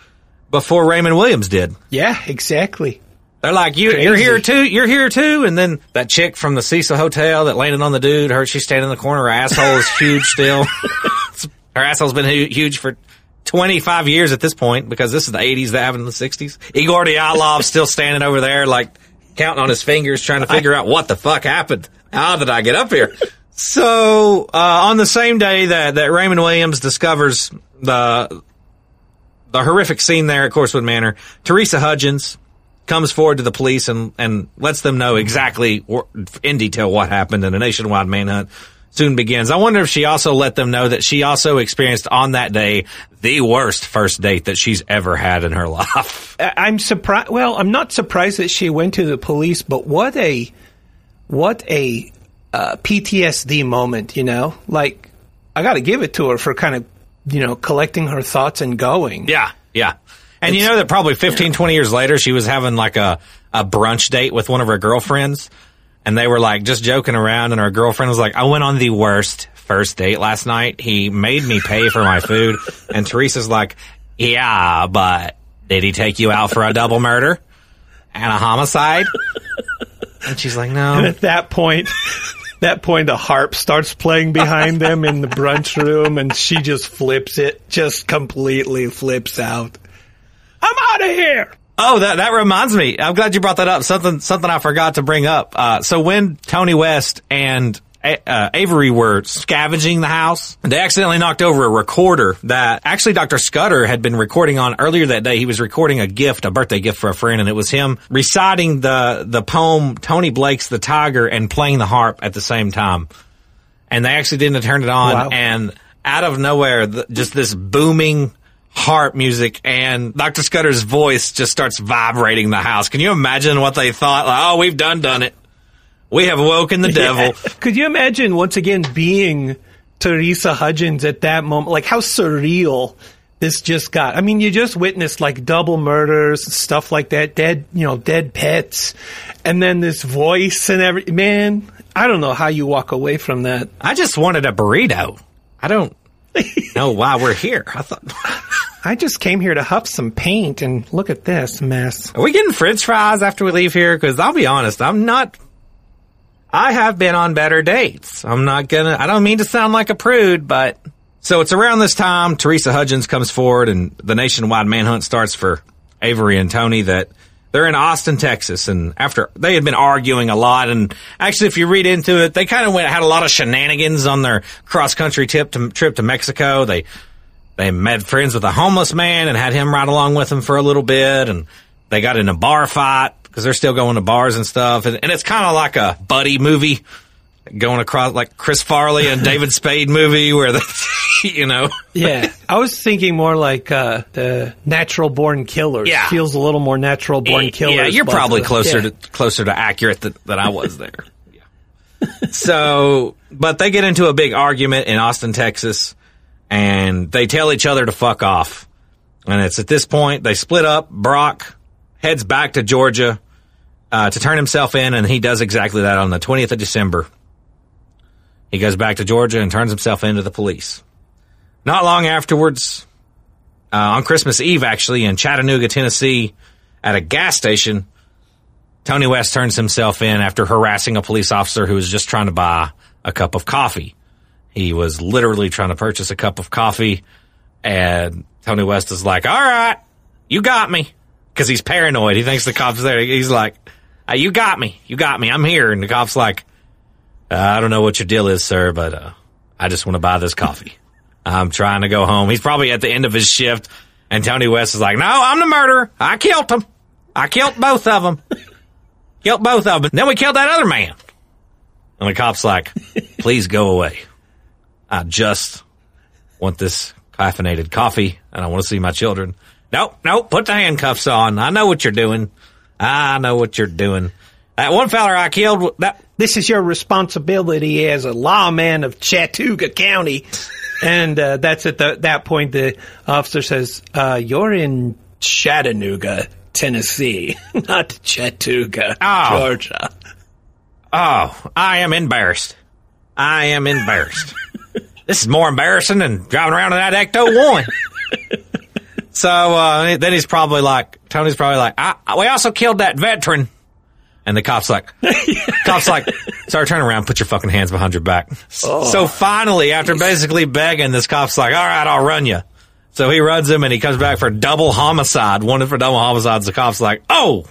before Raymond Williams did. Yeah, exactly. They're like, you, you're here too. You're here too. And then that chick from the Cecil Hotel that landed on the dude, her she's standing in the corner. Her asshole is huge still. her asshole's been huge for 25 years at this point because this is the 80s that happened in the 60s. Igor Dyatlov still standing over there, like counting on his fingers, trying to figure out what the fuck happened. How did I get up here? So uh, on the same day that that Raymond Williams discovers the the horrific scene there at Corpsewood Manor, Teresa Hudgens comes forward to the police and, and lets them know exactly in detail what happened and a nationwide manhunt soon begins. I wonder if she also let them know that she also experienced on that day the worst first date that she's ever had in her life. I'm surprised. Well, I'm not surprised that she went to the police, but what a what a uh, PTSD moment. You know, like I got to give it to her for kind of you know collecting her thoughts and going. Yeah, yeah. And you know that probably 15, 20 years later, she was having like a, a brunch date with one of her girlfriends. And they were like just joking around. And her girlfriend was like, I went on the worst first date last night. He made me pay for my food. And Teresa's like, yeah, but did he take you out for a double murder and a homicide? And she's like, No. And at that point, that point, a harp starts playing behind them in the brunch room, and she just flips it, just completely flips out. I'm out of here. Oh, that that reminds me. I'm glad you brought that up. Something something I forgot to bring up. Uh, so when Tony West and uh, Avery were scavenging the house, they accidentally knocked over a recorder that actually Dr. Scudder had been recording on earlier that day. He was recording a gift, a birthday gift for a friend, and it was him reciting the the poem Tony Blake's "The Tiger" and playing the harp at the same time. And they actually didn't turn it on, Wow. and out of nowhere, the, just this booming harp music and Dr. Scudder's voice just starts vibrating the house. Can you imagine what they thought? Like, oh, we've done done it. We have woken the devil. Could you imagine once again being Teresa Hudgens at that moment? Like how surreal this just got. I mean, you just witnessed like double murders, stuff like that, dead, you know, dead pets, and then this voice and every man. I don't know how you walk away from that. I just wanted a burrito. I don't know why we're here. I thought, I just came here to huff some paint and look at this mess. are we getting french fries after we leave here? Cause I'll be honest, I'm not, I have been on better dates. I'm not gonna, I don't mean to sound like a prude, but so it's around this time Teresa Hudgens comes forward and the nationwide manhunt starts for Avery and Tony that they're in Austin, Texas. And after they had been arguing a lot and actually, if you read into it, they kind of went, had a lot of shenanigans on their cross country trip to, trip to Mexico. They, they met friends with a homeless man and had him ride along with them for a little bit. And they got in a bar fight because they're still going to bars and stuff. And, and it's kind of like a buddy movie going across like Chris Farley and David Spade movie where the, you know, Yeah, I was thinking more like uh, the Natural Born Killers. Yeah. feels a little more Natural Born Killers. Yeah, you're probably uh, closer yeah. to closer to accurate than, than I was there. Yeah. so, but they get into a big argument in Austin, Texas, and they tell each other to fuck off. And it's at this point they split up. Brock heads back to Georgia uh, to turn himself in, and he does exactly that on the 20th of December. He goes back to Georgia and turns himself into the police. Not long afterwards, uh, on Christmas Eve, actually, in Chattanooga, Tennessee, at a gas station, Tony West turns himself in after harassing a police officer who was just trying to buy a cup of coffee. He was literally trying to purchase a cup of coffee, and Tony West is like, "All right, you got me," because he's paranoid. He thinks the cop's there. He's like, "Uh, "You got me, you got me. I'm here." And the cop's like, uh, "I don't know what your deal is, sir, but uh, I just want to buy this coffee. I'm trying to go home." He's probably at the end of his shift, and Tony West is like, "No, I'm the murderer. I killed him. I killed both of them." Killed both of them. Then we killed that other man. And the cop's like, please go away. I just want this caffeinated coffee and I want to see my children. Nope, nope, put the handcuffs on. I know what you're doing. I know what you're doing. That one feller I killed, that, This is your responsibility as a lawman of Chattooga County. and uh, that's at the, that point the officer says, uh, "You're in Chattanooga, Tennessee, not Chattooga, Oh. Georgia." oh, I am embarrassed. I am embarrassed. this is more embarrassing than driving around in that Ecto 1. so, uh, then he's probably like, Tony's probably like, I, we also killed that veteran. And the cop's like, cop's like, sorry, turn around, put your fucking hands behind your back. So finally, after basically begging, this cop's like, all right, I'll run you. So he runs him and he comes back for double homicide. Wanted for double homicides. The cop's like, oh,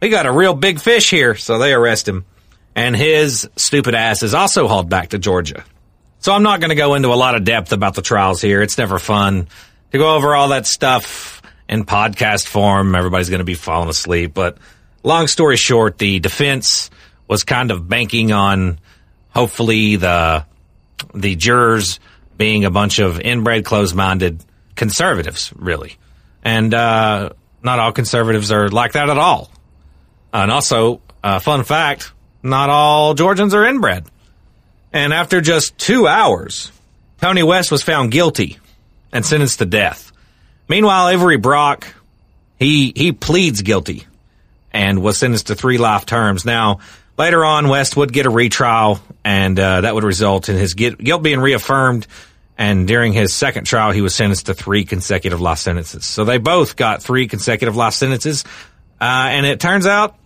we got a real big fish here. So they arrest him. And his stupid ass is also hauled back to Georgia. So I'm not going to go into a lot of depth about the trials here. It's never fun to go over all that stuff in podcast form. Everybody's going to be falling asleep. But long story short, the defense was kind of banking on hopefully the the jurors being a bunch of inbred, closed-minded conservatives, really. And uh, not all conservatives are like that at all. And also, uh, fun fact, not all Georgians are inbred. And after just two hours, Tony West was found guilty and sentenced to death. Meanwhile, Avery Brock he he pleads guilty and was sentenced to three life terms. Now, later on, West would get a retrial, and uh, that would result in his guilt being reaffirmed. And during his second trial, he was sentenced to three consecutive life sentences. So they both got three consecutive life sentences. Uh, and it turns out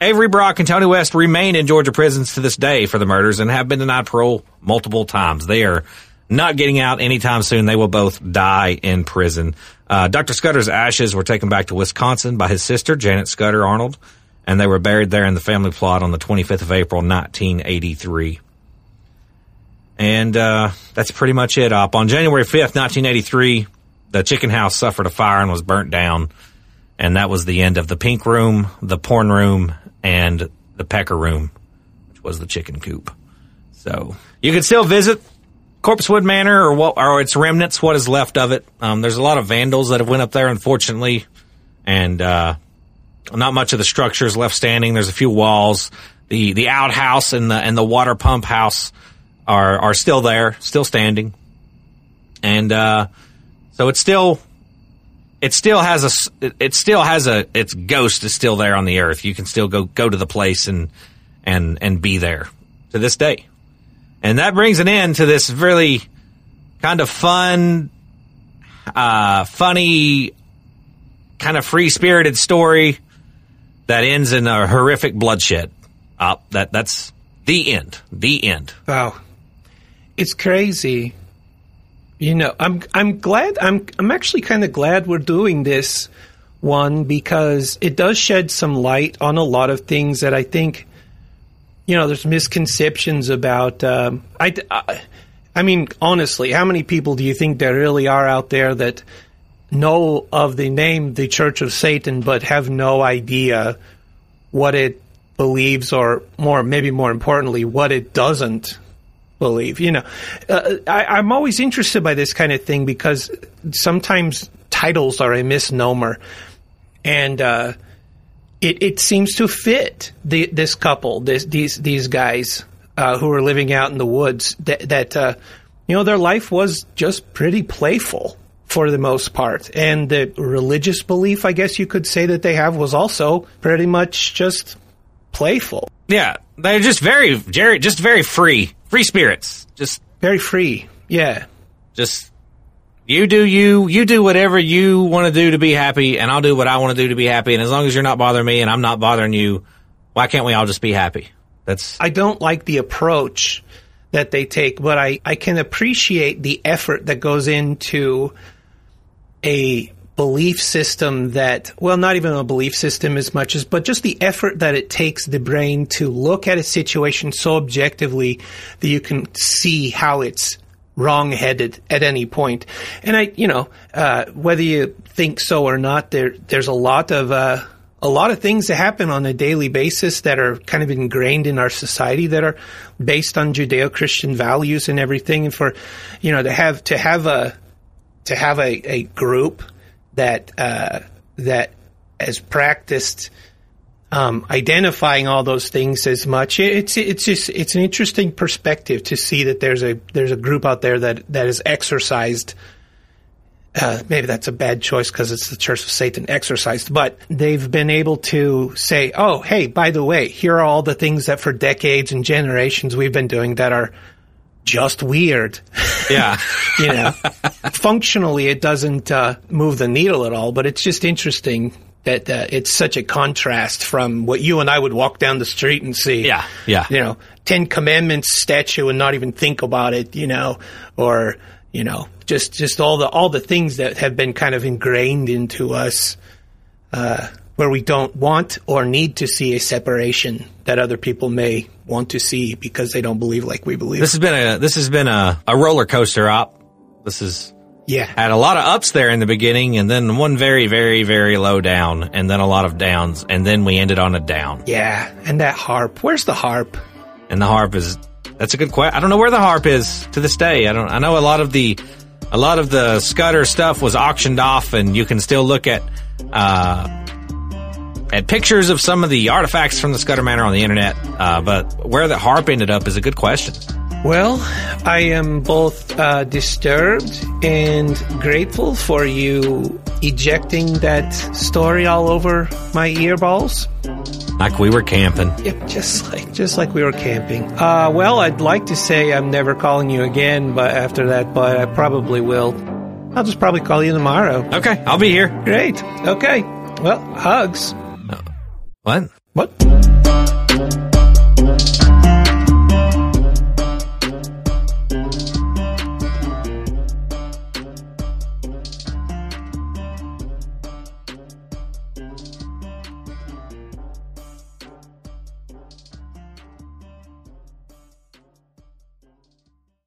Avery Brock and Tony West remain in Georgia prisons to this day for the murders and have been denied parole multiple times. They are not getting out anytime soon. They will both die in prison. Uh, Dr. Scudder's ashes were taken back to Wisconsin by his sister, Janet Scudder Arnold, and they were buried there in the family plot on the 25th of April, 1983. And uh, that's pretty much it. Up on January 5th, 1983, the chicken house suffered a fire and was burnt down. And that was the end of the pink room, the porn room, and the pecker room, which was the chicken coop. So you can still visit Corpsewood Manor or what, or its remnants, what is left of it. Um, there's a lot of vandals that have went up there, unfortunately, and uh, not much of the structures left standing. There's a few walls. The the outhouse and the and the water pump house are are still there, still standing, and uh, so it's still it still has a it still has a its ghost is still there on the earth. You can still go go to the place and and and be there to this day. And that brings an end to this really kind of fun, uh, funny, kind of free spirited story that ends in a horrific bloodshed. Uh, that that's the end. The end. Wow. It's crazy. You know, I'm I'm glad I'm I'm actually kind of glad we're doing this one because it does shed some light on a lot of things that I think you know, there's misconceptions about um, I, I I mean, honestly, how many people do you think there really are out there that know of the name the Church of Satan but have no idea what it believes or more maybe more importantly what it doesn't believe you know? Uh, I, i'm always interested by this kind of thing because sometimes titles are a misnomer. And uh, it, it seems to fit the, this couple this, these these guys uh, who are living out in the woods that, that uh, you know their life was just pretty playful for the most part. And the religious belief i guess you could say that they have was also pretty much just playful. Yeah, they're just very, Jerry, just very free, free spirits. Just, very free yeah. Just you do you, you do whatever you want to do to be happy, and I'll do what I want to do to be happy. And as long as you're not bothering me and I'm not bothering you, why can't we all just be happy? That's I don't like the approach that they take, but I, I can appreciate the effort that goes into a belief system that, well, not even a belief system as much as, but just the effort that it takes the brain to look at a situation so objectively that you can see how it's wrong-headed at any point. And I, you know, uh, whether you think so or not, there, there's a lot of, uh, a lot of things that happen on a daily basis that are kind of ingrained in our society that are based on Judeo-Christian values and everything. And for, you know, to have, to have a, to have a, a group that, uh, that has practiced, um, identifying all those things as much. It's it's just it's an interesting perspective to see that there's a there's a group out there that that is exercised. Uh, maybe that's a bad choice because it's the Church of Satan exercised, but they've been able to say, "Oh, hey, by the way, here are all the things that for decades and generations we've been doing that are just weird." yeah. you know, functionally it doesn't uh, move the needle at all, but it's just interesting that uh, it's such a contrast from what you and I would walk down the street and see. Yeah, yeah. You know, Ten Commandments statue and not even think about it. You know, or you know, just just all the all the things that have been kind of ingrained into us. Uh, where we don't want or need to see a separation that other people may want to see because they don't believe like we believe. This has been a this has been a, a roller coaster op. This is yeah. had a lot of ups there in the beginning, and then one very very very low down, and then a lot of downs, and then we ended on a down. Yeah, and that harp. Where's the harp? And the harp is that's a good question. I don't know where the harp is to this day. I don't. I know a lot of the a lot of the Scudder stuff was auctioned off, and you can still look at. Uh, at pictures of some of the artifacts from the Scudder Manor on the internet, uh, but where the harp ended up is a good question. Well, I am both uh, disturbed and grateful for you ejecting that story all over my earballs. Like we were camping. Yep, just like just like we were camping. Uh, well, I'd like to say I'm never calling you again, but after that, but I probably will. I'll just probably call you tomorrow. Okay, I'll be here. Great. Okay. Well, hugs. What? What?